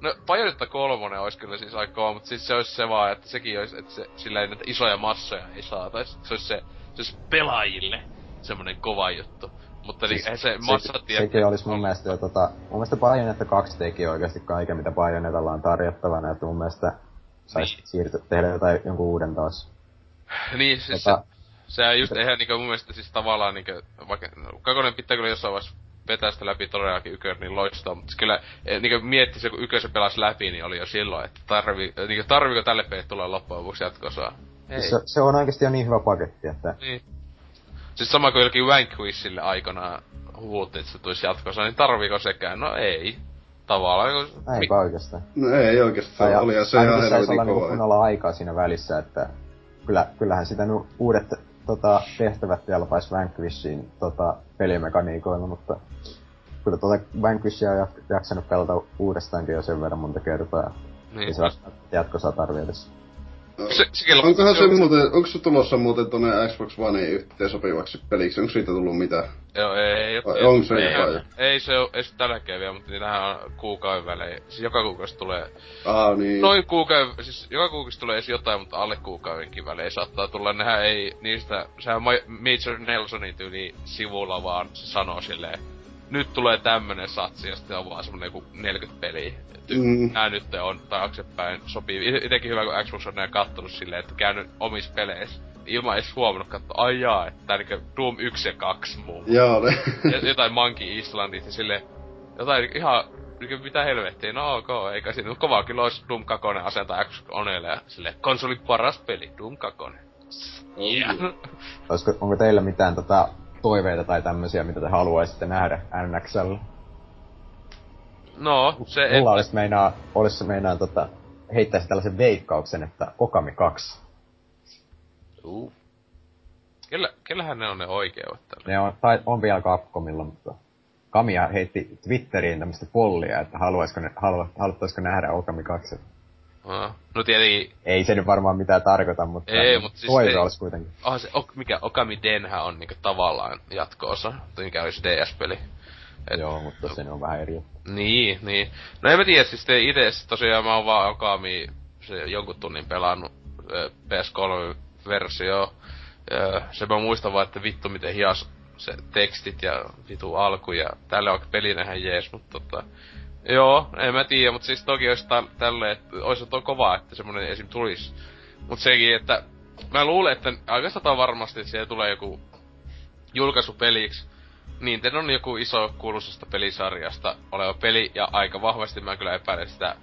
No, Bayonetta kolmonen olisi kyllä siis aika kova, mutta siis se olisi se vaan, että sekin olisi, että se, sillä ei näitä isoja massoja ei saatais. Se olisi se, se olisi pelaajille semmonen kova juttu. Mutta niin, Siis eihän se se- massatiet... Sekin olisi mun mielestä jo tota... Mun mielestä Bayonetta 2 teki oikeasti kaiken, mitä Bayonetalla on tarjottavana, että mun mielestä sais Niin. siirtyä, tehdä jotain jonkun uuden taas. Niin, siis Tota- se, sehän just, eihän niinku mun mielestä siis tavallaan niinku, vaikka, no, kakonen pitää kyllä jossain vaiheessa vetää sitä läpi todellakin ykkönen niin loistaa, mutta se kyllä eh, niinku mietti se, kun ykkösen pelasi läpi, niin oli jo silloin, että tarvi, eh, niinku tarviiko tälle pelille tulla loppujen lopuksi jatkosaa? Ei. Se, se, on oikeasti jo niin hyvä paketti, että Niin. Siis sama kuin jollekin Vanquishille aikanaan huhuttiin, että se tulisi jatkossa, niin tarviiko sekään? No ei. Tavallaan, kun... eipä oikeastaan. No ei oikeastaan, Ja oli se ainakin ihan helvetin niinku kova. kunnolla aikaa siinä välissä, että kyllä, kyllähän sitä nu, uudet tota, tehtävät kelpaisi Vanquishiin tota, pelimekaniikoilla, mutta kyllä tuota Vanquishia on jak- jaksanut pelata uudestaankin jo sen verran monta kertaa. Niin. Ei se jatkosaa tarvii edes. Se, sekin Onkohan se on- muuten, onko se tulossa muuten tonne Xbox One yhteen sopivaksi peliksi? Onko siitä tullut mitään? Joo, ei, Vai on se ei, jotain jo? ei, se ole, ei se tälläkään vielä, mutta niitähän on kuukauden välein. Siis joka kuukausi tulee, Ah niin. noin kuukauden, siis joka kuukausi tulee edes jotain, mutta alle kuukaudenkin välein saattaa tulla. Nehän ei niistä, sehän Ma- Major Nelsonin tyyli sivulla vaan se sanoo silleen, nyt tulee tämmönen satsi, ja sitten on vaan semmonen joku 40 peliä. Mm. Nää nyt on taaksepäin sopii. Itekin hyvä, kun Xbox on näin kattonut silleen, että käynyt omissa peleissä. Ilman edes huomannut katsoa, ai jaa, että tää niinku Doom 1 ja 2 muun muassa. Joo, ne. [laughs] Ja- jotain Monkey Islandit ja sille jotain ihan niinku mitä helvettiä, no ok, eikä siinä kovaa kyllä olisi Doom 2 asentaa Xbox Onelle ja sille konsolin paras peli, Doom 2. Yeah. Olisiko, onko teillä mitään tota, toiveita tai tämmösiä, mitä te haluaisitte nähdä NXL? No, se. Mulla olisi meinaa, olisi meinaa tota, heittäisi tällaisen veikkauksen, että Okami 2. Uh. Kellä, kellähän ne on ne oikeudet tällä? Ne on, tai on vielä Capcomilla, mutta Kamia heitti Twitteriin tämmöistä pollia, että haluaisiko ne, halu, haluttaisiko nähdä Okami 2. No tietenkin, Ei se nyt varmaan mitään tarkoita, mutta, Ei, mutta siis toive ei- olisi kuitenkin. oh, se, ok, mikä Okami Denhän on niinku tavallaan jatko-osa, mikä olisi DS-peli. Et- Joo, mutta se on vähän eri. Niin, niin. No en mä tiedä, siis te ite tosiaan mä oon vaan Okami se jonkun tunnin pelannut ö, PS3-versio. Ö, Se mä muistan vaan, että vittu miten hias se tekstit ja vitu alku ja tälle on pelinähän jees, mutta tota... Joo, en mä tiedä, mutta siis toki olisi tä- tälleen, että olisi tuo kovaa, että semmonen esim. tulisi. Mut sekin, että mä luulen, että aika sata varmasti, että siellä tulee joku julkaisu peliksi. Nintendo on joku iso kuuluisesta pelisarjasta oleva peli, ja aika vahvasti mä kyllä epäilen sitä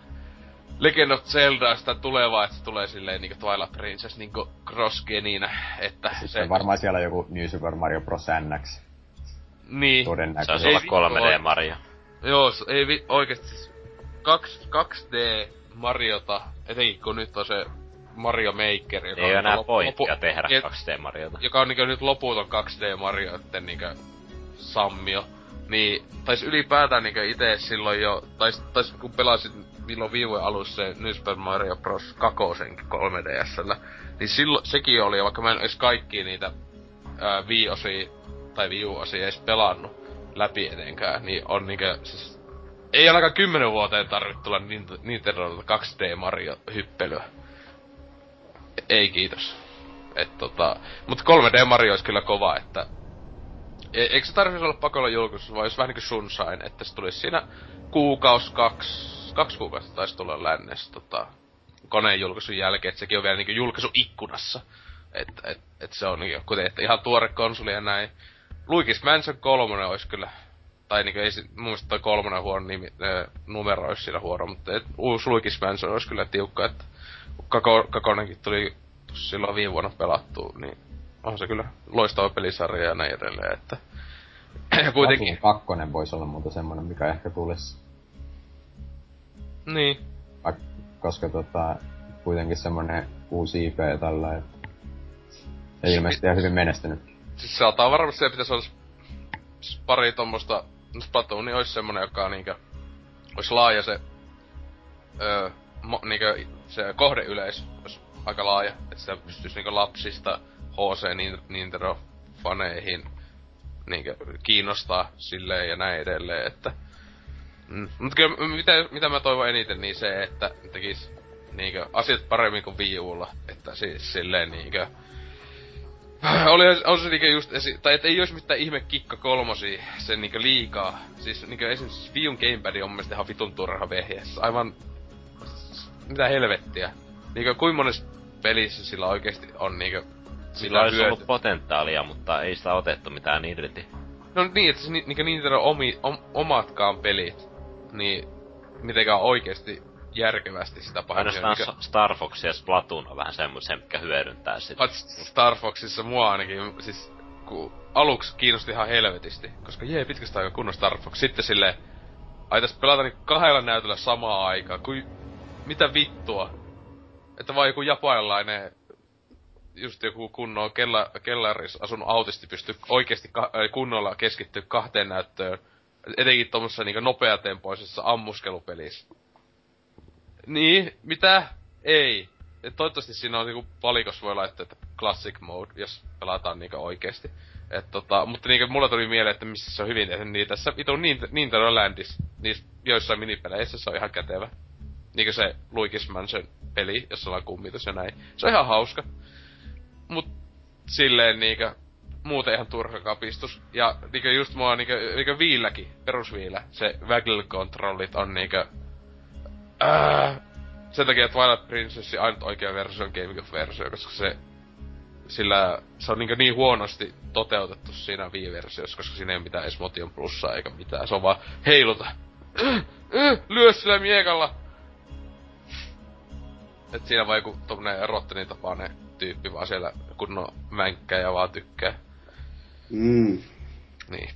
Legend of Zeldaa sitä tulevaa, että se tulee silleen niinku Twilight Princess niinku cross-geninä, että Se se... on varmaan siellä joku New Super Mario Bros. NX. Niin. Todennäköisesti. olla vittu 3D voi. Mario. Joo, ei vi, oikeesti siis 2, 2D Mariota, etenkin kun nyt on se Mario Maker, joka Ei on enää pointtia lopu- tehdä et- 2D Mariota. joka on niinku nyt loputon 2D Marioitten niinku sammio. Niin, tais ylipäätään niinku ite silloin jo, tais, tais kun pelasin milloin viime alussa se New Super Mario Bros. 2 3DSllä, niin silloin sekin oli, vaikka mä en edes kaikkia niitä ää, Wii-osia tai Wii U-osia edes pelannut läpi etenkään, niin on niinku siis ei ainakaan kymmenen vuoteen tarvitse tulla Nint- Nintendolta 2D Mario-hyppelyä. Ei kiitos. Et tota, mut 3D Mario olisi kyllä kova, että... E- eikö se tarvitsisi olla pakolla julkaisu, vai jos vähän niinku Sunshine, että se tulisi siinä kuukaus, kaksi, kaksi kuukautta taisi tulla lännessä tota, koneen julkaisun jälkeen, että sekin on vielä niinku julkaisuikkunassa. Että et, et se on niinku, kuten että ihan tuore konsoli ja näin. Luigi's Mansion 3 olisi kyllä, tai niinku ei mun mielestä toi kolmonen on huono nimi, ö, numero olisi siinä huono, mutta et, uusi Luigi's Mansion olisi kyllä tiukka, että kako, kakonenkin tuli silloin viime vuonna pelattu, niin on se kyllä loistava pelisarja ja näin edelleen, että [clears throat] ja kuitenkin, Splatoon kakkonen voisi olla muuta semmonen, mikä ehkä tulisi. niin, koska tota, kuitenkin semmonen uusi IP ja tällä, että ja ilmeisesti ihan hyvin menestynyt. Siis saattaa varmasti se pitäisi olla pari tommosta, no Splatoon olisi semmonen, joka niinkö, olisi laaja se, öö, mo, niinkö, se kohdeyleis olisi aika laaja, että sitä pystyisi niinkö lapsista HC Nin- Nintendo faneihin niinkö kiinnostaa silleen ja näin edelleen, että Mm. Mutta kyllä mitä, mitä mä toivon eniten, niin se, että tekis niinkö asiat paremmin kuin Wii. Että siis silleen niinkö... [clears throat] oli, on se niinku just esi- tai et ei olisi mitään ihme kikka kolmosi sen niinku liikaa. Siis niinku esimerkiksi Viun Gamepad on mielestäni ihan vitun turha vehje. Aivan... Mitä helvettiä. Niinku kuinka monessa pelissä sillä oikeesti on niinku... Sillä olisi hyöty. ollut potentiaalia, mutta ei sitä otettu mitään irti. No niin, että se ni, niinku Nintendo omi, om, omatkaan pelit, niin mitenkään oikeesti järkevästi sitä pahemmin. Ainoastaan mikä... Star Fox ja Splatoon on vähän semmoisen, mikä hyödyntää sitä. Star Foxissa mua ainakin, siis kun aluksi kiinnosti ihan helvetisti, koska jee, pitkästä aikaa kunnon Star Fox. Sitten sille aitais pelata niin kahdella näytöllä samaa aikaa, kuin mitä vittua. Että vaan joku japanilainen just joku kunnon kella, kellaris asunut autisti pystyy oikeesti ka- kunnolla keskittyä kahteen näyttöön. Etenkin tuommoisessa niinku nopeatempoisessa ammuskelupelissä. Niin, mitä? Ei. Et toivottavasti siinä on niinku valikos voi laittaa, että classic mode, jos pelataan niinku oikeesti. Et tota, mutta niinku mulla tuli mieleen, että missä se on hyvin tehty, niin tässä vitun Nintendo Landis, niissä joissain minipeleissä se on ihan kätevä. Niinku se Luigi's Mansion peli, jossa on kummitus ja näin. Se on ihan hauska. Mut silleen niinku, muuten ihan turha kapistus. Ja niinku just mua niinku, niinku viilläkin, perusviillä, se waggle controllit on niinku Ää, sen takia Twilight Princessin ainut oikea versio on GameCube-versio, koska se sillä se on niin, niin huonosti toteutettu siinä Wii-versiossa, koska siinä ei ole mitään edes Motion plussaa eikä mitään. Se on vaan heiluta. [clears throat] Lyö sillä miekalla! Et siinä vaan joku tommonen Rottenin tapainen tyyppi vaan siellä kunnon mänkkää ja vaan tykkää. Mm. Niin.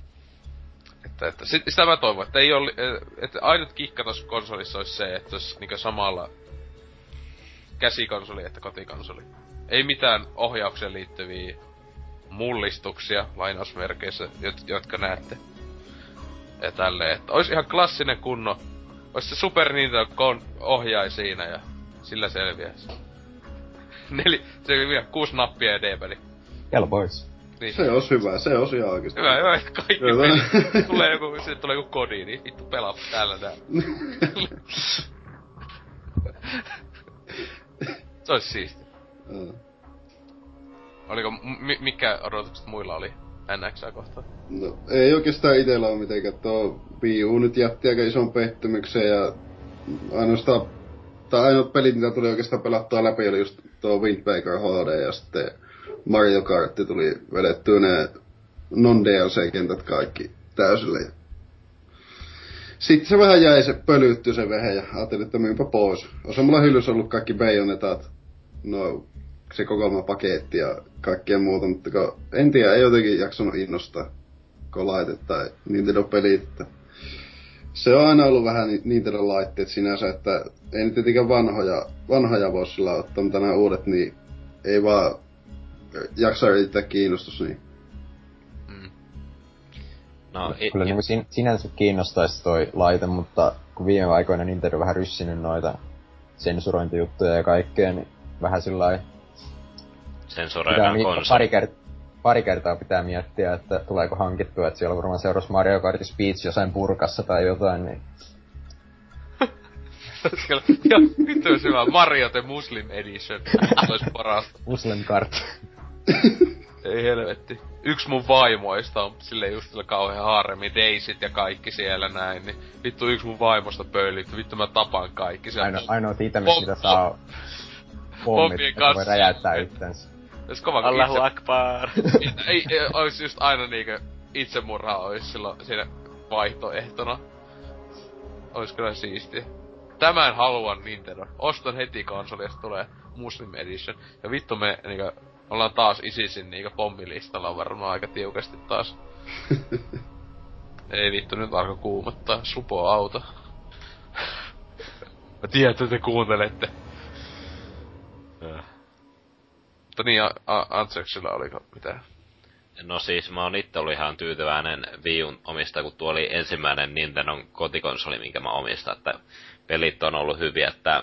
Että, että sit, sitä mä toivon, että ei oli, että ainut kikka tossa konsolissa olisi se, että olisi niinku samalla käsikonsoli että kotikonsoli. Ei mitään ohjaukseen liittyviä mullistuksia lainausmerkeissä, jotka näette. Ja tälleen, että olisi ihan klassinen kunno. Olisi se Super Nintendo ohjai siinä ja sillä selviää. [laughs] Neli, se vielä kuusi nappia ja D-peli. Helpois. Niin. Se olisi hyvä, se olisi ihan oikeesti. Hyvä, hyvä, kaikki pelit, tulee joku, sitten tulee joku kodi, niin vittu pelaa täällä nää. se olisi siisti. Mm. Oliko, m- mikä odotukset muilla oli NXää kohtaan? No, ei oikeastaan itellä ole mitenkään. Tuo Wii U nyt jätti aika ison pettymyksen ja ainoastaan, tai ainoat pelit, mitä tuli oikeastaan pelattua läpi, oli just tuo Wind Waker HD ja sitten Mario Kart tuli vedettyä ne non-DLC-kentät kaikki täysille. Sitten se vähän jäi se pölytty se vehe ja ajattelin, että myypä pois. Osa mulla hyllyssä ollut kaikki Bayonetat, no se kokoelma paketti ja kaikkea muuta, mutta kun, en tiedä, ei jotenkin jaksanut innostaa laite tai Nintendo-pelit. Että se on aina ollut vähän Nintendo-laitteet sinänsä, että ei nyt tietenkään vanhoja, vanhoja voi sillä ottaa, mutta nämä uudet, niin ei vaan jaksaa riittää kiinnostus, niin. Mm. No, it, Kyllä niin sin, sinänsä kiinnostaisi toi laite, mutta kun viime aikoina Nintendo on vähän ryssinyt noita sensurointijuttuja ja kaikkea, niin vähän sillä Sensuroidaan niin, pari, kert- pari kertaa pitää miettiä, että tuleeko hankittua, että siellä varmaan seuraavaksi Mario Kart Speech jossain purkassa tai jotain, niin [laughs] ja vittu hyvä Mario the Muslim Edition. Ois parasta. Muslim Kart. [laughs] Ei helvetti. Yksi mun vaimoista on sille just sillä kauhean harmi, Daisyt ja kaikki siellä näin, niin vittu yksi mun vaimosta pöylit, vittu mä tapan kaikki. Se Aino, ainoa itemis, mitä saa pommit, että voi räjäyttää itsensä. Jos kova Allahu itse... Akbar. [laughs] ei, ei, ois just aina niinkö itsemurha ois silloin siinä vaihtoehtona. Ois kyllä siistiä. Tämän haluan Nintendo. Ostan heti konsoli, jos tulee Muslim Edition. Ja vittu me niinkö ollaan taas ISISin niinku pommilistalla varmaan aika tiukasti taas. [laughs] Ei vittu, nyt alkoi kuumottaa. Supo auto. [laughs] Mä tiedän, että te kuuntelette. Äh. Mutta niin, Antseksilla oliko mitään? No siis mä oon itse ollut ihan tyytyväinen Viun omista, kun tuo oli ensimmäinen Nintendo kotikonsoli, minkä mä omistan, että pelit on ollut hyviä, että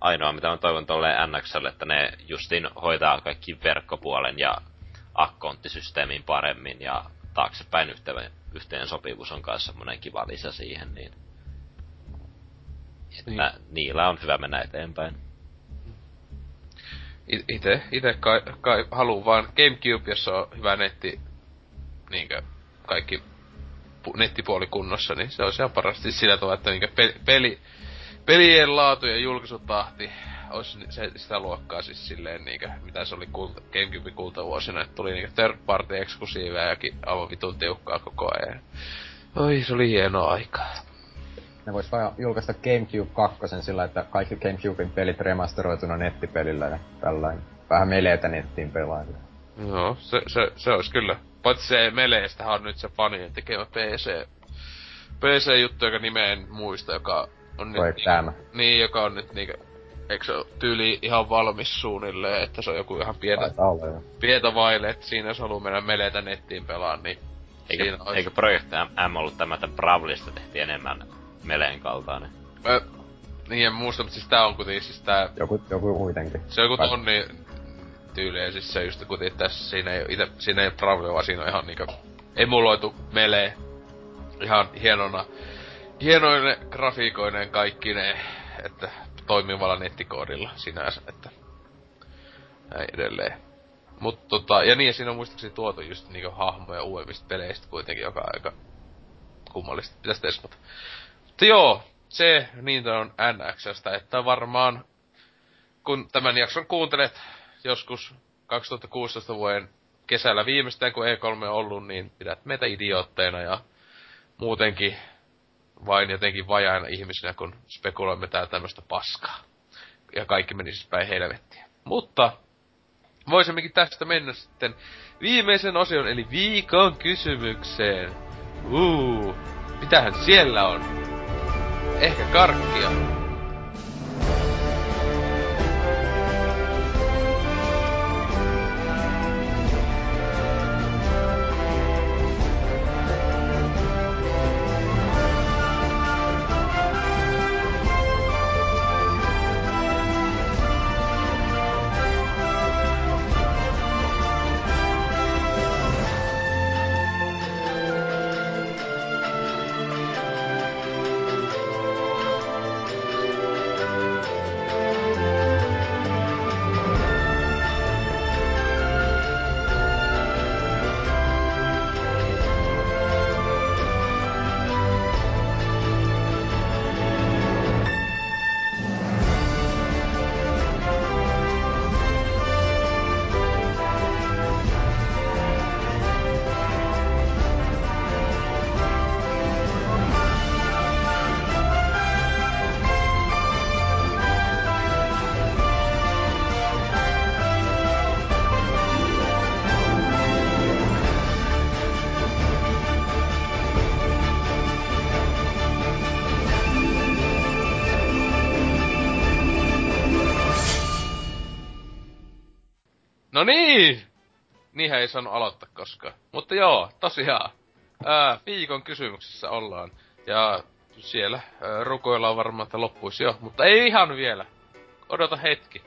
ainoa mitä mä toivon tolleen NXL, että ne justin hoitaa kaikki verkkopuolen ja akkonttisysteemin paremmin ja taaksepäin yhteen, yhteen sopivuus on kanssa semmonen kiva lisä siihen, niin että niin. niillä on hyvä mennä eteenpäin. it- ite, kai, kai haluu vaan Gamecube, jossa on hyvä netti, niinkö, kaikki pu, nettipuoli kunnossa, niin se on ihan parasti sillä tavalla, että niinkö peli, peli, pelien laatu ja julkaisutahti olisi se, sitä luokkaa siis silleen niinkö, mitä se oli kulta, Gamecube kultavuosina, että tuli niinkö third party eksklusiivejakin aivan vitun tiukkaa koko ajan. Oi, se oli hieno aika. Ne vois vaan julkaista Gamecube 2 sillä, että kaikki Gamecubein pelit remasteroituna nettipelillä ja tällainen. Vähän meleetä nettiin pelaajille. Joo, se, se, se olisi kyllä. Paitsi se Meleestähän on nyt se fanien tekemä PC, PC-juttu, joka nimeä en muista, joka on nyt... M. Niin, joka on nyt niinkö... Eikö se tyyli ihan valmis suunnilleen, että se on joku ihan pientä, Taitaa olla jo. pientä vaille, että siinä jos haluaa mennä Meleetä nettiin pelaan, niin Eikö, siinä olisi... eikö Project M, ollut tämä, että Bravlista tehtiin enemmän meleen kaltainen? Ö, niin en muista, mutta siis tää on kuitenkin siis tää... Joku, joku kuitenkin. Se on joku tonni tyyliä, siis se just kuitenkin tässä siinä ei, ite, siinä ei ole vaan siinä on ihan niinku emuloitu melee. Ihan hienona, hienoinen grafiikoineen kaikki ne, että toimivalla nettikoodilla sinänsä, että näin edelleen. Mut tota, ja niin, siinä on muistaakseni tuotu just niinku hahmoja uudemmista peleistä kuitenkin, joka aika kummallista. Pitäis testata. Mutta joo, se niitä on NXstä, että varmaan kun tämän jakson kuuntelet joskus 2016 vuoden kesällä viimeistään, kun E3 on ollut, niin pidät meitä idiootteina ja muutenkin vain jotenkin vajaina ihmisinä, kun spekuloimme täällä tämmöistä paskaa. Ja kaikki meni siis päin helvettiä. Mutta voisimmekin tästä mennä sitten viimeisen osion, eli viikon kysymykseen. Uu, mitähän siellä on? Ehkä karkkia. Niinhän ei saanut aloittaa koskaan. Mutta joo, tosiaan. Ää, viikon kysymyksessä ollaan. Ja siellä ää, rukoillaan varmaan, että loppuisi jo. Mutta ei ihan vielä. Odota hetki.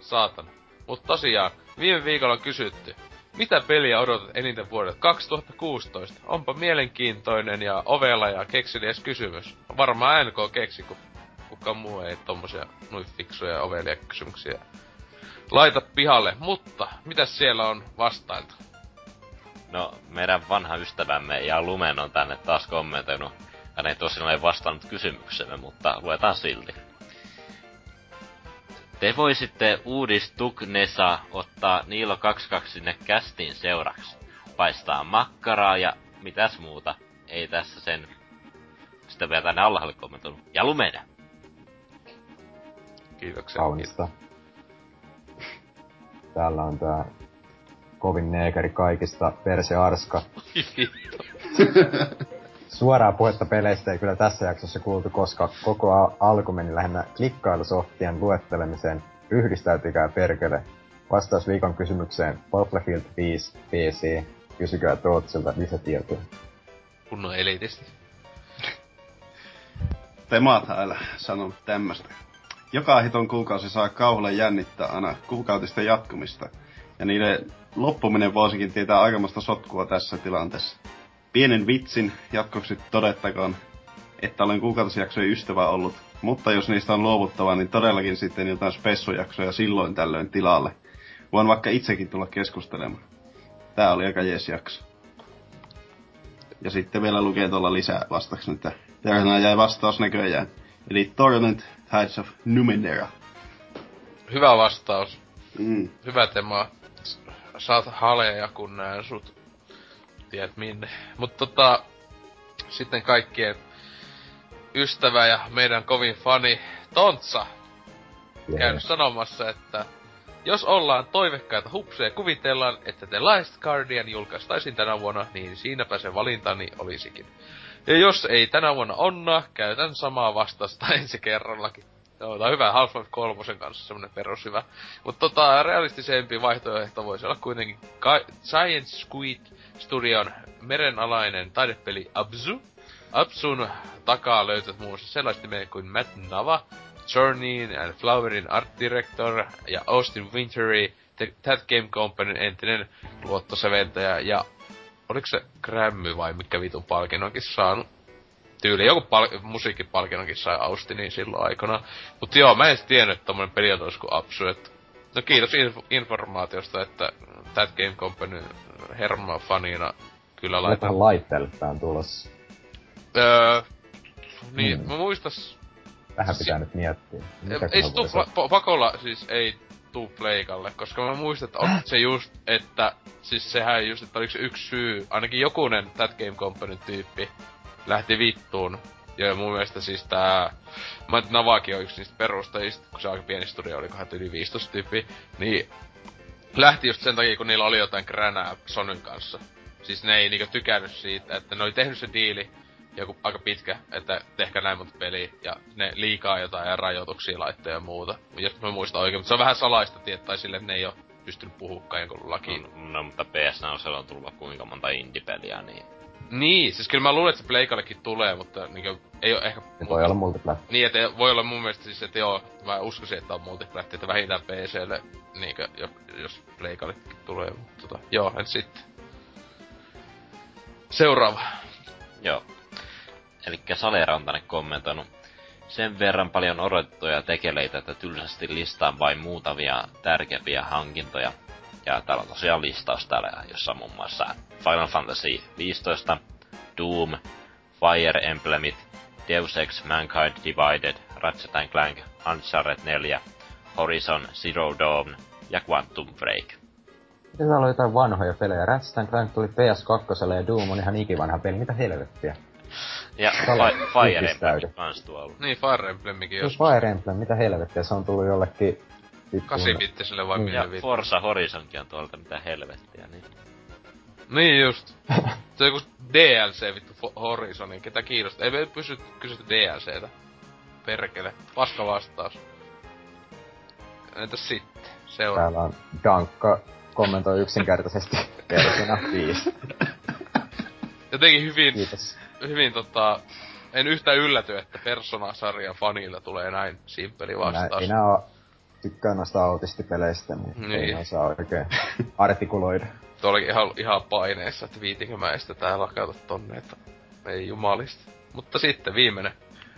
Saatana. Mutta tosiaan, viime viikolla on kysytty. Mitä peliä odotat eniten vuodelta 2016? Onpa mielenkiintoinen ja ovela ja kekseliäs kysymys. Varmaan NK keksi, kun kukaan muu ei tommosia noin fiksuja ja ovelia kysymyksiä laita pihalle. Mutta, mitäs siellä on vastailtu? No, meidän vanha ystävämme ja Lumen on tänne taas kommentoinut. Hän ei tosiaan ole vastannut kysymyksemme, mutta luetaan silti. Te voisitte uudistuknesa ottaa Niilo 22 sinne kästin seuraksi. Paistaa makkaraa ja mitäs muuta. Ei tässä sen... Sitä vielä tänne alhaalle kommentoinut. Ja lumeda. Kiitoksia. Kaunista. Täällä on tää kovin neekeri kaikista, Perse Arska. [laughs] Suoraa puhetta peleistä ei kyllä tässä jaksossa kuultu, koska koko a- alku meni lähinnä klikkailusoftien luettelemiseen. Ryhdistäytykää perkele. Vastaus viikon kysymykseen Battlefield 5 PC. Kysykää Tootsilta lisätietoja. Kunnon elitisti. Temathail sanonut tämmöstä. Joka hiton kuukausi saa kauhulla jännittää aina kuukautisten jatkumista. Ja niiden loppuminen voisikin tietää aikamoista sotkua tässä tilanteessa. Pienen vitsin jatkoksi todettakoon, että olen kuukautisjaksojen ystävä ollut Mutta jos niistä on luovuttava, niin todellakin sitten jotain spessujaksoja silloin tällöin tilalle. Voin vaikka itsekin tulla keskustelemaan. Tää oli aika jees jakso. Ja sitten vielä lukee tuolla lisää vastaksi, että tähän jäi vastaus näköjään. Eli Torment Tides of Numenera. Hyvä vastaus. Mm. Hyvä tema. Saat haleja, kun näen sut. Tiedät minne. Mut tota, sitten kaikkien ystävä ja meidän kovin fani Tontsa käynyt sanomassa, että jos ollaan toivekkaita hupseja kuvitellaan, että The Last Guardian julkaistaisiin tänä vuonna, niin siinäpä se valintani olisikin. Ja jos ei tänä vuonna onna, käytän samaa vastausta [laughs] ensi kerrallakin. Joo, tää on hyvä Half-Life 3 kanssa semmonen perushyvä. Mutta tota, realistisempi vaihtoehto voisi olla kuitenkin Ka- Science Squid Studion merenalainen taidepeli Abzu. Absun takaa löytät muun muassa sellaiset nimet kuin Matt Nava, Journeyin and Flowerin art director ja Austin Wintery, That Game Companyn entinen luottoseventäjä ja oliko se Grammy vai mikä vitun palkinnonkin saanut? Tyyli, joku pal- musiikkipalkinnonkin sai Austinin silloin aikana. Mut joo, mä en edes tiennyt, että tommonen peli on kuin Absu, et... No kiitos inf- informaatiosta, että That Game Company herma fanina kyllä laitan. Mitähän laitteelle tää on tulossa? Öö, niin, Hmm. mä muistas... Vähän Si- pitää nyt miettiä. Mitä ei se tuu, pakolla siis ei tuu pleikalle, koska mä muistan, että on se just, että siis sehän just, että oliko se yksi syy, ainakin jokunen That Game Company tyyppi lähti vittuun. Ja mun mielestä siis tää, mä Navaki on yksi niistä perustajista, kun se aika pieni studio oli, kohan yli 15 tyyppi, niin lähti just sen takia, kun niillä oli jotain kränää Sonyn kanssa. Siis ne ei niinku tykännyt siitä, että ne oli tehnyt se diili, joku aika pitkä, että tehkää näin monta peliä, ja ne liikaa jotain ja rajoituksia laittaa ja muuta. Jos mä muistan oikein, mutta se on vähän salaista, tiet, tai sille, että ne ei ole pystynyt puhukaan jonkun lakiin. No, no mutta PS on on tullut kuinka monta indie-peliä, niin... Niin, siis kyllä mä luulen, että se Pleikallekin tulee, mutta niinku, ei ole ehkä... Se voi olla multiplatform. Niin, että voi olla mun mielestä siis, että joo, mä uskoisin, että on multiplätti, että vähintään PClle, niinkö, jo- jos Pleikallekin tulee, mutta tota, joo, en sitten. Seuraava. Joo. Elikkä Salera on tänne kommentoinut. Sen verran paljon odotettuja tekeleitä, että tylsästi listaan vain muutamia tärkeimpiä hankintoja. Ja täällä on tosiaan listaus täällä, jossa muun muassa Final Fantasy 15, Doom, Fire Emblemit, Deus Ex Mankind Divided, Ratchet Clank, Uncharted 4, Horizon Zero Dawn ja Quantum Break. Miten täällä on jotain vanhoja pelejä? Ratchet Clank tuli PS2 ja Doom on ihan ikivanha peli. Mitä helvettiä? Ja Fire. Emblem kans tuolla. Niin, Fire Emblemikin Se jos Fire Emblem, mitä helvettiä? Se on tullut jollekin... 8 vai Niin. millä Ja vittu. Forza Horizonkin on tuolta, mitä helvettiä, niin... Niin just. [laughs] Se on joku DLC vittu Horizonin, ketä kiinnostaa. Ei me pysy kysytty DLCtä. Perkele. Paska vastaus. Entäs sitten? Seuraava. Täällä on Dankka kommentoi yksinkertaisesti [laughs] Persona 5. Jotenkin hyvin, Kiitos. Hyvin tota... En yhtään ylläty, että Persona-sarjan fanilla tulee näin simppeli Minä, vastaus. nää oo, tykkään noista autistipeleistä, niin, Niin. ei ne osaa oikein [laughs] artikuloida. Tuo olikin ihan, ihan paineessa, että viitinkö mä estä tää lakata tonne, että ei jumalista. Mutta sitten viimeinen.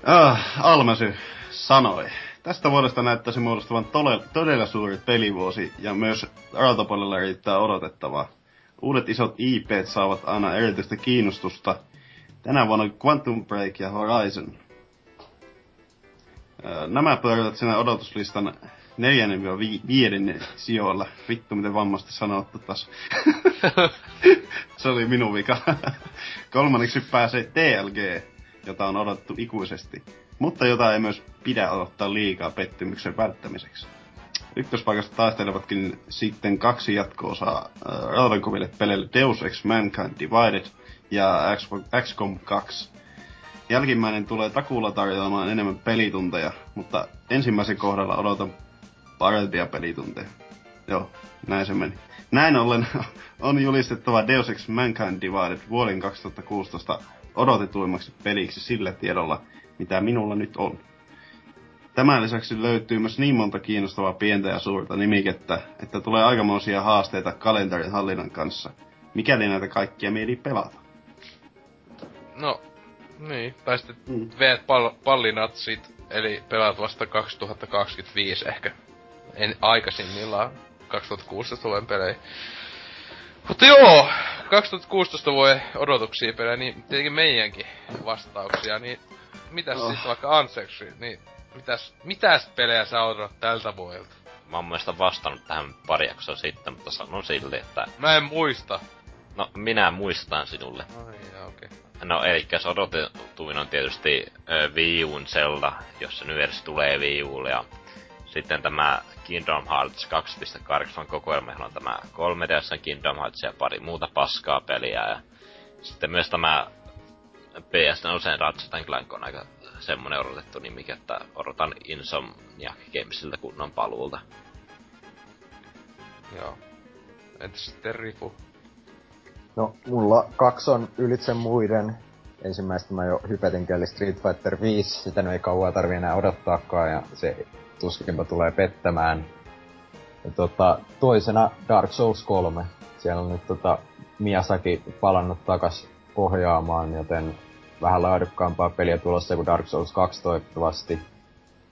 Ah, Almasy sanoi. Tästä vuodesta näyttäisi muodostuvan tole, todella suuri pelivuosi ja myös rautapuolella riittää odotettavaa. Uudet isot IP saavat aina erityistä kiinnostusta. Tänä vuonna Quantum Break ja Horizon. Nämä pyörivät siinä odotuslistan neljännen ja vi- viidennen sijoilla. Vittu miten vammasti sanottu taas. [laughs] Se oli minun vika. Kolmanneksi pääsee TLG, jota on odotettu ikuisesti, mutta jota ei myös pidä odottaa liikaa pettymyksen välttämiseksi. Ykköspaikasta taistelevatkin sitten kaksi jatko-osaa äh, peleille Deus Ex Mankind Divided ja XCOM 2. Jälkimmäinen tulee takuulla tarjoamaan enemmän pelitunteja, mutta ensimmäisen kohdalla odotan parempia pelitunteja. Joo, näin se meni. Näin ollen [laughs] on julistettava Deus Ex Mankind Divided vuoden 2016 odotetuimmaksi peliksi sillä tiedolla, mitä minulla nyt on. Tämän lisäksi löytyy myös niin monta kiinnostavaa pientä ja suurta nimikettä, että tulee aikamoisia haasteita kalenterin hallinnan kanssa, mikäli näitä kaikkia mieli pelata. No, niin. Tai sitten Mm. veet pall- pallinatsit eli pelaat vasta 2025 ehkä. En aikaisimmillaan 2016 vuoden pelejä. Mutta joo, 2016 vuoden odotuksia pelejä, niin tietenkin meidänkin vastauksia, niin mitäs oh. sitten vaikka Ansexy, niin mitäs, mitäs pelejä sä odotat tältä vuodelta? Mä oon mielestä vastannut tähän pari jaksoa sitten, mutta sanon silti, että... Mä en muista. No, minä muistan sinulle. Ai okei. Okay. No, eli odotetuin on tietysti äh, Wii Uun Zelda, jos se nyt edes tulee Wii Ulle, ja sitten tämä Kingdom Hearts 2.8 kokoelma, on tämä 3DS Kingdom Hearts ja pari muuta paskaa peliä, ja sitten myös tämä PS4 Ratchet Clank on aika semmonen odotettu nimi, että odotan Insomniac Gamesilta kunnon paluulta. Joo. Entäs sitten Rifu? No, mulla kaksi on ylitse muiden. Ensimmäistä mä jo hypetin eli Street Fighter 5. Sitä ei kauan tarvii enää odottaakaan ja se tuskinpa tulee pettämään. Ja tota, toisena Dark Souls 3. Siellä on nyt tota, Miyazaki palannut takas ohjaamaan, joten vähän laadukkaampaa peliä tulossa kuin Dark Souls 2 toivottavasti.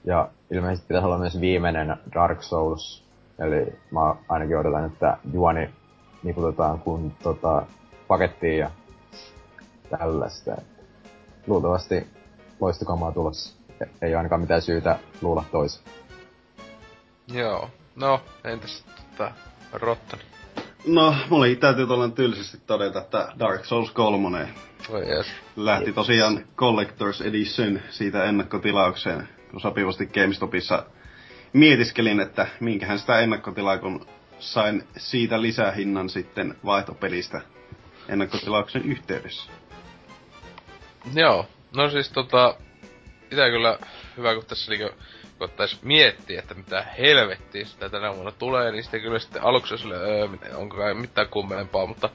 Ja ilmeisesti pitäisi olla myös viimeinen Dark Souls. Eli mä ainakin odotan, että juoni niputetaan kun tota, pakettiin ja tällaista. Luultavasti loistokamaa tulossa. Ei ainakaan mitään syytä luulla toisin. Joo. No, entäs tota, Rottani? No, mulla täytyy tuolla tyylisesti todeta, että Dark Souls 3 Oi yes. lähti tosiaan Collector's Edition siitä ennakkotilaukseen, kun sopivasti GameStopissa mietiskelin, että minkähän sitä ennakkotilaa, kun sain siitä lisähinnan sitten vaihtopelistä ennakkotilauksen yhteydessä. Joo, no siis tota, pitää kyllä hyvä, kun tässä niinku koittais miettiä, että mitä helvettiä sitä tänä vuonna tulee, niin sitten kyllä sitten aluksi sille, öö, onko kai mitään kummelempaa, mutta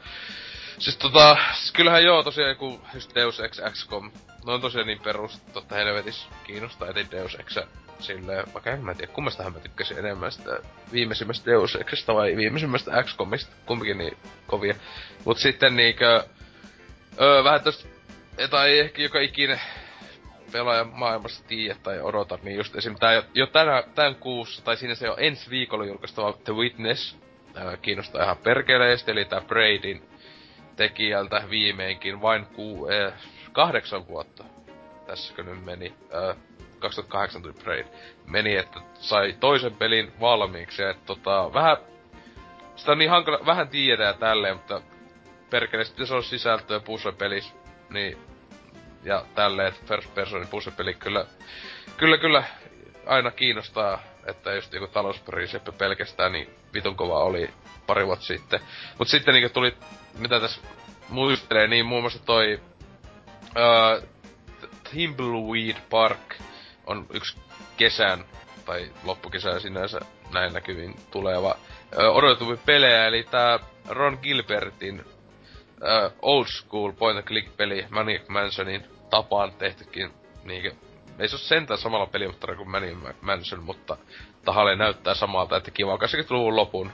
Siis tota, kyllähän joo tosiaan joku just Deus Ex XCOM, no on tosiaan niin perus, totta helvetis kiinnostaa etin Deus Ex silleen, vaikka en mä tiedä, kummastahan mä tykkäsin enemmän sitä viimeisimmästä Deus Exista vai viimeisimmästä XCOMista, kumpikin niin kovia. Mut sitten niinkö, öö, vähän tosta, tai ehkä joka ikinen pelaaja maailmassa tiedä tai odota, niin just esim. Tää jo, jo tänä, tän kuussa, tai siinä se on ensi viikolla julkaistava The Witness, ää, kiinnostaa ihan perkeleesti, eli tää Braidin tekijältä viimeinkin vain eh, kahdeksan vuotta. Tässäkö nyt meni. Äh, 2008 tuli Braid. Meni, että sai toisen pelin valmiiksi. Ja, että tota, vähän... Sitä on niin hankala, vähän tiedää tälleen, mutta perkele sitten se on sisältöä puzzle-pelissä, niin ja tälleen, että first personin puzzle-peli kyllä, kyllä, kyllä aina kiinnostaa, että just joku talousprinsiippi pelkästään, niin vitun kova oli pari vuotta sitten. Mut sitten niinku tuli, mitä tässä muistelee, niin muun muassa toi uh, Thimbleweed Park on yksi kesän, tai loppukesän sinänsä näin näkyvin tuleva uh, odotetumpi pelejä, eli tää Ron Gilbertin uh, old school point click peli Maniac Mansionin tapaan tehtykin niinkö ei se ole sentään samalla pelimoottorilla kuin Maniac Mansion, mutta tahalle näyttää samalta, että kiva 80-luvun lopun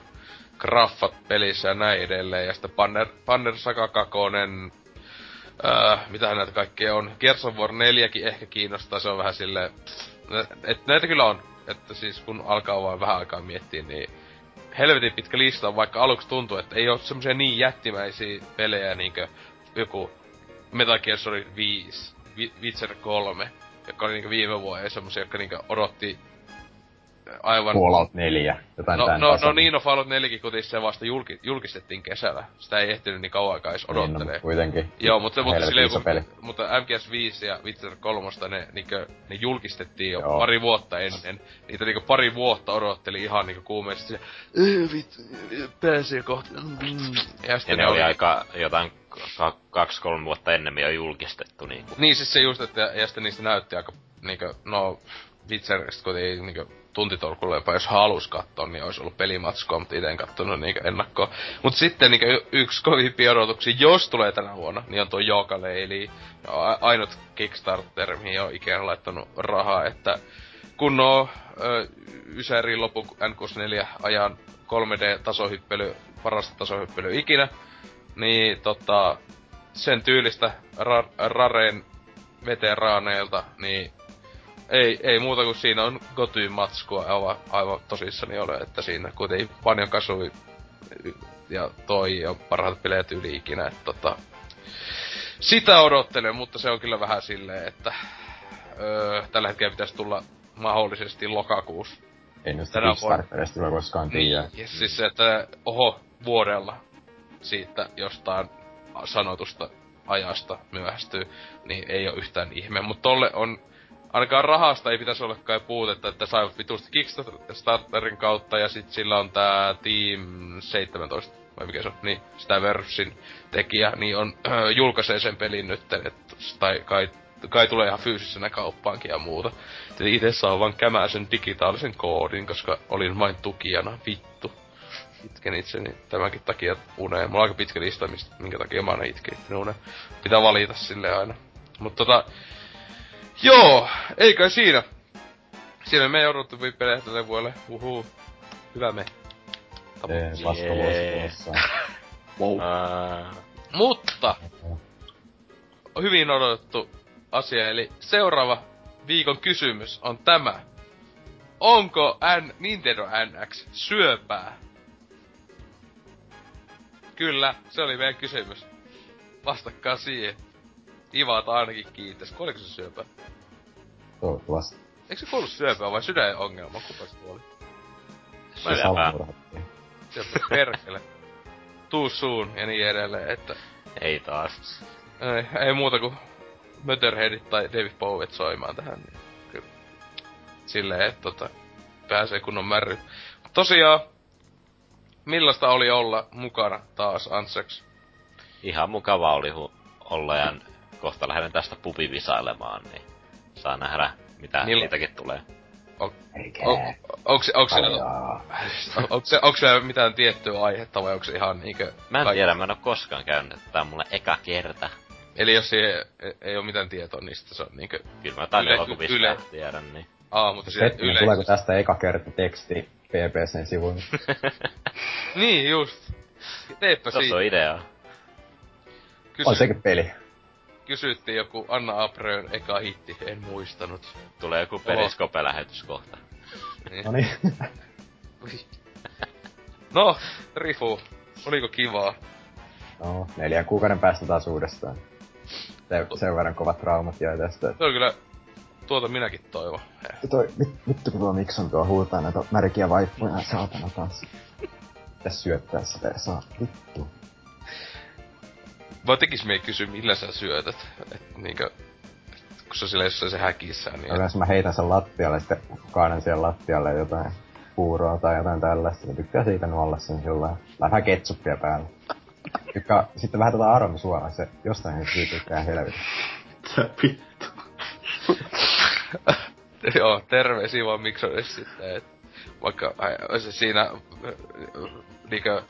graffat pelissä ja näin edelleen. Ja sitten Banner, Banner Saga 2, öö, mitä näitä kaikkea on. Gears of War 4 ehkä kiinnostaa, se on vähän silleen... että näitä kyllä on. Että siis kun alkaa vaan vähän aikaa miettiä, niin helvetin pitkä lista on, vaikka aluksi tuntuu, että ei ole semmoisia niin jättimäisiä pelejä niinkö joku Metal Gear Solid 5, Witcher 3, joka oli niinku viime vuonna semmosia, jotka niinku odotti aivan... Fallout 4, jotain no, no, no niin, no Fallout 4 kuitenkin se vasta julki, julkistettiin kesällä. Sitä ei ehtinyt niin kauan aikaa edes odottelee. Niin, no, kuitenkin. Joo, mutta, mutta, silleen, kun, mutta MGS5 ja Witcher 3, ne, niinkö, ne julkistettiin jo Joo. pari vuotta ennen. Niitä niinku pari vuotta odotteli ihan niinku kuumeisesti se, vit, pääsee kohta. Mm. Ja, ja ne oli, oli aika jotain kaksi-kolme vuotta ennemmin jo julkistettu. Niin, niin siis se just, että ja sitten niistä näytti aika niinkö, no Witcherista kuitenkin niinkö tuntitolkulle jopa jos halus katsoa, niin olisi ollut pelimatskoa, mutta ite en kattonut niinkö ennakkoa. Mutta sitten niinkö yksi kovimpia odotuksia, jos tulee tänä vuonna, niin on tuo Jokale, eli ainut Kickstarter, mihin on ikään laittanut rahaa, että kun on Ysärin lopun N64 ajan 3D-tasohyppely, parasta tasohyppely ikinä, niin tota, sen tyylistä ra- Raren veteraaneilta, niin ei, ei muuta kuin siinä on Gotyin matskua aivan, aivan tosissani ole, että siinä kuitenkin paljon kasui ja toi on parhaat bileet yli ikinä, että tota, sitä odottelen, mutta se on kyllä vähän silleen, että öö, tällä hetkellä pitäisi tulla mahdollisesti lokakuussa. Ei nyt Tänä Kickstarterista tule koskaan tiedä. Niin, siis että oho, vuodella siitä jostain sanotusta ajasta myöhästyy, niin ei ole yhtään ihme. Mutta tolle on, ainakaan rahasta ei pitäisi olla kai puutetta, että saivat vitusti Kickstarterin kautta ja sit sillä on tää Team 17 vai mikä se on, niin sitä Versin tekijä, niin on äh, julkaisee sen pelin nyt, tai kai, kai tulee ihan fyysisenä kauppaankin ja muuta. Itse saa vaan kämää sen digitaalisen koodin, koska olin vain tukijana, vittu. Itken itseni tämänkin takia uneen. Mulla on aika pitkä lista, mistä, minkä takia mä aina itken itseni uneen. Pitää valita sille aina. Mutta tota, joo, ei kai siinä. Siinä me odottavia pelejä tälle vuodelle. Uhuu. Hyvä me. Ee, vasta. Wow. Ää, Mutta, hyvin odotettu asia, eli seuraava viikon kysymys on tämä. Onko N, Nintendo NX syöpää? Kyllä, se oli meidän kysymys. Vastakkaa siihen. Ivalta ainakin kiitos. Kuoliko se syöpää? Toivottavasti. Eikö se kuollut syöpää vai sydänongelma? Kuka se kuoli? syöpää. Syöpää perkele. Tuu suun ja niin edelleen, että Ei taas. ei, ei muuta kuin Motorheadit tai David Bowie soimaan tähän. Niin kyllä. Silleen, että tota, pääsee kunnon märry. Tosiaan, millaista oli olla mukana taas Anseks? Ihan mukava oli hu- olla ja kohta lähden tästä pubivisailemaan, niin saa nähdä, mitä Milloin? siitäkin tulee. Eikä. O, onks, onks, siellä, Ajaa. [laughs] onks, se, mitään tiettyä aihetta vai onks se ihan niinkö... Mä en tiedä, mä en oo koskaan käynyt, tää on mulle eka kerta. Eli jos ei, ei, oo mitään tietoa niistä, se on niinkö... Kyllä mä jotain elokuvista yle- tiedän, niin. Aa, mutta siellä Hetkinen, tuleeko tästä eka kerta teksti PPCn sivuilla? [laughs] Niin, just. Teepä siitä. on idea. Kysy, On sekin peli. Kysyttiin joku Anna Apreön eka hitti, en muistanut. Tulee joku periskope-lähetys kohta. Niin. No niin. [laughs] No, Rifu, oliko kivaa? no, neljän kuukauden päästä taas uudestaan. Se, sen verran kovat traumat jäi tästä. Se on kyllä, tuota minäkin toivon. Ja toi, vit, vittu kun tuo Mikson tuo huutaa näitä märkiä vaippoja saatana kanssa. Pitäis syöttää sitä ja saa vittu. Vaan tekis me kysyä, millä sä syötät. Et niinkö, kun se on siellä jossain se häkissä, niin... Yleensä mä heitän sen lattialle sitten kaadan siellä lattialle jotain puuroa tai jotain tällaista. Ja tykkää siitä nuolla sen sillä lailla. Vähän ketsuppia päälle. Tykkää sitten vähän tota aromisuolaa, se jostain hetki tykkää helvetin. Tää vittu. [laughs] Joo, terveisiä vaan Miksonille sitten, et vaikka äh, se siinä niinkö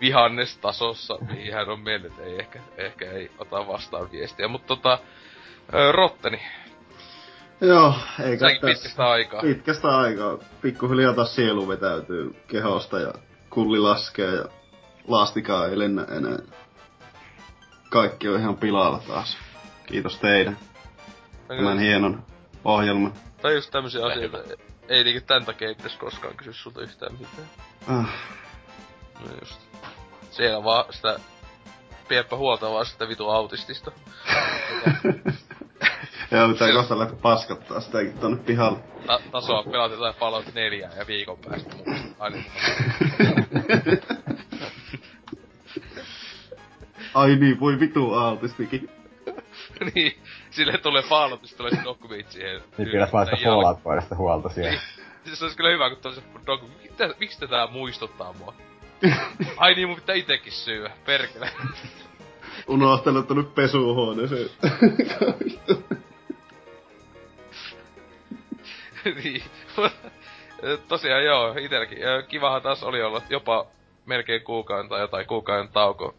vihannestasossa, mihin hän on mennyt, ei ehkä, ehkä ei ota vastaan viestiä, mutta tota, Rotteni, Joo, tässä. pitkästä aikaa. Pitkästä aikaa. Pikkuhiljaa taas sielu vetäytyy kehosta ja kulli laskee ja laastikaa ei lennä enää. Kaikki on ihan pilalla taas. Kiitos teidän tämän hienon ohjelman. Tai just tämmösiä Ole asioita, ei niinkö tän takia ei koskaan kysyä sulta yhtään mitään. Ah, No just. Siellä vaan sitä, pieppä huolta vaan sitä vitu autistista. [laughs] Joo, pitää kohta lähteä paskattaa sitäkin tonne pihalle. Ta- tasoa pelata jotain Fallout 4 ja viikon päästä. Aina. [laughs] Ai niin, voi vitu autistikin. [laughs] niin, sille tulee Fallout, sitten tulee se dokumentti siihen. Niin pidät vaan sitä. Fallout-puolesta huolta siellä. Niin. Siis se olisi kyllä hyvä, kun tosi doku... Miksi te tää muistuttaa mua? [laughs] Ai niin, mun pitää itekin syyä. Perkele. [laughs] Unohtanut tonne pesuhuoneeseen. [laughs] niin. Tosiaan joo, itelläkin. Kivahan taas oli olla jopa melkein kuukauden tai jotain kuukauden tauko.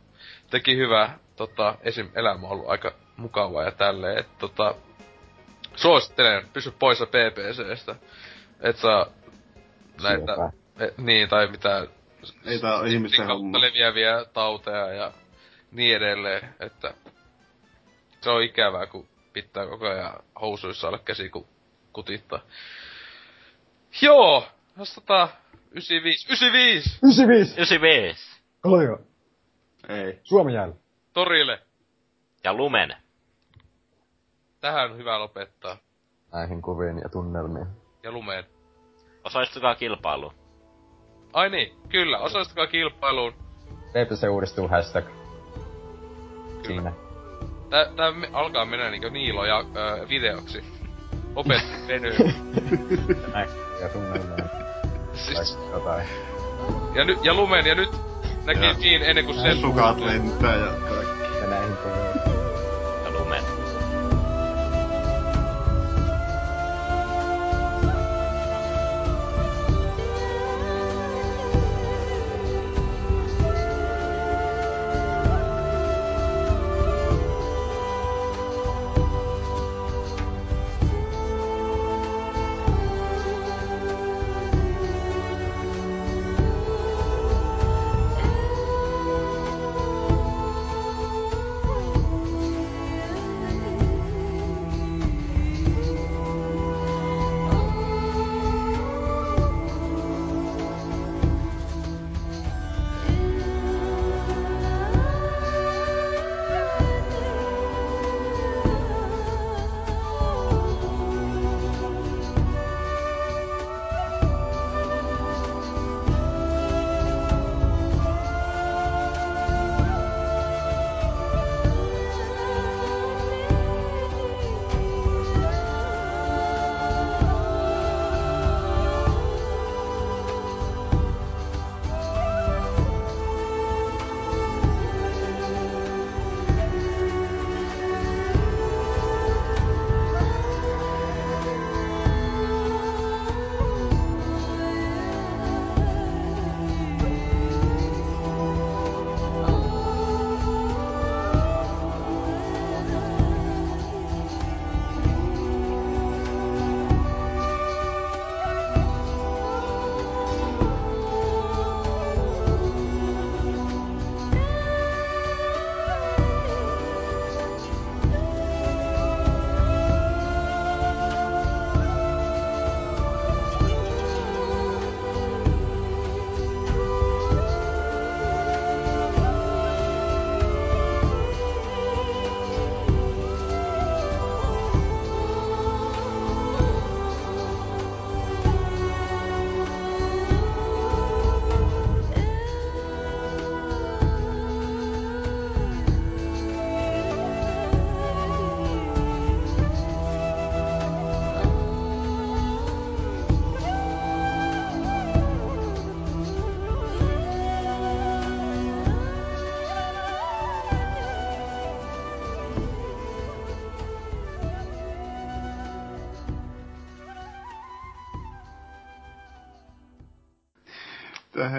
Teki hyvää, tota, esim. elämä on ollut aika mukavaa ja tälleen, että tota, suosittelen, pysy poissa PPCstä. Et saa näitä, Syöpää. e, niin, tai mitään Ei tää oo ihmisten homma. leviäviä tauteja ja niin edelleen, että se on ikävää, kun pitää koko ajan housuissa olla käsi, kun kutittaa. Joo, nostetaan 95. 95! 95! 95! Kaljo! Ei. Suomi jäällä. Torille! Ja Lumen. Tähän on hyvä lopettaa. Näihin kuviin ja tunnelmiin. Ja lumeen. Osallistukaa kilpailuun. Ai niin, kyllä, osallistukaa kilpailuun. PPC uudistuu hashtag. Sinne. Tää, tää me- alkaa mennä niinkö Niilo ja ö, videoksi. Opet [laughs] venyy. Näin. Ja tunnelmiin. siis, jotain. ja, ny, ja lumen, ja nyt näki Ja- niin ennen kuin sen... Sukat lentää ja kaikki. Ja näihin kuviin.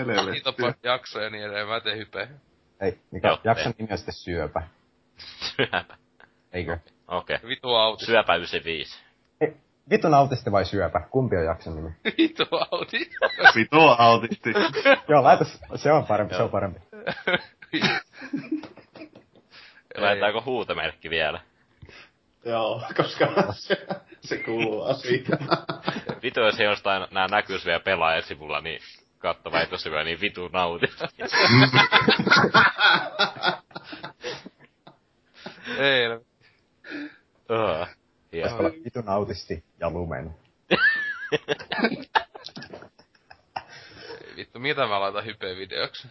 Mitä helvettiä. Kiitapa jakso ja niin edelleen, mä teen hype. Ei, mikä Joo, jakson nimi on sitten syöpä. Syöpä. Eikö? Okei. Okay. Vitu auti. Syöpä 95. Ei, vitun autisti vai syöpä? Kumpi on jakson nimi? Vitu auti. [laughs] Vitu autisti. [laughs] Joo, laita, se on parempi, se on parempi. [laughs] Laitetaanko huutomerkki vielä? Joo, koska se, se kuuluu asiaan. Vitu, jos jostain nää näkyis vielä pelaajat sivulla, niin tosi hyvä, niin vitu nauti. [laughs] Ei, Öö. Hieno. Voisi olla vitun autisti ja lumen. vittu, mitä mä laitan hype videoksi?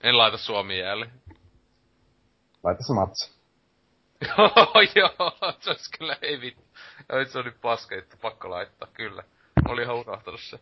En laita Suomi jälleen. Laita se matsi. [laughs] Joo, se olisi kyllä ei vittu. Ei se nyt paska, että pakko laittaa, kyllä. Oli ihan unohtanut se.